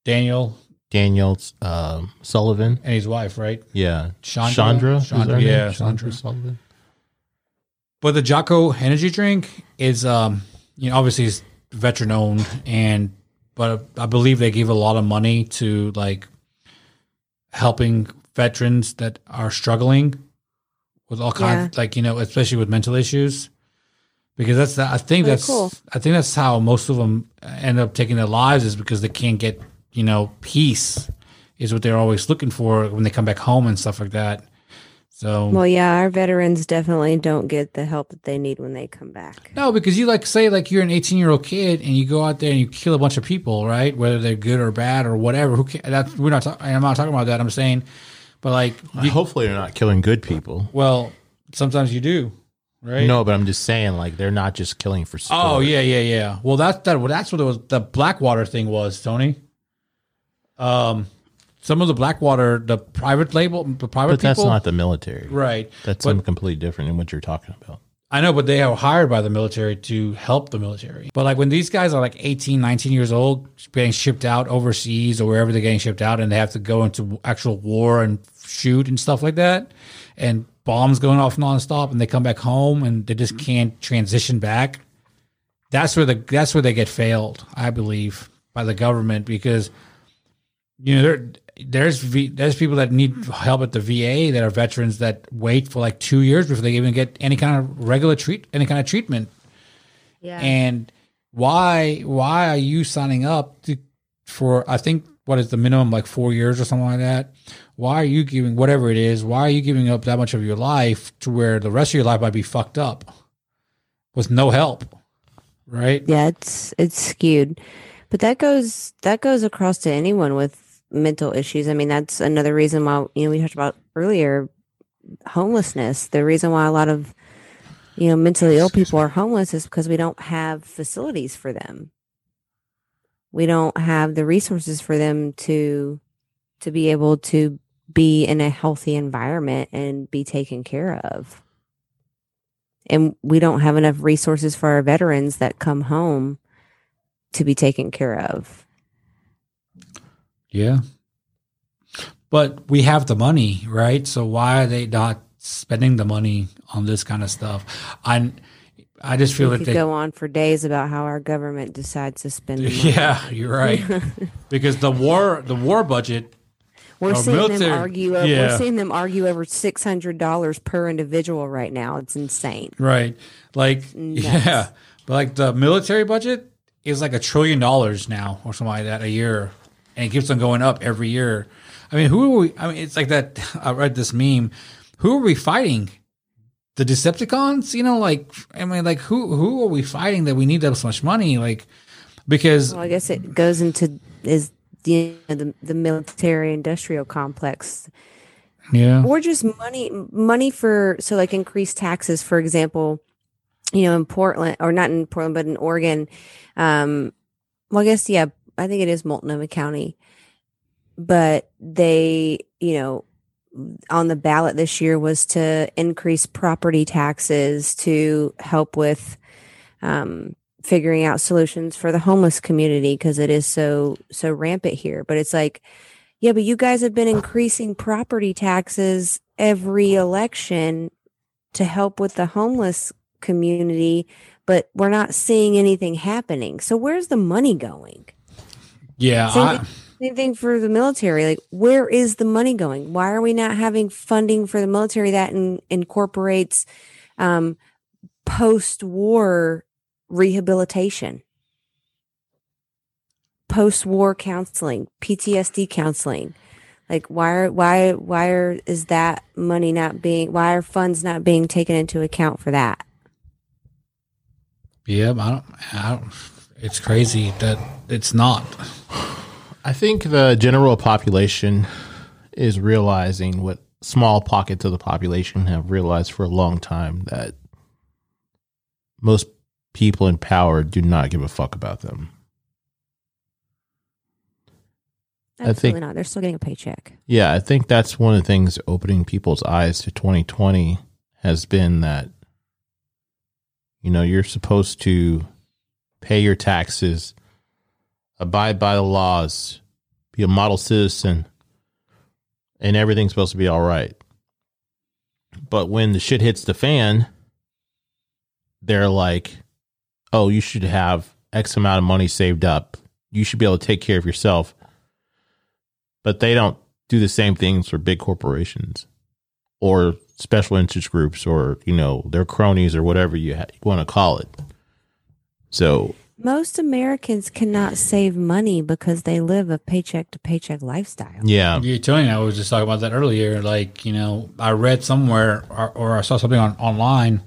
Daniel Daniels, um, Sullivan. and his wife, right? Yeah, Chandra? Chandra. Chandra, her name? yeah, Chandra Chandra. Sullivan. But the Jocko energy drink is, um, you know, obviously it's veteran owned, and but I believe they give a lot of money to like helping veterans that are struggling with all kinds, like you know, especially with mental issues. Because that's the, I think Very that's cool. I think that's how most of them end up taking their lives is because they can't get you know peace is what they're always looking for when they come back home and stuff like that. So Well, yeah, our veterans definitely don't get the help that they need when they come back. No, because you like say like you're an 18 year old kid and you go out there and you kill a bunch of people, right? Whether they're good or bad or whatever. Who ca- that's we're not. Talk- I'm not talking about that. I'm saying, but like, you, Hopefully, they're not killing good people. well, sometimes you do, right? No, but I'm just saying, like, they're not just killing for oh, sport. Oh yeah, yeah, yeah. Well, that's that. Well, that's what it was. The Blackwater thing was Tony. Um, some of the Blackwater, the private label, the private But that's people, not the military. right. That's But- something completely different than what you're talking about. I know, but they are hired by the military to help the military. But like when these guys are like 18, 19 years old, getting shipped out overseas or wherever they're getting shipped out, and they have to go into actual war and shoot and stuff like that, and bombs going off nonstop, and they come back home and they just can't transition back. That's where the that's where they get failed, I believe, by the government because you know there there's v, there's people that need help at the VA that are veterans that wait for like two years before they even get any kind of regular treat any kind of treatment. Yeah. And why why are you signing up to, for I think what is the minimum like four years or something like that? Why are you giving whatever it is? Why are you giving up that much of your life to where the rest of your life might be fucked up with no help? Right? yeah, it's it's skewed. But that goes that goes across to anyone with mental issues. I mean, that's another reason why you know we talked about earlier homelessness. The reason why a lot of you know mentally ill people are homeless is because we don't have facilities for them. We don't have the resources for them to to be able to be in a healthy environment and be taken care of. And we don't have enough resources for our veterans that come home to be taken care of. Yeah. But we have the money, right? So why are they not spending the money on this kind of stuff? I I just feel we like could they go on for days about how our government decides to spend. The money. Yeah, you're right. because the war the war budget We're seeing military- them argue. Over, yeah. We're seeing them argue over six hundred dollars per individual right now. It's insane. Right. Like, yeah. But like the military budget is like a trillion dollars now or something like that a year. And it keeps on going up every year. I mean, who are we? I mean, it's like that. I read this meme. Who are we fighting? The Decepticons? You know, like, I mean, like, who who are we fighting that we need that so much money? Like, because, Well, I guess it goes into is the the, the military industrial complex yeah. or just money money for so like increased taxes for example you know in portland or not in portland but in oregon um well i guess yeah i think it is multnomah county but they you know on the ballot this year was to increase property taxes to help with um figuring out solutions for the homeless community because it is so so rampant here but it's like yeah, but you guys have been increasing property taxes every election to help with the homeless community, but we're not seeing anything happening. So where's the money going? Yeah. Same, I, thing, same thing for the military. Like, where is the money going? Why are we not having funding for the military that in, incorporates um, post-war rehabilitation? post-war counseling, PTSD counseling. Like why are why why are is that money not being why are funds not being taken into account for that? yeah. I don't, I don't, it's crazy that it's not. I think the general population is realizing what small pockets of the population have realized for a long time that most people in power do not give a fuck about them. I Absolutely think- not. They're still getting a paycheck. Yeah, I think that's one of the things opening people's eyes to 2020 has been that you know, you're supposed to pay your taxes, abide by the laws, be a model citizen, and everything's supposed to be all right. But when the shit hits the fan, they're like, "Oh, you should have X amount of money saved up you should be able to take care of yourself. But they don't do the same things for big corporations or special interest groups or, you know, their cronies or whatever you, ha- you want to call it. So, Most Americans cannot save money because they live a paycheck to paycheck lifestyle. yeah. You're telling I was just talking about that earlier. Like, you know, I read somewhere or, or I saw something on online.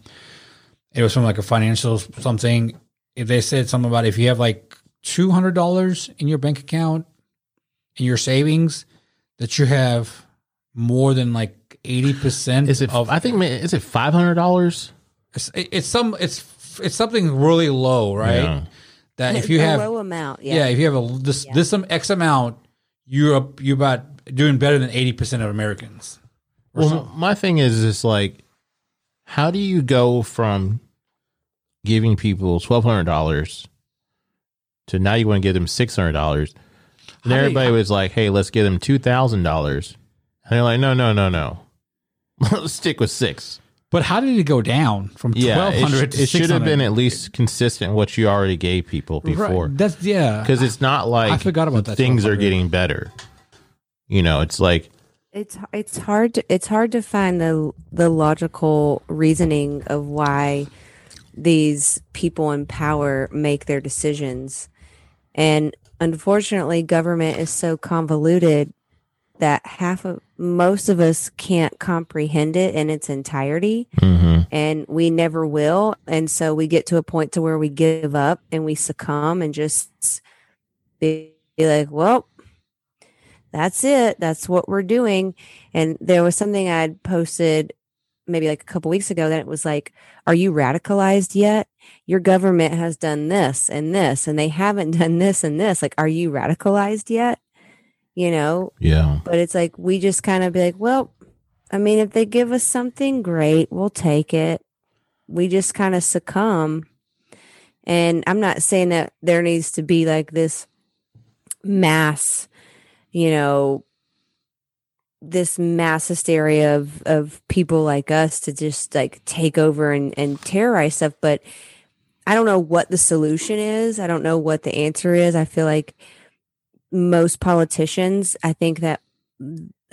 It was from like a financial something. If they said something about if you have like two hundred dollars in your bank account in your savings, that you have more than like eighty percent. Is it, Of, I think, is it $500? it's, it's some. It's it's something really low, right? Yeah. That if you have a have low amount, yeah. yeah. if you have a this this some X amount, you're up, you're about doing better than eighty percent of Americans. Well, some- my thing is, is like, how do you go from giving people twelve hundred dollars to now you want to give them six hundred dollars? And How do you- everybody was like, "Hey, let's give them two thousand dollars," and they're like, "No, no, no, no, let's stick with six. But how did it go down from Yeah, twelve it, sh- it should have been at least consistent what you already gave people before, Right. That's yeah. because it's not like I forgot about that Things are getting better. You know, it's like It's it's hard to it's hard to find the the logical reasoning of why these people in power make their decisions. And unfortunately, government is so convoluted that half of most of us can't comprehend it in its entirety mhm. and we never will. And so we get to a point to where we give up and we succumb and just be, be like well that's it. That's what we're doing. And there was something i'd posted maybe like a couple weeks ago that it was like are you radicalized yet? Your government has done this and this and they haven't done this and this. Like are you radicalized yet you know yeah, but it's like we just kind of be like, well, I mean, if they give us something great, we'll take it. We just kind of succumb. And I'm not saying that there needs to be like this mass, you know, this mass hysteria of of people like us to just like take over and, and terrorize stuff. But I don't know what the solution is. I don't know what the answer is. I feel like most politicians, I think that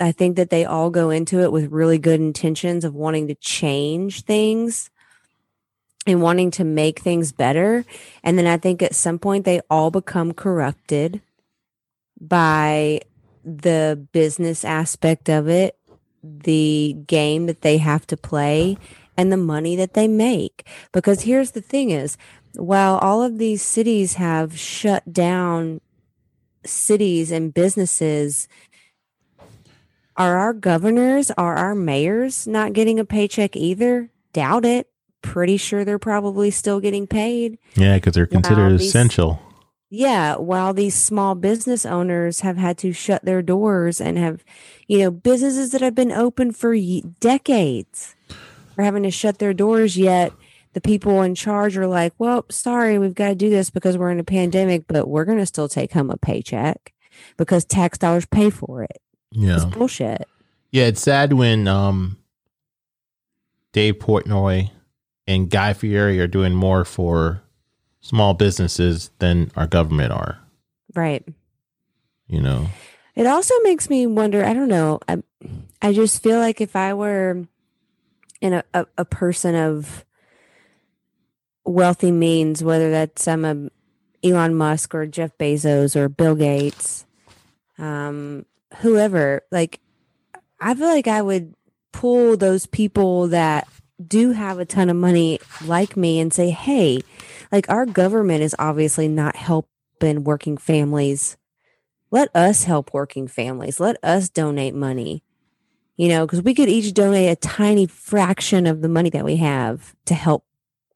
I think that they all go into it with really good intentions of wanting to change things and wanting to make things better. And then I think at some point they all become corrupted by the business aspect of it, the game that they have to play, and the money that they make. Because here's the thing is, while all of these cities have shut down cities and businesses are our governors are our mayors not getting a paycheck either? Doubt it. Pretty sure they're probably still getting paid. Yeah, because they're considered these- essential. yeah while these small business owners have had to shut their doors and have you know businesses that have been open for decades are having to shut their doors yet the people in charge are like well sorry we've got to do this because we're in a pandemic but we're going to still take home a paycheck because tax dollars pay for it Yeah, it's bullshit Yeah, it's sad when um Dave Portnoy and Guy Fieri are doing more for small businesses than our government are. right You know, It also makes me wonder. I don't know. I, I just feel like if I were in a, a, a person of wealthy means, whether that's I'm a Elon Musk or Jeff Bezos or Bill Gates, um, whoever, like I feel like I would pull those people that do have a ton of money like me and say, hey, like our government is obviously not helping working families let us help working families. Let us donate money. You know, because we could each donate a tiny fraction of the money that we have to help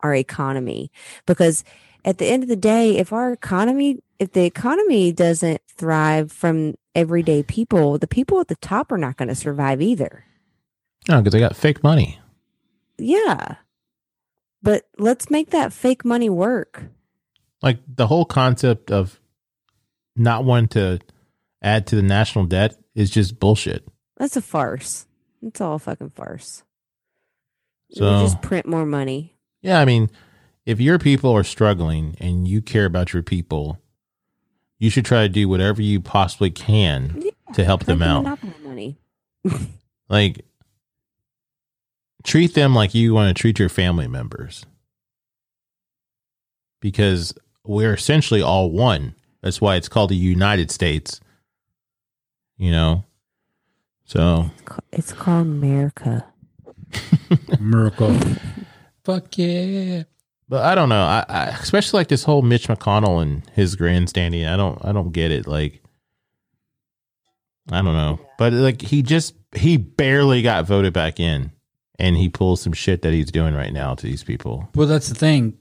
our economy. Because at the end of the day, if our economy, if the economy doesn't thrive from everyday people, the people at the top are not going to survive either. no, because they got fake money. Yeah. But let's make that fake money work. Like the whole concept of not wanting to add to the national debt is just bullshit. That's a farce. It's all a fucking farce. We just print more money. Yeah, I mean, if your people are struggling and you care about your people, you should try to do whatever you possibly can to help them out. Money. Like, treat them like you want to treat your family members. Because we're essentially all one. That's why it's called the United States. You know? So, It's It's called America. Miracle. Fuck yeah. but I don't know. I, I especially like this whole Mitch McConnell and his grandstanding. I don't I don't get it. Like I don't know. But like he just he barely got voted back in and he pulls some shit that he's doing right now to these people. Well, that's the thing.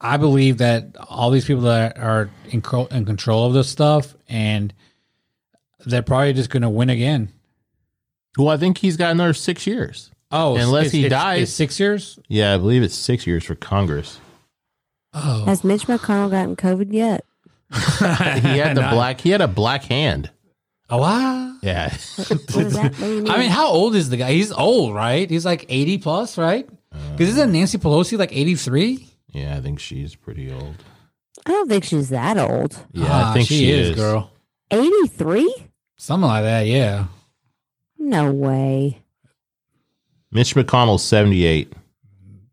I believe that all these people that are in, co- in control of this stuff, and they're probably just going to win again. Well, I think he's got another six years. Oh, Unless it's- he it's- dies. it's six years. Yeah, I believe it's six years for Congress. Oh, Has Mitch McConnell gotten COVID yet? He had the black. He had a black hand. Oh, wow. Yeah, What does that mean? I mean, how old is the guy? He's old, right? He's like eighty plus, right? Uh, because isn't Nancy Pelosi like eighty three? yeah. I think she's pretty old. I don't think she's that old. Yeah, I ah, think she, is. girl. 83? Something like that. Yeah. No way. Mitch McConnell's seventy-eight.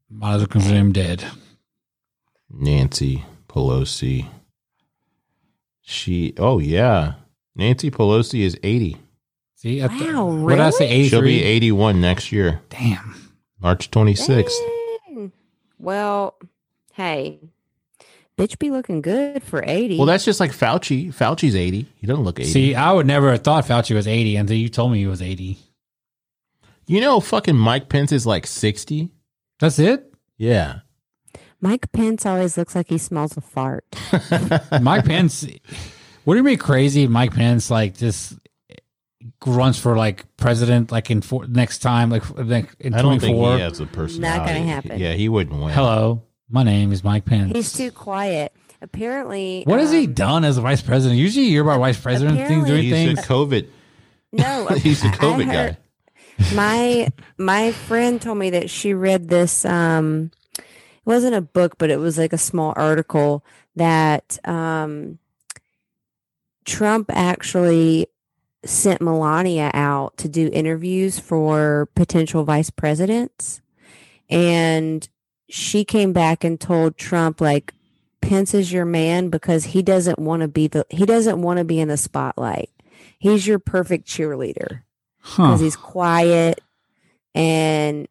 Might as well consider him dead. Nancy Pelosi. She. Oh yeah, Nancy Pelosi is eighty. See, I th- Wow, what did I say? really? Eighty She'll be eighty-one next year, Damn. March twenty-sixth. Dang. Well, hey, bitch be looking good for 80. Well, that's just like Fauci. Fauci's eighty. He doesn't look eighty. See, I would never have thought Fauci was eighty until you told me he was eighty. You know, fucking Mike Pence is like sixty. That's it. Yeah. Mike Pence always looks like he smells a fart. Mike Pence. Wouldn't it be crazy if Mike Pence like just runs for like president like in four, next time like like in I don't think he has a personality. Not gonna happen. Yeah, he wouldn't win. Hello, my name is Mike Pence. He's too quiet. Apparently, what has he um, done as a vice president? Usually, you hear about vice president things doing He's things. a COVID. No, He's a I COVID heard- guy. My my friend told me that she read this um it wasn't a book but it was like a small article that um Trump actually sent Melania out to do interviews for potential vice presidents and she came back and told Trump like Pence is your man because he doesn't want to be the he doesn't want to be in the spotlight. He's your perfect cheerleader Huh. because he's quiet and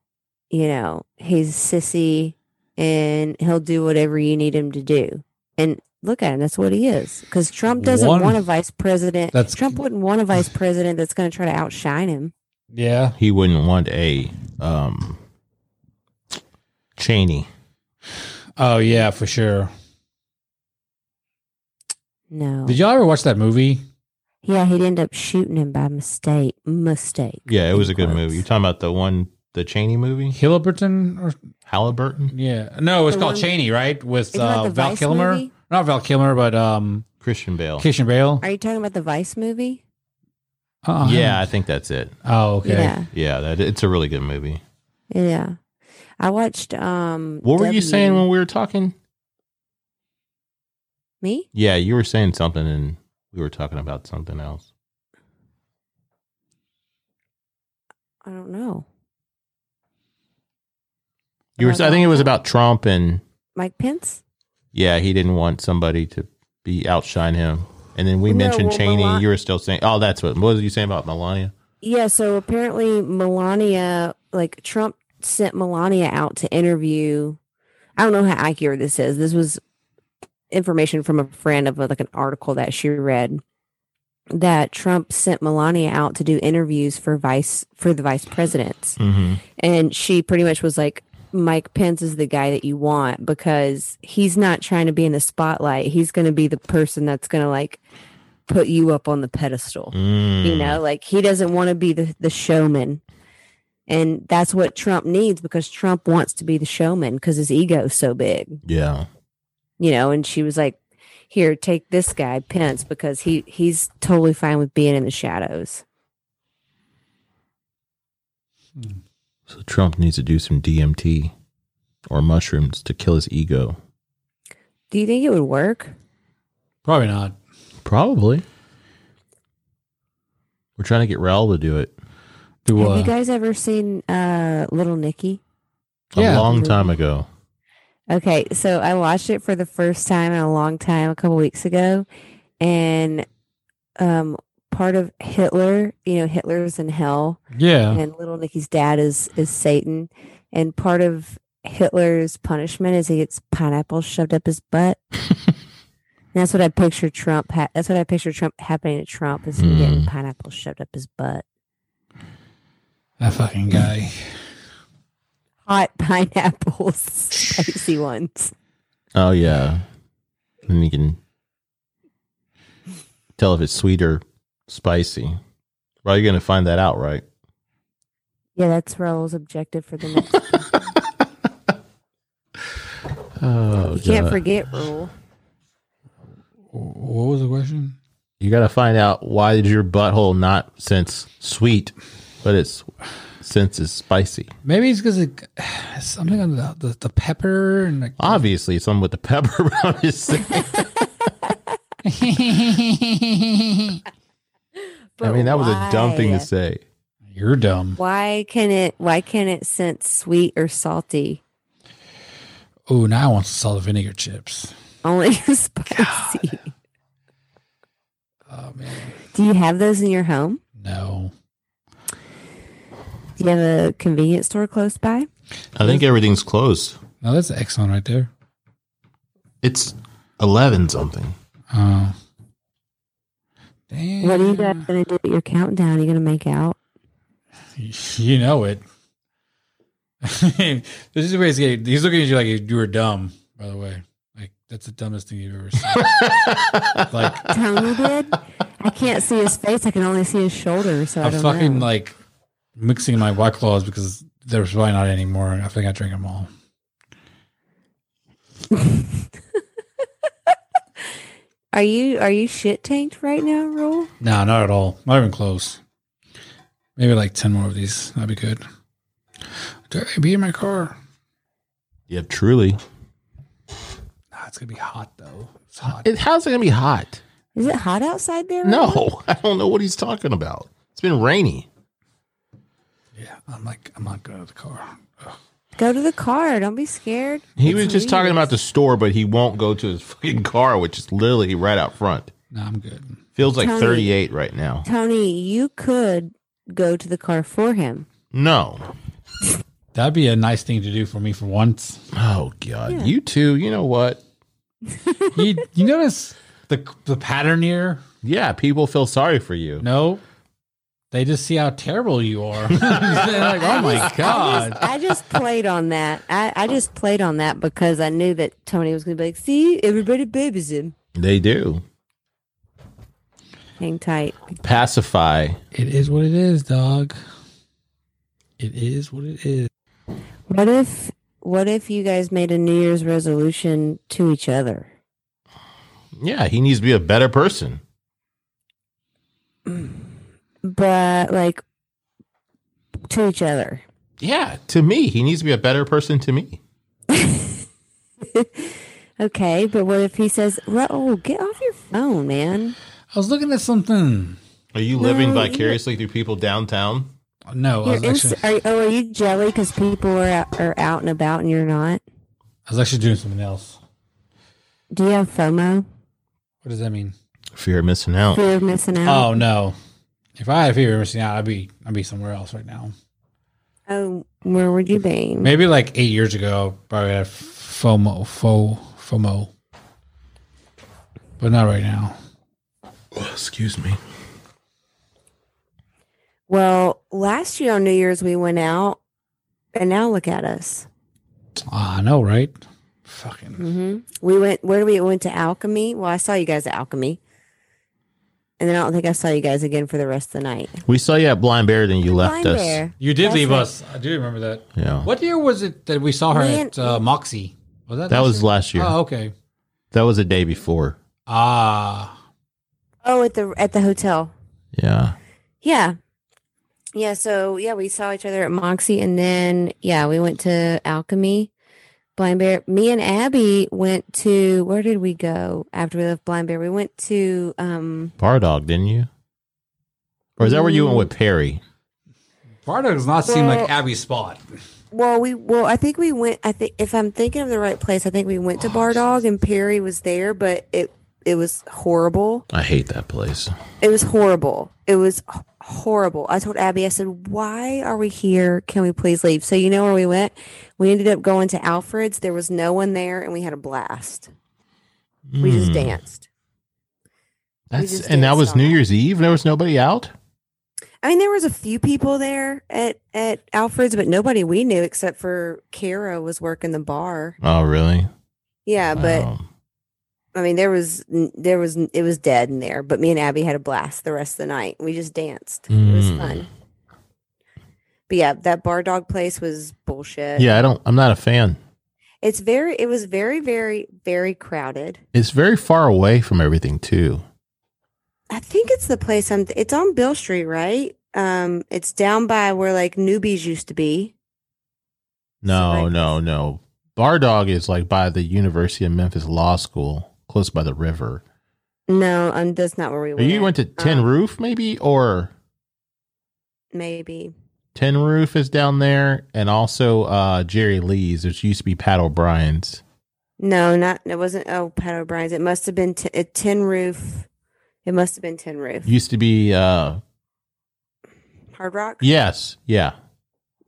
you know he's sissy and he'll do whatever you need him to do and look at him that's what he is because trump doesn't One- want a vice president That's- trump wouldn't want a vice president that's going to try to outshine him Yeah. He wouldn't want a um Cheney. Oh yeah, for sure. no Did y'all ever watch that movie? Yeah he'd end up shooting him by mistake mistake Yeah, it was a good quotes. movie. You're talking about the one, the Cheney movie, Hiliburton or Halliburton, yeah. No, it's The called one- Cheney, right? With Isn't that uh, the Val Vice Kilmer. movie? Not Val Kilmer, but um Christian Bale. Christian Bale. are you talking about the vice movie Uh-uh. Yeah, I think that's it. Oh, okay. yeah Yeah, that it's a really good movie. yeah i watched um What were you W- saying when we were talking? me Yeah, you were saying something, and we were talking about something else. i don't know You were. I think it was about Trump, and mike pence yeah, he didn't want somebody to be outshine him. And then we No, mentioned well, Cheney. You were still saying, "Oh, that's what." What was you saying about Melania? Yeah, so apparently Melania, like Trump sent Melania out to interview. I don't know how accurate this is. This was information from a friend of like an article that she read that Trump sent Melania out to do interviews for vice for the vice presidents. Mm-hmm. And she pretty much was like, Mike Pence is the guy that you want because he's not trying to be in the spotlight. He's going to be the person that's going to like put you up on the pedestal Mm. you know like he doesn't want to be the, the showman and that's what trump needs because trump wants to be the showman because his ego is so big Yeah. You know and she was like here take this guy pence because he he's totally fine with being in the shadows So Trump needs to do some DMT or mushrooms to kill his ego. do you think it would work Probably not. Probably. We're trying to get Raul to do it Do Have uh, you guys ever seen uh, Little Nicky? a Yeah. long time ago. Okay, so I watched it for the first time in a long time a couple weeks ago, and um, part of Hitler, you know, Hitler's in hell, yeah. and Little Nicky's dad is is Satan, and part of Hitler's punishment is he gets pineapple shoved up his butt. That's what I picture Trump. Ha- that's what I picture Trump happening to Trump is him getting pineapple shoved up his butt. That fucking guy. Hot pineapples, spicy ones. Oh yeah. And you can tell if it's sweet or spicy. Well, you're gonna find that out, right? Yeah, that's Raul's objective for the next. Oh, you can't God. forget Raul. What was the question? You got to find out why did your butthole not sense sweet, but it's sense is spicy. Maybe it's because it, something on the, the the pepper and like. Obviously, something with the pepper, but I'm just saying. I mean, that was a dumb thing to say. You're dumb. Why can it? Why can it sense sweet or salty? Oh, now I want salt and vinegar chips. Only spicy. Oh man, Do you have those in your home? no. Do you have a convenience store close by? I think everything's closed. No, that's the Exxon right there. It's eleven something. Oh. Damn. What are you guys gonna do at your countdown? Are you gonna make out? You know it. this is the way he's getting. He's looking at you like you were dumb. By the way, like that's the dumbest thing you've ever seen. like Tony did. I can't see his face. I can only see his shoulder. So I I'm don't fucking know. like mixing my white claws because there's probably not anymore. I think I drank them all. Are you are you shit tanked right now, Raul? No, not at all. Not even close. Maybe like ten more of these. That'd be good. Do I be in my car? Yeah, truly. Nah, it's gonna be hot though. It's hot. It, how's it gonna be hot? Is it hot outside there? right now? No, I don't know what he's talking about. It's been rainy. Yeah, I'm like I'm not going to the car. Ugh. Go to the car. Don't be scared. He It's was just talking about the store, but he won't go to his fucking car, which is literally right out front. No, I'm good. Feels like Tony. 38 right now. Tony. You could go to the car for him. No. That'd be a nice thing to do for me for once. Oh God, Yeah. you two. You know what? you you notice the the pattern here? Yeah, people feel sorry for you. No. They just see how terrible you are. They're like, oh my god. I just played on that. I, I just played on that because I knew that Tony was going to be like, "See, everybody babies him." They do Hang tight. pacify. It is what it is, dog. It is what it is. What if what if you guys made a New Year's resolution to each other? Yeah, he needs to be a better person. Mm. But like to each other. Yeah, to me, he needs to be a better person to me. Okay, but what if he says, "Oh, get off your phone, man." I was looking at something. Are you living No, you- vicariously through people downtown? No, I was inst- actually are, oh, are you jelly because people are out, are out and about and you're not? I was actually doing something else. Do you have FOMO? What does that mean? Fear of missing out. Fear of missing out? Oh no. If I had fear of missing out, I'd be I'd be somewhere else right now. Oh, where would you be? Maybe like eight years ago, probably had FOMO, fo, FOMO, but not right now. Oh, excuse me. Well, last year on New Year's we went out, and now look at us. Ah, I know, right? Fucking hmm We went. Where did we went to Alchemy? Well, I saw you guys at Alchemy, and then I don't think I saw you guys again for the rest of the night. We saw you at Blind Bear, then you left Blind us. Bear. you did That's leave right. us. I do remember that. Yeah. What year was it that we saw her Man- at uh, Moxy? Was that That last was year? last year. Oh, okay. That was a day before. Ah, Oh, at the at the hotel. Yeah. Yeah. Yeah, so yeah, we saw each other at Moxy and then yeah, we went to Alchemy. Blind Bear. Me and Abby went to where did we go after we left Blind Bear? We went to um Bardog, didn't you? Or is that where you went with Perry? Bardo does not seem like Abby's spot. well we well I think we went I think if I'm thinking of the right place, I think we went to Bardog and Perry was there, but it it was horrible. I hate that place. It was horrible. It was h- horrible. I told Abby, I said, Why are we here? Can we please leave? So, you know where we went? We ended up going to Alfred's. There was no one there, and we had a blast. We just Hmm. danced. That's just and that was New. Year's Eve. There was nobody out. I mean, there was a few people there at, at Alfred's, but nobody we knew except for Kara was working the bar. Oh, really? Yeah, but Wow. I mean, there was there was it was dead in there. But me and Abby had a blast the rest of the night. We just danced. It was Mm. fun. But yeah, that bar dog place was bullshit. yeah, I don't. I'm not a fan. It's very it was very, very, very crowded. It's very far away from everything too. I think it's the place I'm it's on Beale Street, right? Um it's down by where like Newby's used to be. No, right. no, no. Bardog is like by the University of Memphis Law School, close by the river. No, um that's not where we went. you went to Tin Um, Roof, maybe, or maybe. Tin Roof is down there, and also uh Jerry Lee's, which used to be Pat O'Brien's. No, not it wasn't oh Pat O'Brien's. It must have been t- a tin roof. It must have been tin roof. Used to be uh Hard Rock? yes, yeah.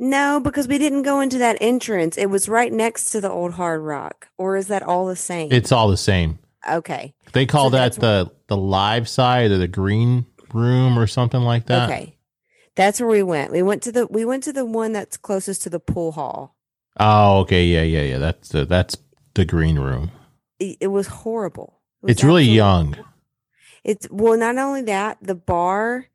No, because we didn't go into that entrance. It was right next to the old Hard Rock. Or is that all the same? It's all the same. Okay. They call So that the the live side or the green room or something like that. Okay. That's where we went. We went to the we went to the one that's closest to the pool hall. Oh, okay, yeah, yeah, yeah. That's the that's the green room. It, it was horrible. It was It's really young. It's well, not only that, the bar,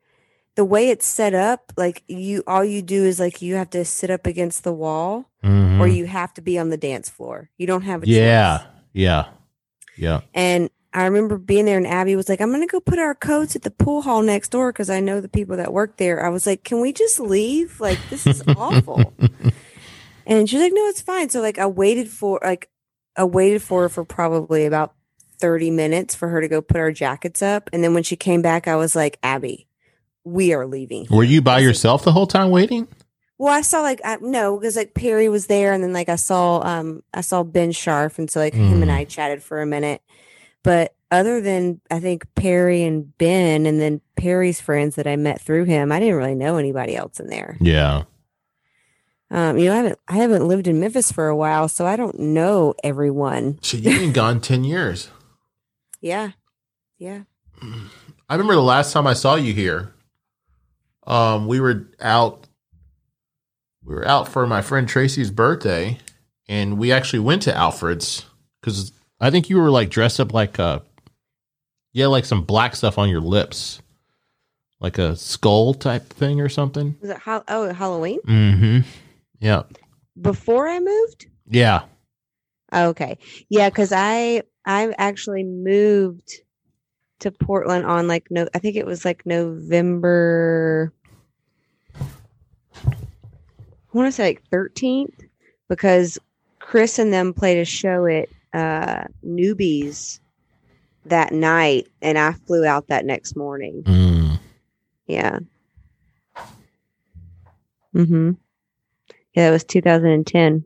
the way it's set up, like you, all you do is like you have to sit up against the wall, Mhm. or you have to be on the dance floor. You don't have a yeah, choice. yeah, yeah. And I remember being there, and Abby was like, "I'm gonna go put our coats at the pool hall next door because I know the people that work there." I was like, "Can we just leave? Like this is awful." And she's like, "No, it's fine." So like I waited for like I waited for her for probably about 30 minutes for her to go put our jackets up. And then when she came back, I was like, Abby, we are leaving. Were you by yourself the whole time waiting? Well, I saw like I, no, because like Perry was there, and then like I saw um I saw Ben Sharf, and so like him and Mm. I chatted for a minute. But other than I think Perry and Ben, and then Perry's friends that I met through him, I didn't really know anybody else in there. Yeah. Um, you know, I haven't I haven't lived in Memphis for a while, so I don't know everyone. So you've been gone ten years. Yeah, yeah. I remember the last time I saw you here. Um, we were out. We were out for my friend Tracy's birthday, and we actually went to Alfred's because I think you were like dressed up like uh yeah, like some black stuff on your lips, like a skull type thing or something. Was it Hal- oh Halloween Mm-hmm. Yeah. before I moved? Yeah. Okay. Yeah, because I I actually moved to Portland on like no I think it was like November want to say like 13th because Chris and them played a show at uh Newby's that night and I flew out that next morning. Mm. Yeah. Mhm. Yeah, it was 2010.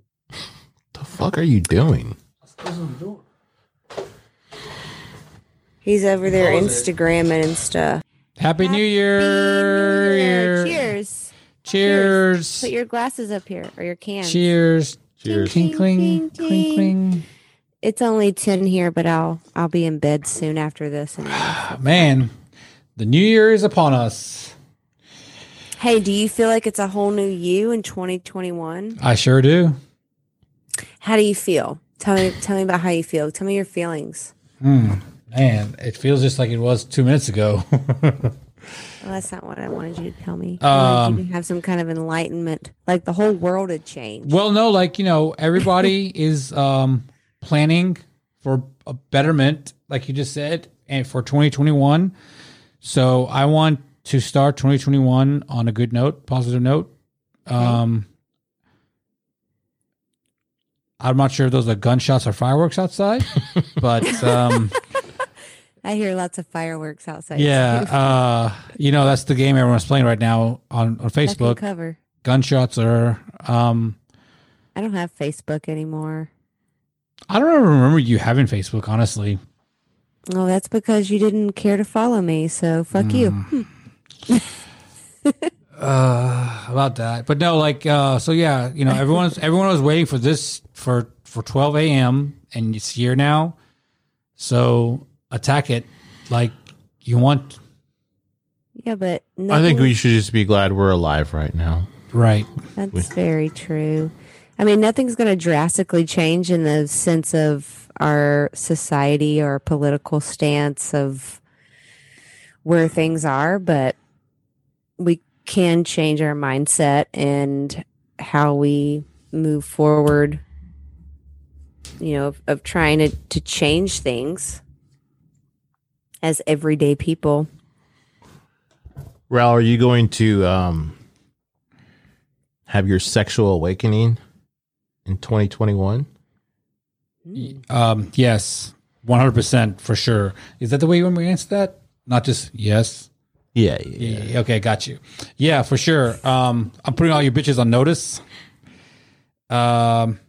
The fuck are you doing? He's over there Close it. Instagramming and stuff. Happy New Year! Cheers. Cheers! Put your glasses up here or your cans. Cheers! Cheers. Ting, Clink, ting, clink, ting, clink, ting. clink. It's only 10 here, but I'll I'll be in bed soon after this. Man, the New Year is upon us. hey, do you feel like it's a whole new you in 2021? I sure do. How do you feel? Tell me tell me about how you feel. Tell me your feelings. Hmm. Man, it feels just like it was two minutes ago. Well, that's not what I wanted you to tell me. I wanted you Um, to have some kind of enlightenment. Like the whole world had changed. well, no, like, you know, everybody is um, planning for a betterment, like you just said, and for 2021. So I want to start 2021 on a good note, positive note. Um, I'm not sure if those are gunshots or fireworks outside, but um, I hear lots of fireworks outside. yeah, uh, you know that's the game everyone's playing right now on on Facebook. cover. Gunshots are. Um, I don't have Facebook anymore. I don't remember you having Facebook, honestly. Well, that's because you didn't care to follow me. So fuck you. Mm. uh about that but no like uh so yeah you know everyone's everyone was waiting for this for for 12 a.m and it's here now so attack it like you want Yeah, but I think we should just be glad we're alive right now. right That's very true. I mean, nothing's going to drastically change in the sense of our society or political stance of where things are, but we can change our mindset and how we move forward, you know, of, of trying to, to change things as everyday people. Raul, are you going to um, have your sexual awakening in 2021? um yes 100% for sure is that the way you want me to answer that not just yes Yeah, yeah. Yeah, okay, got you. Yeah, for sure. Um, I'm putting all you bitches on notice. Um,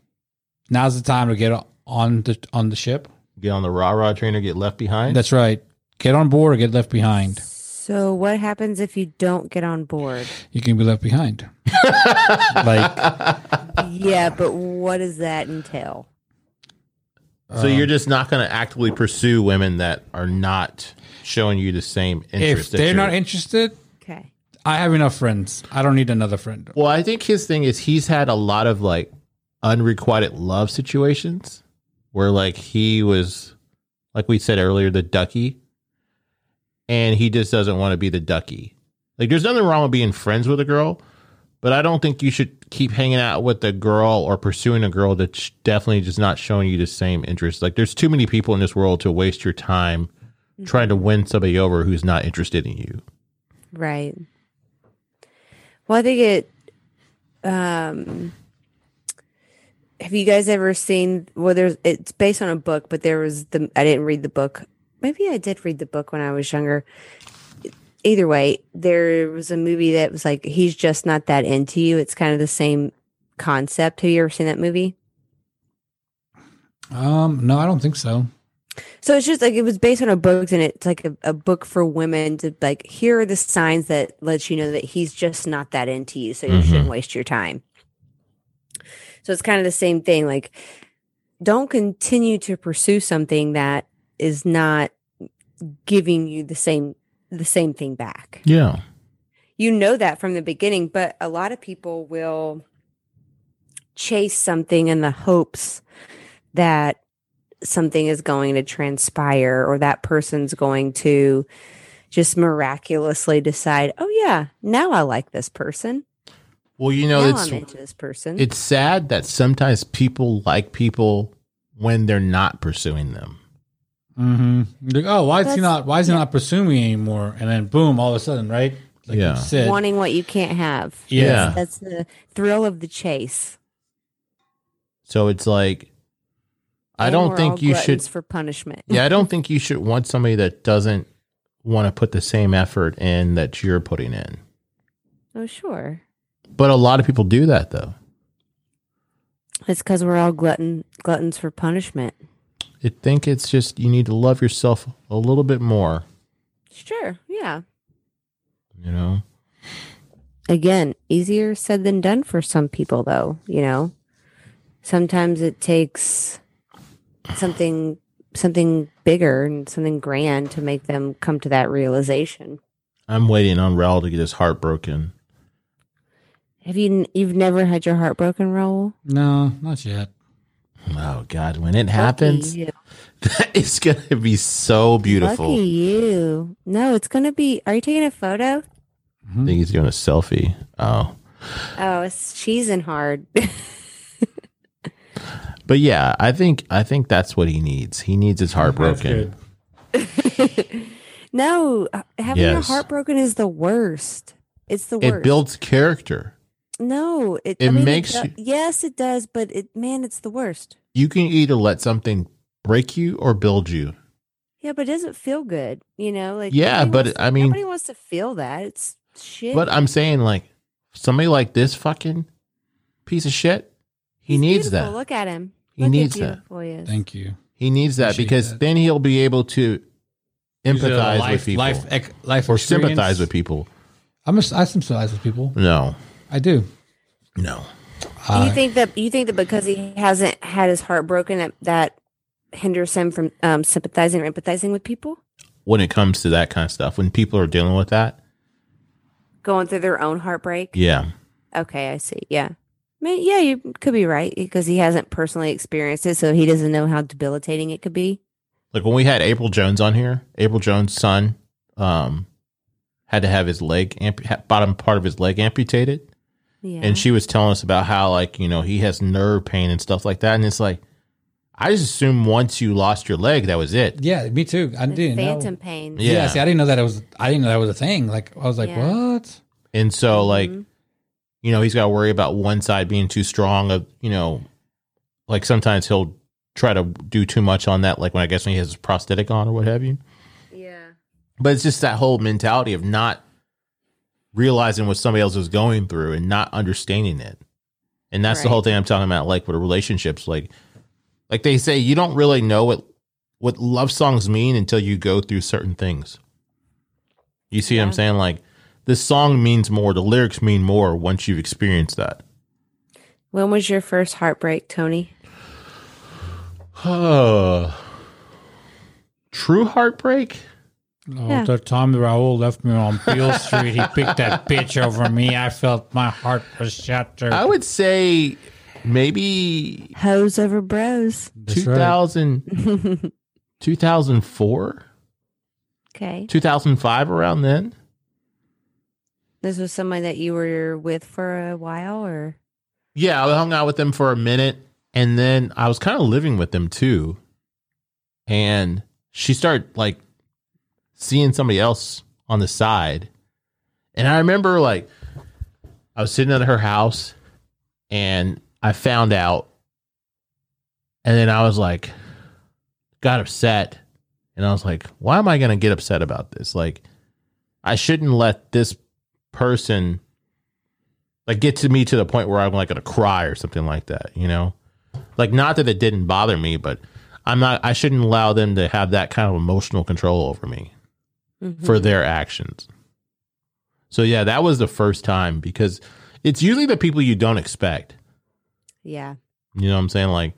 now's the time to get on the on the ship. Get on the rah rah train or get left behind. That's right. Get on board or get left behind. So, what happens if you don't get on board? You can be left behind. like Yeah, but what does that entail? so you're um, just not going to actively pursue women that are not showing you the same interest. that they're you're- not interested, Okay. I have enough friends. I don't need another friend. Well, I think his thing is he's had a lot of like unrequited love situations where like he was, like we said earlier, the ducky, and he just doesn't want to be the ducky. Like, there's nothing wrong with being friends with a girl, but I don't think you should keep hanging out with a girl or pursuing a girl that's definitely just not showing you the same interest. Like, there's too many people in this world to waste your time trying to win somebody over who's not interested in you. Right. Well, I think it. Um, have you guys ever seen? Well, there's. It's based on a book, but there was the. I didn't read the book. Maybe I did read the book when I was younger. Either way, there was a movie that was like he's just not that into you. It's kind of the same concept. Have you ever seen that movie? Um, no, I don't think so. So it's just like it was based on a book, and it's like a, a book for women to like. Here are the signs that lets you know that he's just not that into you, so you Mhm. shouldn't waste your time. So it's kind of the same thing. Like, don't continue to pursue something that is not giving you the same the same thing back. Yeah. You know that from the beginning, but a lot of people will chase something in the hopes that something is going to transpire or that person's going to just miraculously decide, oh, yeah, now I like this person. Well, you know, now it's I'm into this person. it's sad that sometimes people like people when they're not pursuing them. Mm-hmm. Like, oh, why is he That's- not? Why is he not pursuing me anymore? And then boom, all of a sudden, right? Like Yeah. you said, Wanting what you can't have. Yeah. That's the thrill of the chase. So it's like I And don't we're think you should gluttons for punishment. Yeah, I don't think you should want somebody that doesn't want to put the same effort in that you're putting in. Oh, sure. But a lot of people do that though. It's because we're all glutton gluttons for punishment. I think it's just you need to love yourself a little bit more, Sure. Yeah. you know. Again, easier said than done for some people, though. You know, sometimes it takes something something bigger and something grand to make them come to that realization. I'm waiting on Raul to get his heart broken. Have you you've never had your heart broken, Raul? no, not yet. Oh God, when it happens, you. that is gonna be so beautiful. Lucky you. No, it's gonna be. Are you taking a photo? I think he's doing a selfie. Oh. Oh, it's cheesing hard. But yeah, I think I think that's what he needs. He needs his heart broken. no, uh, having your Yes. heart broken is the worst. It's the worst. It builds character. No, it, It I mean, makes do- you- yes, it does, but it man, it's the worst. You can either let something break you or build you. Yeah, but it doesn't feel good, you know. Like Yeah, but wants I mean- nobody wants to feel that. It's shit. But I'm saying, like, somebody like this fucking piece of shit, he He's needs beautiful. that. Look at him. He Look needs that. he. Thank you. He needs that Appreciate because that. then he'll be able to empathize life, with people life, ec- life or experience. sympathize with people. I'm a, I sympathize with people. No, I do. no. Uh, you think that you think that because he hasn't had his heart broken that that hinders him from um, sympathizing or empathizing with people When it comes to that kind of stuff, when people are dealing with that, going through their own heartbreak? yeah, Okay, I see. Yeah. I mean, yeah, you could be right because he hasn't personally experienced it, so he doesn't know how debilitating it could be. like when we had April Jones on here, April Jones' son um, had to have his leg ampu- ha- bottom part of his leg amputated, Yeah. and she was telling us about how like you know he has nerve pain and stuff like that, and it's like I just assume once you lost your leg that was it. yeah, me too. I The didn't phantom know. pain. Yeah. Yeah. see, I didn't know that it was. I didn't know that was a thing. Like, I was like, Yeah. what? And so like Mhm. you know he's got to worry about one side being too strong of you know like sometimes he'll try to do too much on that like when i guess when he has his prosthetic on or what have you Yeah. but it's just that whole mentality of not realizing what somebody else is going through and not understanding it. And that's the whole thing i'm talking about like with relationships like like they say you don't really know what what love songs mean until you go through certain things. You see what i'm saying? Like this song means more the lyrics mean more once you've experienced that. When was your first heartbreak, Tony? True heartbreak? Oh, Yeah. the time Raul left me on Beale Street, he picked that bitch over me. I felt my heart was shattered. I would say maybe Hoes over bros. That's right. 2000, 2004, Okay. 2005, around then. This was somebody that you were with for a while, or Yeah, I hung out with them for a minute and then I was kind of living with them too. And she started like seeing somebody else on the side. And I remember like I was sitting at her house and I found out. And then I was like, got upset. And I was like, why am I going to get upset about this? Like, I shouldn't let this person like get to me to the point where I'm like gonna cry or something like that, you know? Like not that it didn't bother me, but I'm not I shouldn't allow them to have that kind of emotional control over me Mhm. for their actions. So yeah, that was the first time because it's usually the people you don't expect. yeah, You know what I'm saying? Like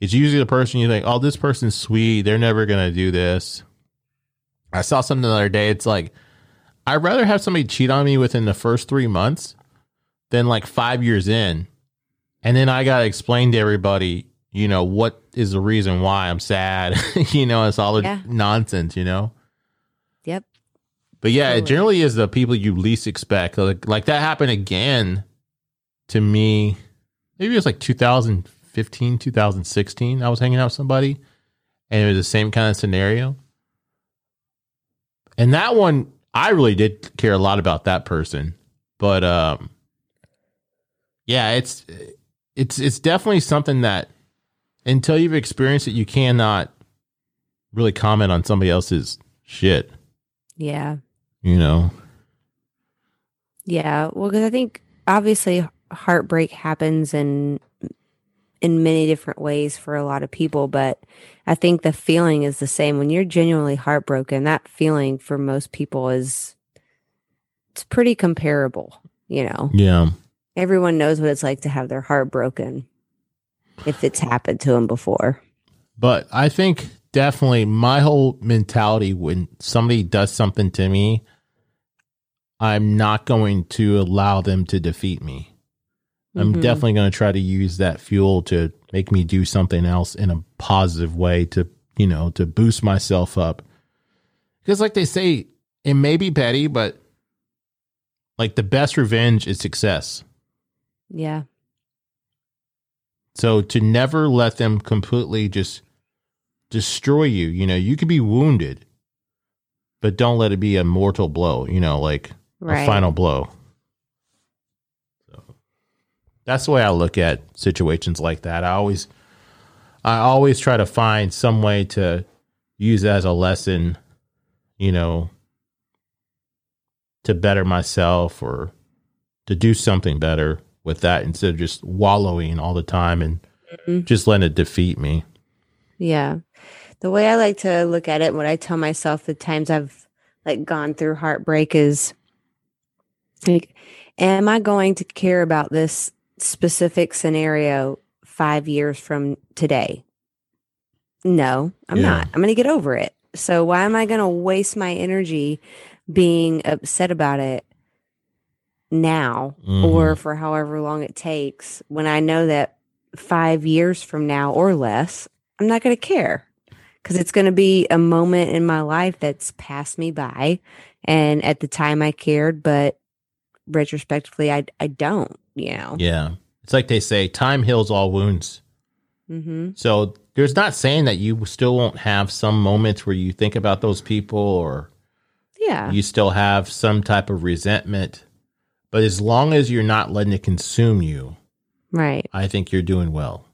it's usually the person you think, oh, this person's sweet. They're never gonna do this. I saw something the other day. It's like I'd rather have somebody cheat on me within the first three months than like five years in, and then I gotta explain to everybody, you know, what is the reason why I'm sad. you know, it's all Yeah. nonsense. You know. But yeah, it generally is the people you least expect. Like, like that happened again to me. Maybe it was like 2015, 2016. I was hanging out with somebody and it was the same kind of scenario. And that one, I really did care a lot about that person. But um yeah, it's it's it's definitely something that until you've experienced it, you cannot really comment on somebody else's shit. yeah, You know, yeah. Well, because I think obviously heartbreak happens in in many different ways for a lot of people, but I think the feeling is the same. When you're genuinely heartbroken, that feeling for most people is it's pretty comparable. You know, yeah, everyone knows what it's like to have their heart broken if it's happened to them before. but I think definitely my whole mentality when somebody does something to me, I'm not going to allow them to defeat me. I'm Mhm. definitely going to try to use that fuel to make me do something else in a positive way to, you know, to boost myself up. Because, like they say, it may be petty, but like the best revenge is success. Yeah. So to never let them completely just destroy you, you know, you could be wounded, but don't let it be a mortal blow, you know, like Right. a final blow. So That's the way I look at situations like that. I always I always try to find some way to use it as a lesson, you know, to better myself or to do something better with that instead of just wallowing all the time and Mhm. just letting it defeat me. Yeah. The way I like to look at it, what I tell myself the times I've like gone through heartbreak is like, am I going to care about this specific scenario five years from today? No, I'm Yeah. not. I'm going to get over it. So why am I going to waste my energy being upset about it now or mm-hmm. for however long it takes when I know that five years from now or less, I'm not going to care because it's going to be a moment in my life that's passed me by. And at the time I cared, but retrospectively, I, I don't, you know? Yeah. It's like they say time heals all wounds. Mm-hmm. So there's not saying that you still won't have some moments where you think about those people or Yeah. you still have some type of resentment. But as long as you're not letting it consume you, right. I think you're doing well.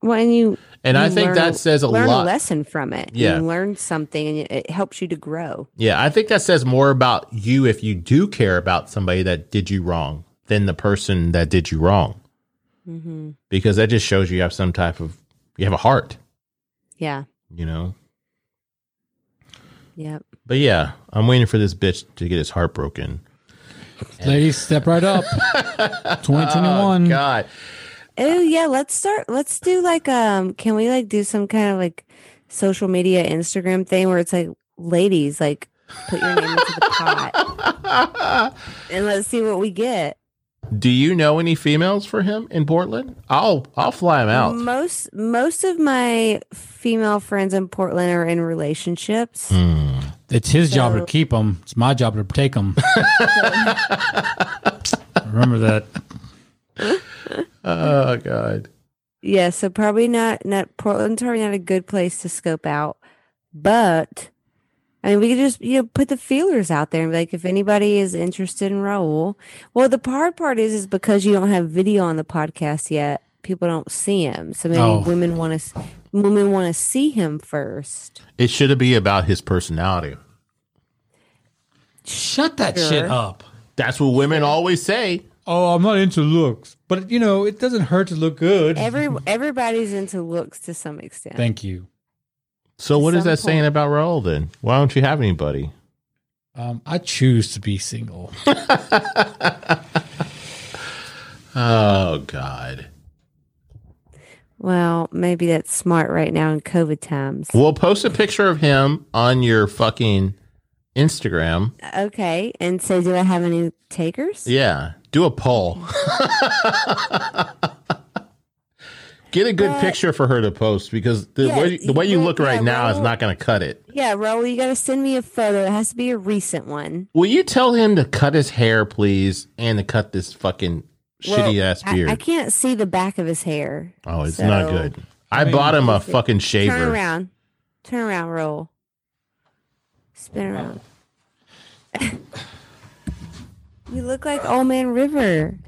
Well, and you, And I think learn that says a lot. learn lot. a lesson from it. Yeah. You learn something and it, it helps you to grow. Yeah, I think that says more about you if you do care about somebody that did you wrong than the person that did you wrong. Mm-hmm. Because that just shows you have some type of you have a heart, Yeah. you know. Yep. But yeah, I'm waiting for this bitch to get his heart broken. Ladies, step right up. 2021. Oh, God. Oh yeah, let's start. Let's do like um. Can we like do some kind of like social media Instagram thing where it's like ladies like put your name into the pot and let's see what we get. Do you know any females for him in Portland? I'll I'll fly him out. Most most of my female friends in Portland are in relationships. Hmm. It's his job to keep them. It's my job to take them. Remember that. Oh God. Yeah, so probably not not Portland's probably not a good place to scope out. But I mean we could just you know put the feelers out there and be like if anybody is interested in Raul. Well the hard part is is because you don't have video on the podcast yet, people don't see him. So maybe Oh. women want to women want to see him first. It should be about his personality. Shut that Sure. shit up. That's what women always say. Oh, I'm not into looks. But, you know, it doesn't hurt to look good. Every everybody's into looks to some extent. Thank you. So what is Some that saying about Raul then? Why don't you have anybody? Um, I choose to be single. Oh God. well, maybe that's smart right now in COVID times. We'll post a picture of him on your fucking Instagram. Okay, and so do I have any takers? Yeah. Do a poll. Get a good But- picture for her to post because the Yeah, way the way you yeah, look right yeah, now is not going to cut it. Yeah, Raul, you got to send me a photo. It has to be a recent one. Will you tell him to cut his hair, please, and to cut this fucking Well, shitty ass beard? I, can't see the back of his hair. oh, it's so- not good. I bought him a fucking shaver. Turn around. Turn around, Raul. Spin around. you look like Old Man River.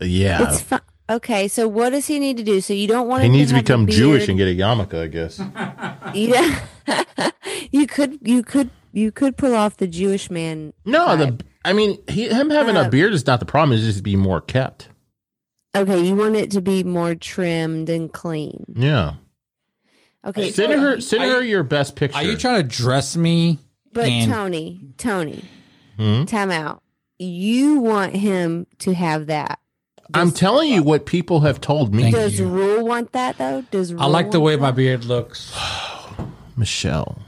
Yeah. It's fun. Okay, so what does he need to do? So you don't want to. He needs to become Jewish and get a yarmulke, I guess. Yeah. you could you could you could pull off the Jewish man. No, vibe. the I mean, he, him having Uh, a beard is not the problem. It's just be more kept. Okay, you want it to be more trimmed and clean. Yeah. Okay, Send so- her, send her you- your best picture. Are you trying to dress me? but and- Tony, Tony, Hmm? time out. You want him to have that. I'm telling you what people have told me, Thank Does you. Rule want that though? Does I Rule like the want way my beard looks. Michelle.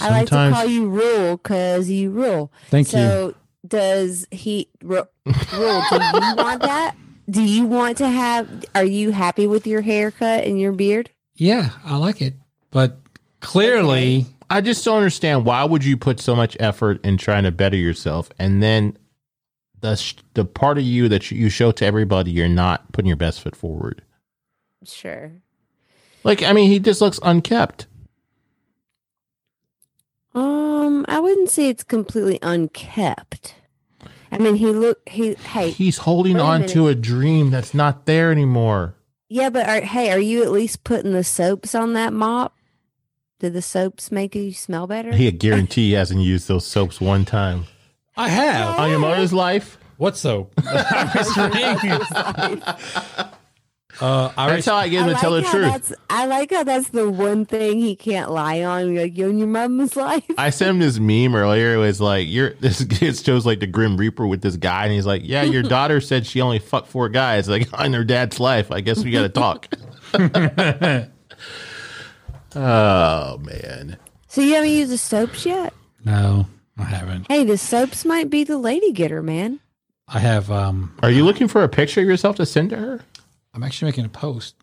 I like to call you Rule because you rule. Thank you. so does he Rule? Do you want that? Do you want to have? Are you happy with your haircut and your beard? Yeah, I like it. But clearly, I just don't understand why would you put so much effort in trying to better yourself, and then the sh- the part of you that you show to everybody, you're not putting your best foot forward. Sure. Like, I mean, he just looks unkept. Um, I wouldn't say it's completely unkept. I mean, he look he hey He's holding Wait a on to a dream that's not there anymore. yeah, but are, hey, are you at least putting the soaps on that mop? Did the soaps make you smell better? He guarantee he hasn't used those soaps one time. I have. On your mother's life? What soap? uh, I That's how I get him to tell the how truth. That's, I like how that's the one thing he can't lie on. You're like, you and your mama's life. I sent him this meme earlier. It was like, "You're this." It shows like the Grim Reaper with this guy, and he's like, "Yeah, your daughter said she only fucked four guys like on her dad's life. I guess we got to talk." oh man, So you haven't used the soaps yet? no, I haven't. Hey, the soaps might be the lady getter, man. I have. Um, are you looking for a picture of yourself to send to her I'm actually making a post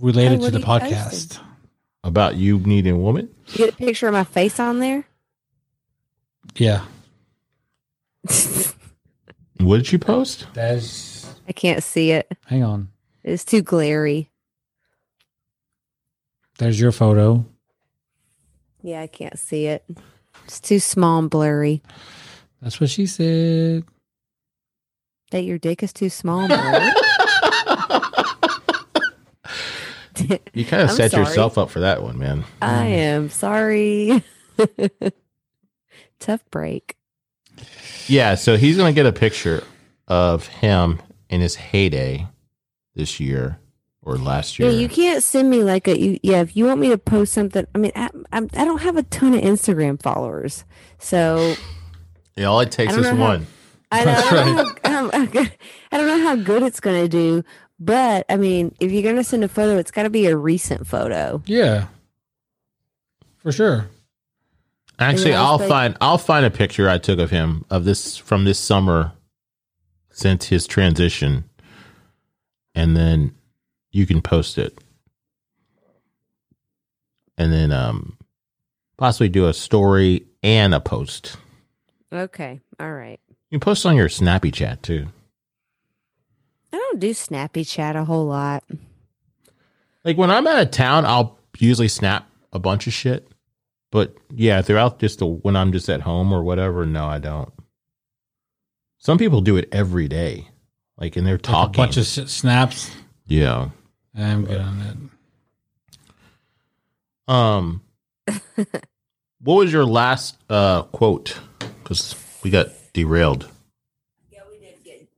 related what to are the you podcast. posting? about you needing a woman? You get a picture of my face on there. Yeah, What did you post? that's. I can't see it. Hang on. It's too glary. There's your photo. Yeah, I can't see it. It's too small and blurry. That's what she said. That your dick is too small and blurry. You kind of I'm set sorry. yourself up for that one, man. I mm. am sorry. Tough break. Yeah, so he's gonna get a picture of him in his heyday this year or last year. Yeah, you can't send me like a you. Yeah, if you want me to post something, I mean, I, I'm, I don't have a ton of Instagram followers, so Yeah, all it takes is how- one. I, That's don't know how, um, I don't know how good it's going to do. But I mean, if you're going to send a photo, it's got to be a recent photo. Yeah, for sure. Actually, I'll also- find I'll find a picture I took of him of this from this summer since his transition, and then you can post it, and then um possibly do a story and a post. Okay, all right. You can post on your Snappy Chat too. I don't do Snappy Chat a whole lot. Like when I'm out of town, I'll usually snap a bunch of shit. But yeah, throughout just the, when I'm just at home or whatever, no, I don't. Some people do it every day, like and they're Like talking. a bunch of snaps. yeah. I'm good on that. Um. what was your last uh quote? Because we got derailed. Yeah,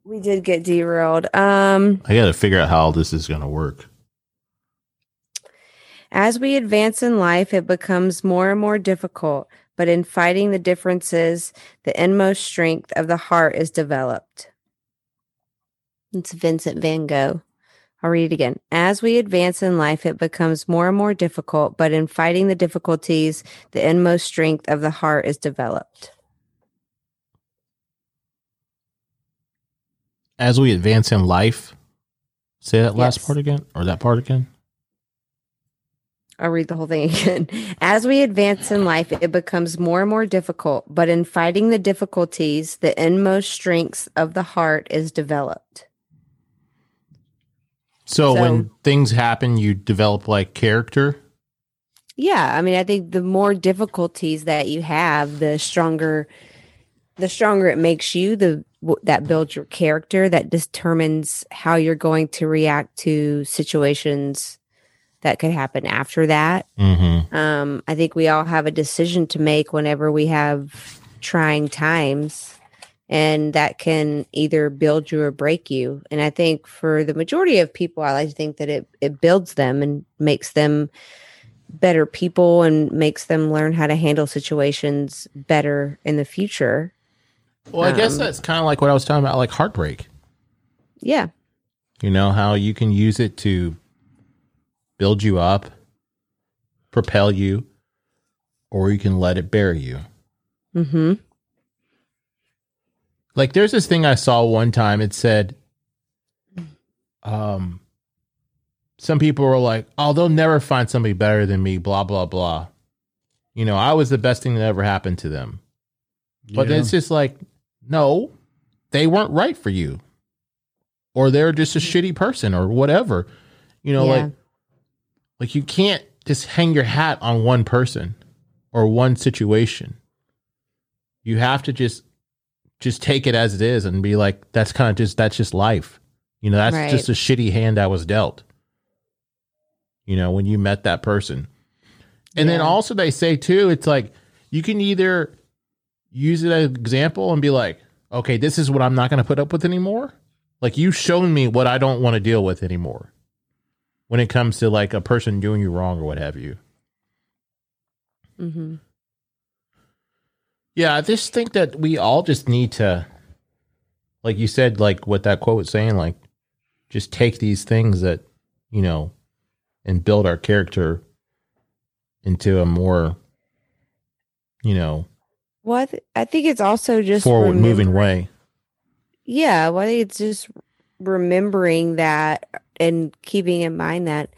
we did get derailed. Um, I got to figure out how this is going to work. as we advance in life, it becomes more and more difficult. But in fighting the differences, the inmost strength of the heart is developed. It's Vincent van Gogh. I'll read it again. As we advance in life, it becomes more and more difficult, but in fighting the difficulties, the inmost strength of the heart is developed. As we advance in life, say that last part again, or that part again. I'll read the whole thing again. As we advance in life, it becomes more and more difficult, but in fighting the difficulties, the inmost strength of the heart is developed. So, So- when things happen, you develop like character. Yeah, I mean, I think the more difficulties that you have, the stronger, the stronger it makes you. The that builds your character. That determines how you're going to react to situations that could happen after that. Mm-hmm. Um, I think we all have a decision to make whenever we have trying times, and that can either build you or break you. And I think for the majority of people, I like to think that it it builds them and makes them better people and makes them learn how to handle situations better in the future. Well, I guess Um, that's kind of like what I was talking about, like heartbreak. Yeah, You know how you can use it to build you up, propel you, or you can let it bury you. mm-hmm. Like there's this thing I saw one time. It said, um, some people were like, "Oh, they'll never find somebody better than me." Blah blah blah. You know, I was the best thing that ever happened to them. But Yeah. it's just like, no, they weren't right for you, or they're just a shitty person, or whatever. You know, Yeah. like, like you can't just hang your hat on one person or one situation. You have to just just take it as it is and be like, that's kind of just that's just life. You know, that's Right. just a shitty hand I was dealt. You know, when you met that person. And then also they say too, it's like you can either use it as an example and be like, okay, this is what I'm not going to put up with anymore. Like you've shown me what I don't want to deal with anymore when it comes to like a person doing you wrong or what have you. hmm Yeah, I just think that we all just need to, like you said, like what that quote was saying, like just take these things that, you know, and build our character into a more, you know, Well, I, I think it's also just forward moving way. Yeah, well, I think it's just remembering that and keeping in mind that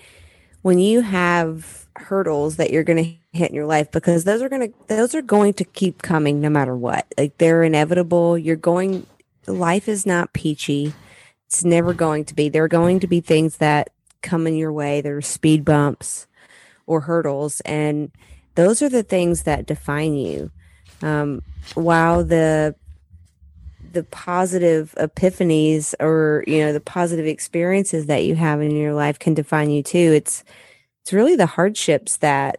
when you have hurdles that you're going to hit in your life, because those are going to those are going to keep coming no matter what. Like they're inevitable. You're going. Life is not peachy. It's never going to be. There are going to be things that come in your way. There's speed bumps or hurdles, and those are the things that define you. Um, while the the positive epiphanies or you know the positive experiences that you have in your life can define you too it's it's really the hardships that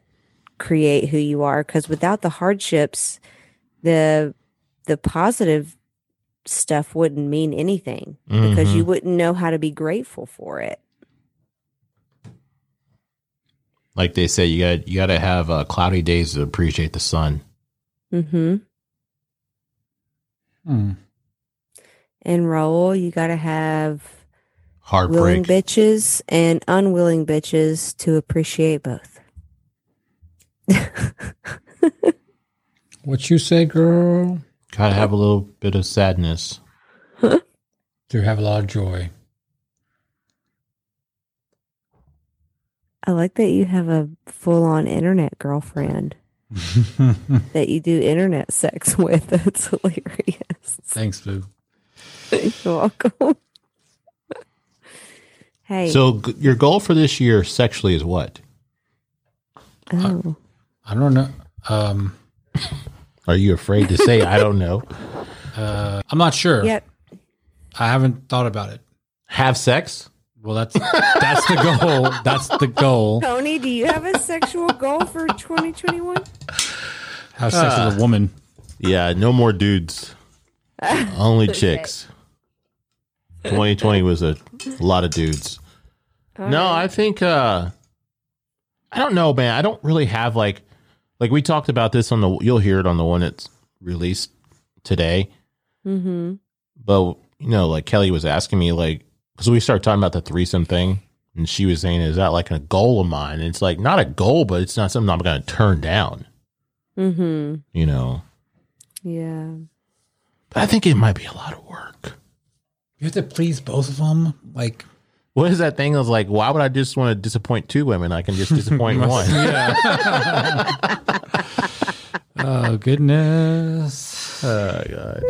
create who you are because without the hardships the the positive stuff wouldn't mean anything because you wouldn't know how to be grateful for it like they say, you got you got to have uh, cloudy days to appreciate the sun. mm-hmm. Hmm. and Raul, you got to have Heartbreak. willing bitches and unwilling bitches to appreciate both What you say, girl? Got to have a little bit of sadness. To have a lot of joy. I like that you have a full on internet girlfriend that you do internet sex with. That's hilarious. Thanks, Boo. You're welcome. Hey. So g- your goal for this year sexually is what? oh. I don't know. Um, Are you afraid to say I don't know? uh, I'm not sure. Yep. I haven't thought about it. Have sex? Well, that's that's the goal. That's the goal. Tony, do you have a sexual goal for 2021? Have sex Uh, with a woman. Yeah, no more dudes. Only chicks. 2020 was a lot of dudes. No, I think uh I don't know, man. I don't really have like like we talked about this on the you'll hear it on the one that's released today. Mm-hmm. But you know, like Kelly was asking me like because we started talking about the threesome thing and she was saying, Is that like a goal of mine? And it's like not a goal, but it's not something I'm gonna turn down, Mm-hmm. you know. Yeah. But I think it might be a lot of work. You have to please both of them. Like, What is that thing? I was like, why would I just want to disappoint two women? I can just disappoint one. yeah. oh goodness. Oh god.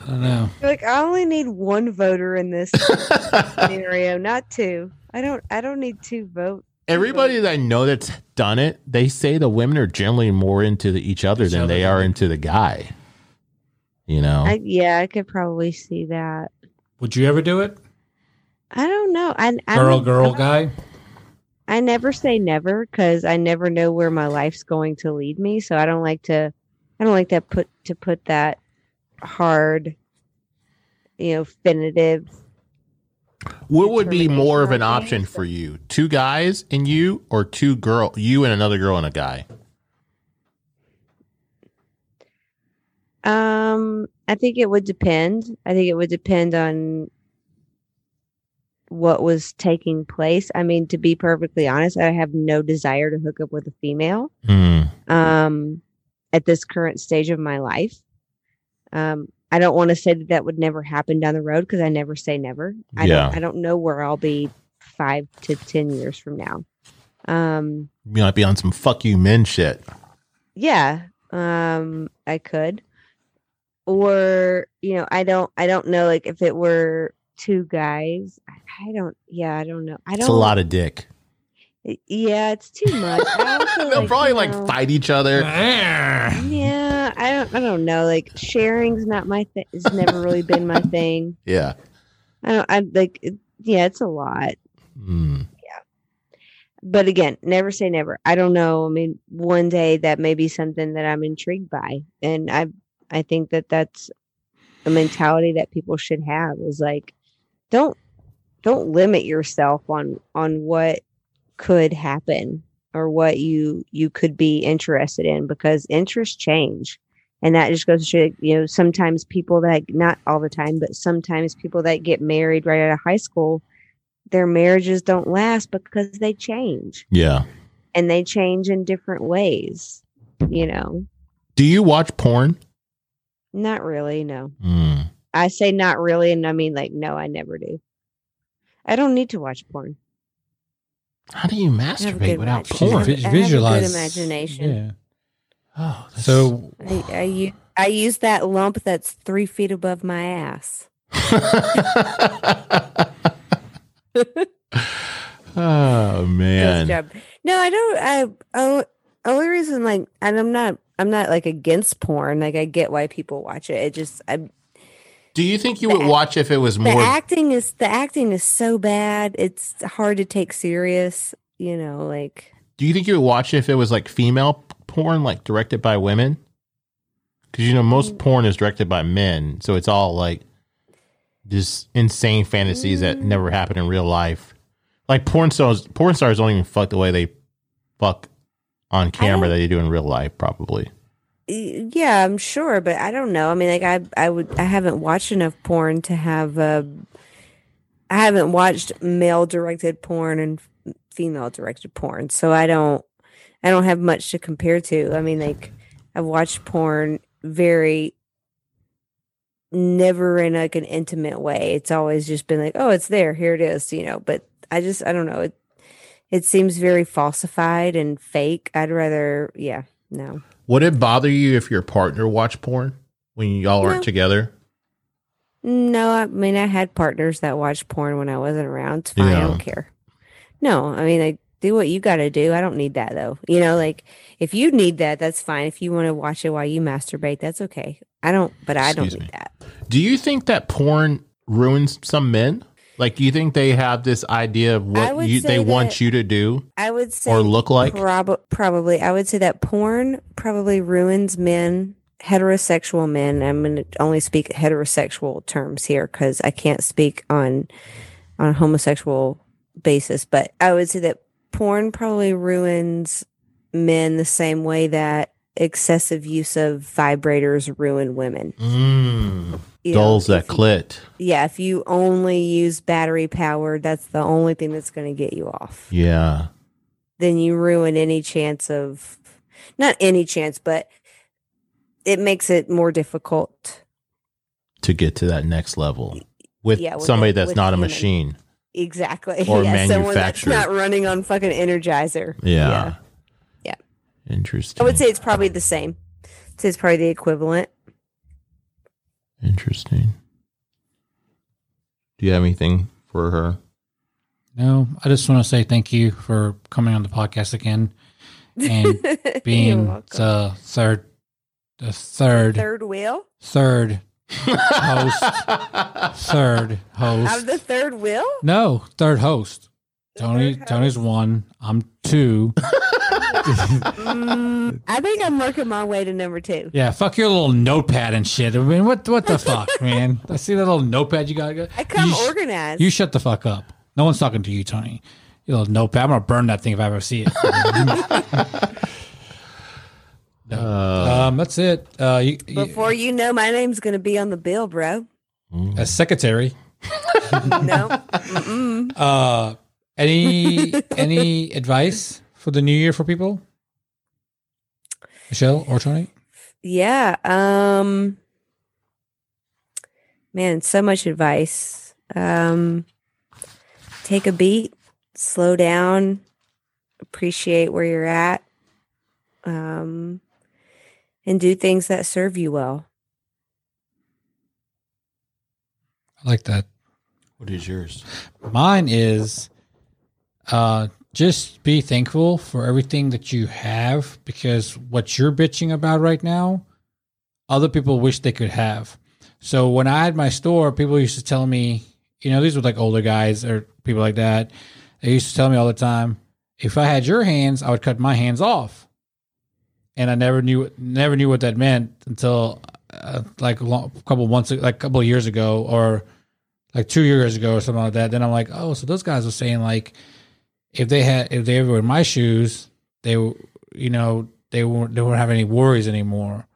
I don't know. Like I only need one voter in this scenario, not two. I don't I don't need two vote. Everybody that I know that's done it, they say the women are generally more into the, each other Each than they are into the guy. You know, I, yeah, I could probably see that. Would you ever do it? I don't know. I, I Girl, don't- girl, I- guy. I never say never because I never know where my life's going to lead me. So I don't like to, I don't like that put to put that hard, you know, definitive. what would be more of an determination option for you? Two guys and you, or two girl, you and another girl and a guy? Um, I think it would depend. I think it would depend on what was taking place. I mean, to be perfectly honest, I have no desire to hook up with a female. Hmm. um, at this current stage of my life. Um, I don't want to say that that would never happen down the road because I never say never. I Yeah. don't. I don't know where I'll be five to ten years from now. Um, You might be on some fuck you men shit. yeah, um, I could, or you know, I don't. I don't know. Like if it were two guys, I, I don't. Yeah, I don't know. I don't. It's a lot of dick. Yeah, it's too much. I also, They'll like, probably you like know- fight each other. Yeah, I don't I don't know. Like sharing's not my thing. It's never really been my thing. Yeah. I don't. I like. It, yeah, it's a lot. Mm. But again, never say never. I don't know. I mean, one day that may be something that I'm intrigued by, and I I think that that's a mentality that people should have. Is like, don't don't limit yourself on on what could happen or what you you could be interested in because interests change and that just goes to show you know sometimes people that not all the time but sometimes people that get married right out of high school their marriages don't last because they change Yeah. and they change in different ways you know Do you watch porn? Not really no Mm. i say not really and i mean like no i never do i don't need to watch porn How do you masturbate without imagine- porn? I have a good visualize imagination. Yeah. Oh, that's- So I, use that lump that's three feet above my ass oh Good man. job. No, I don't. I oh, only reason like, and I'm not. I'm not like against porn. Like I get why people watch it. It just I, Do you think you would act- watch if it was the more? acting is the acting is so bad. It's hard to take serious. You know, like do you think you would watch if it was like female porn, like directed by women? Because you know Mm. most porn is directed by men, so it's all like just insane fantasies that Mm. never happen in real life. Like porn stars, porn stars don't even fuck the way they fuck on camera that they do in real life, probably. yeah, I'm sure, but I don't know. I mean, like I I would I haven't watched enough porn to have. Uh, I haven't watched male directed porn and female directed porn, so I don't. I don't have much to compare to. I mean, like I've watched porn very never in like an intimate way. It's always just been like, oh, it's there, here it is, you know. But I just I don't know. It it seems very falsified and fake. I'd rather, yeah, no. Would it bother you if your partner watched porn when y'all aren't together? No, I mean I had partners that watched porn when I wasn't around. It's fine. I don't care. No, I mean I do what you got to do. I don't need that though. You know, like if you need that, that's fine. If you want to watch it while you masturbate, that's okay. I don't, but I don't Excuse need me. that. Do you think that porn ruins some men? Like, do you think they have this idea of what you, they say want you to do I would say or look like? Prob- probably. I would say that porn probably ruins men, heterosexual men. I'm going to only speak heterosexual terms here because I can't speak on on a homosexual basis. But I would say that porn probably ruins men the same way that excessive use of vibrators ruin women. Mm, You know, dulls that if you- clit. Yeah, if you only use battery powered, that's the only thing that's going to get you off Yeah. then you ruin any chance of not any chance, but it makes it more difficult. To get to that next level with Yeah, with somebody that's with not a human. machine. Exactly. Or someone that's not running on fucking Energizer. Yeah. Yeah. Interesting. I would say it's probably the same. It's probably the equivalent. Interesting. Do you have anything for her? no, I just want to say thank you for coming on the podcast again and being the third, the third, third wheel. third host, third I'm host. the third wheel. No, third host. Tony, Tony's one. I'm two. Mm, I think I'm working my way to number two. Yeah, fuck your little notepad and shit. I mean, what what the fuck, man? I see that little notepad you got. I come you, sh- organized. you shut the fuck up. No one's talking to you, Tony. You little notepad. I'm gonna burn that thing if I ever see it. No. um, that's it. Uh, you, you, Before you know, my name's going to be on the bill, bro. as secretary, No. Mm-mm. uh, any any advice for the new year for people? Michelle or Tony? Yeah. Um man, so much advice. Um take a beat, slow down, appreciate where you're at. Um and do things that serve you well. I like that. What is yours? Mine is uh just be thankful for everything that you have because what you're bitching about right now other people wish they could have. So when I had my store, people used to tell me, you know, these were like older guys or people like that. They used to tell me all the time, if I had your hands, I would cut my hands off. And I never knew never knew what that meant until uh, like a long, couple months, like a couple years ago, or like two years ago, or something like that. Then I'm like, oh, so those guys were saying like, if they had if they were in my shoes, they you know they won't they won't have any worries anymore.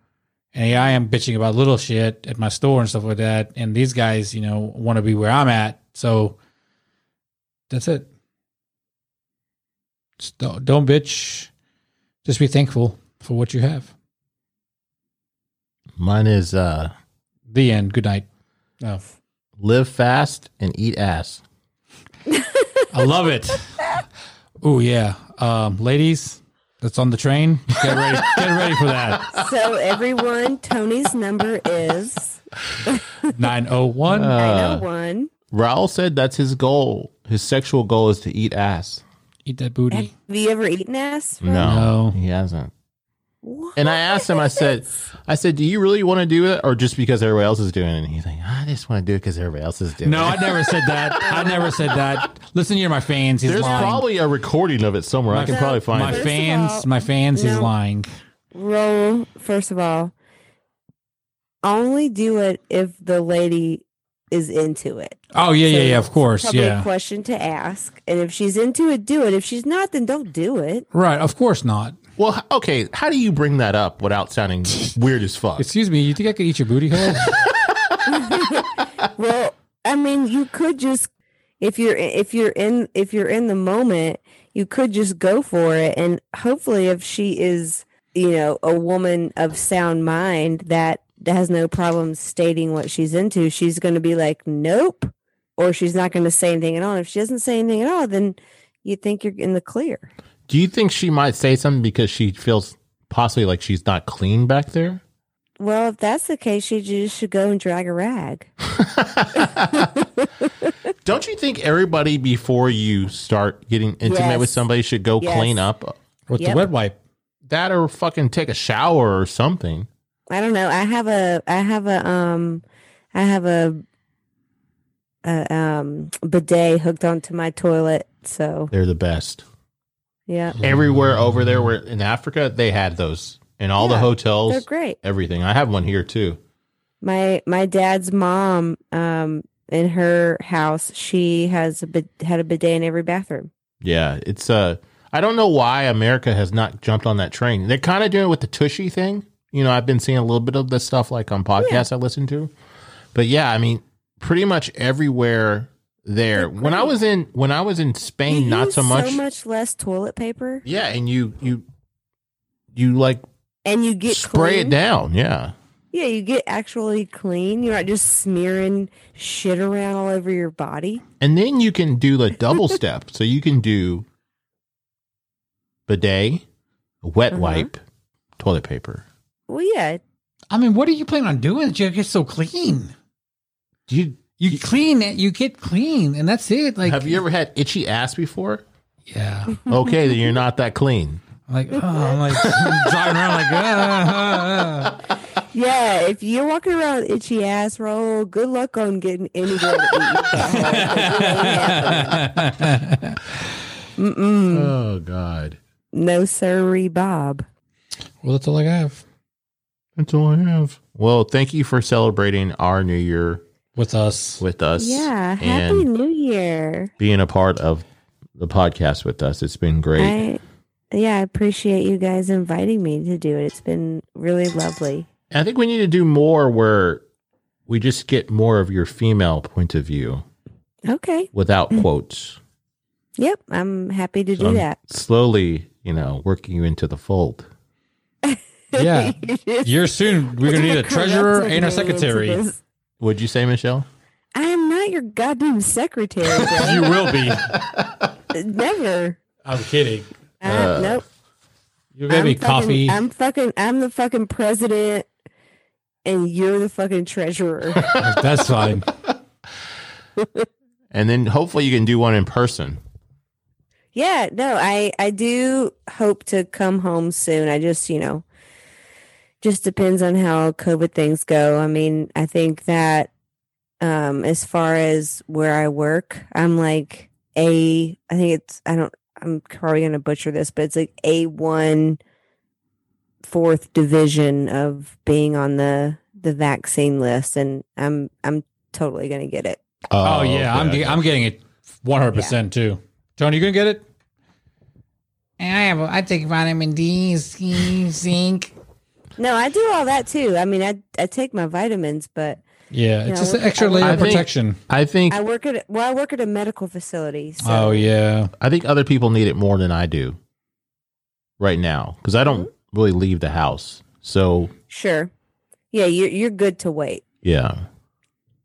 And here I am bitching about little shit at my store and stuff like that. And these guys, you know, want to be where I'm at. So that's it. Just don't, don't bitch. Just be thankful for what you have. Mine is uh, The end. Good night. Oh, live fast and eat ass. I love it. Oh yeah, um, ladies, that's on the train. Get ready. Get ready for that. So everyone, Tony's number is Nine oh one. Uh, 901. Raul said that's his goal. His sexual goal is to eat ass. Eat that booty. Have booty. you ever eaten ass? No, No. he hasn't. What? And I asked him, I said, I said, do you really want to do it or just because everybody else is doing it? And he's like, I just want to do it because everybody else is doing No, it. No, I never said that. I never said that. Listen here, my fans. He's lying. There's lying. probably a recording of it somewhere. I can So, probably find my it. Fans. all, my fans. He's no. lying. Raul, first of all, only do it if the lady is into it. Oh yeah, yeah, So yeah. Of course, Probably a yeah. question to ask. And if she's into it, do it. If she's not, then don't do it. Right. Of course not. Well, okay. How do you bring that up without sounding weird as fuck? Excuse me. You think I could eat your booty hole? Well, I mean, you could just if you're if you're in if you're in the moment, you could just go for it and hopefully if she is, you know, a woman of sound mind that has no problem stating what she's into, she's going to be like, "Nope." Or she's not going to say anything at all. If she doesn't say anything at all, then you think you're in the clear. Do you think she might say something because she feels possibly like she's not clean back there? Well, if that's the case, she just should go and drag a rag. Don't you think everybody before you start getting intimate Yes. with somebody should go Yes. clean up With Yep. the wet wipe. that or fucking take a shower or something? I don't know. I have a I have a um I have a, a um bidet hooked onto my toilet. So They're the best. Yeah, Everywhere over there where in Africa they had those in all the hotels. they're great. Everything. I have one here too. My my dad's mom um in her house she has a bid- had a bidet in every bathroom. Yeah, it's uh I don't know why America has not jumped on that train. They're kind of doing it with the tushy thing. You know, I've been seeing a little bit of this stuff like on podcasts I listen to. But yeah, I mean, pretty much everywhere there. When I was in when I was in Spain, You not use so much. So much less toilet paper, Yeah, and you you you like and you get spray clean. it down. Yeah. Yeah, you get actually clean. You're not just smearing shit around all over your body. And then you can do the double step. So you can do bidet, wet Uh-huh. wipe, toilet paper. Well, yeah, I mean, what are you planning on doing that you get so clean? Do you You clean it. You get clean, and that's it. Like, have you ever had itchy ass before? Yeah. Okay, then you're not that clean. Like, oh, I'm like I'm driving around like, ah, ah, ah. Yeah, if you're walking around itchy ass roll, good luck on getting any girl to eat. Mm-mm. Oh God. No sirree, Bob. well, that's all I have That's all I have. Well, thank you for celebrating our new year with us. with us. Yeah, happy and New Year. being a part of the podcast with us. It's been great. I yeah, I appreciate you guys inviting me to do it. It's been really lovely. I think we need to do more where we just get more of your female point of view Okay. without mm. quotes. Yep, I'm happy to So do I'm that. Slowly, you know, working you into the fold. Yeah. You're soon. We're gonna need a treasurer and a me into secretary. This. Would you say, Michelle? I am not your goddamn secretary. bro. You will be. Never. I'm kidding. Uh, Uh, nope. You're gonna I'm be fucking- coffee. I'm fucking. I'm the fucking president, and you're the fucking treasurer. That's fine. And then hopefully you can do one in person. yeah. No. I. I do hope to come home soon. I just, you know, just depends on how COVID things go. I mean, I think that um as far as where I work, I'm like a I think it's I don't I'm probably gonna butcher this, but it's like a one fourth division of being on the the vaccine list and I'm I'm totally gonna get it. Oh, yeah, I'm okay. ge- I'm getting it 100 percent too. Tony, you gonna get it? And I have. I take vitamin D, C, zinc. No, I do all that too. I mean I I take my vitamins, but Yeah, it's Yeah, just an extra layer of protection. I think I work at well, I work at a medical facility. So oh yeah, I think other people need it more than I do right now because I don't Mm-hmm. really leave the house. So sure. Yeah, you're you're good to wait. yeah,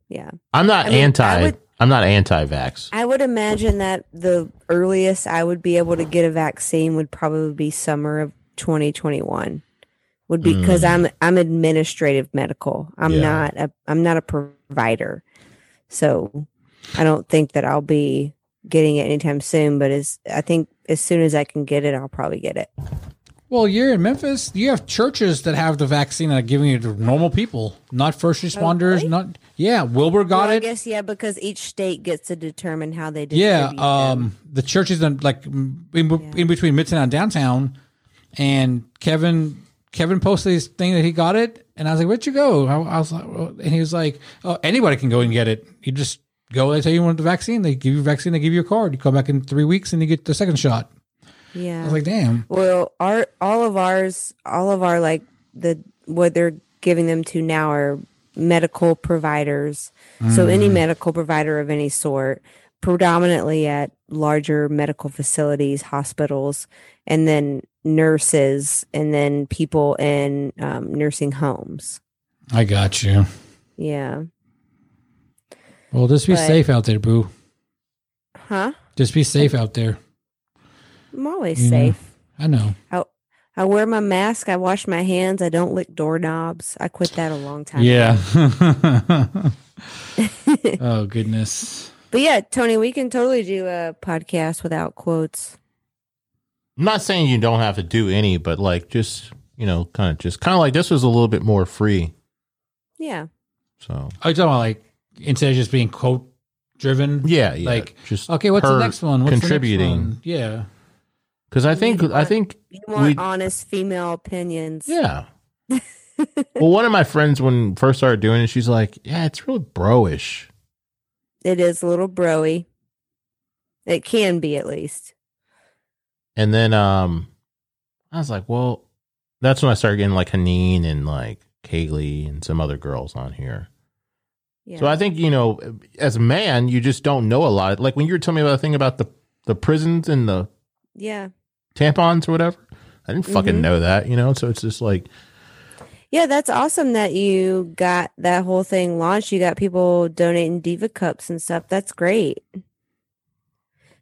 Yeah. I'm not I mean, I anti. would- I'm not anti-vax. I would imagine that the earliest I would be able to get a vaccine would probably be summer of 2021. Would be because I'm I'm administrative medical. I'm Yeah. not a I'm not a provider. So I don't think that I'll be getting it anytime soon, but as I think as soon as I can get it, I'll probably get it. Well, you're in Memphis. You have churches that have the vaccine and are giving it to normal people, not first responders. Really? Not yeah. Wilbur got Well, I it. guess yeah, because each state gets to determine how they Yeah, distribute them. um, the churches in like in, in between Midtown and downtown, and Kevin Kevin posted his thing that he got it, and I was like, "Where'd you go?" I, I was like, well, and he was like, "Oh, anybody can go and get it. You just go. They tell you you want the vaccine. They give you a vaccine. They give you a card. You come back in three weeks and you get the second shot." yeah. I was like, "Damn." Well, our all of ours, all of our like the what they're giving them to now are medical providers. So any mm. medical provider of any sort, predominantly at larger medical facilities, hospitals, and then nurses, and then people in um, nursing homes. I got you. Yeah. Well, just be But- safe out there, boo. Huh? Just be safe out there. I'm always You know. safe. I know. I, I wear my mask. I wash my hands. I don't lick doorknobs. I quit that a long time. Yeah. oh goodness. But yeah, Tony, we can totally do a podcast without quotes. I'm not saying you don't have to do any, but like just you know, kind of just kind of like this was a little bit more free. Yeah. So Are you talking about like instead of just being quote driven? yeah, yeah, Like, just Okay, what's the next one? What's the next contributing one? Yeah. because I think You I think You want we honest female opinions. yeah. well, one of my friends when first started doing it, she's like, "Yeah, it's really broish." It is a little broy. It can be at least. And then um I was like, well, that's when I started getting like Haneen and like Kaylee and some other girls on here. Yeah. So I think, you know, as a man, you just don't know a lot. Like when you were telling me about the thing about the the prisons and the yeah. tampons or whatever. I didn't fucking Mhm. know that, you know? So it's just like Yeah, that's awesome that you got that whole thing launched. You got people donating Diva cups and stuff. That's great.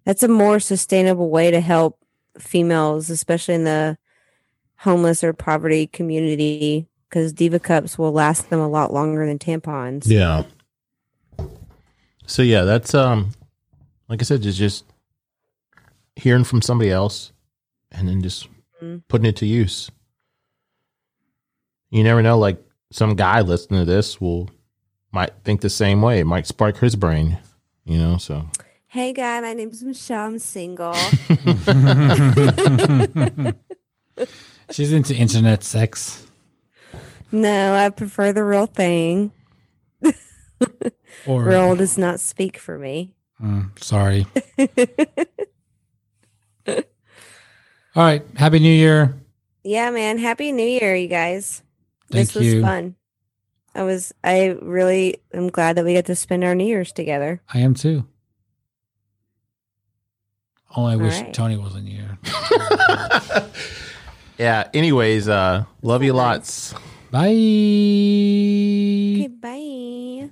That's a more sustainable way to help females, especially in the homeless or poverty community, because Diva cups will last them a lot longer than tampons. Yeah. So yeah, that's um like I said, just just hearing from somebody else and then just Mhm. putting it to use. You never know, like some guy listening to this will might think the same way. It might spark his brain, you know, so Hey, guy, my name's Michelle. I'm single. She's into internet sex. no, I prefer the real thing. Or Raul does not speak for me. Mm, sorry. All right. Happy New Year. Yeah, man. Happy New Year, you guys. Thank this was fun. I was I really am glad that we get to spend our New Year's together. I am too. Only I wish right. Tony wasn't here. yeah. Anyways, uh love you lots. Bye. Okay, bye.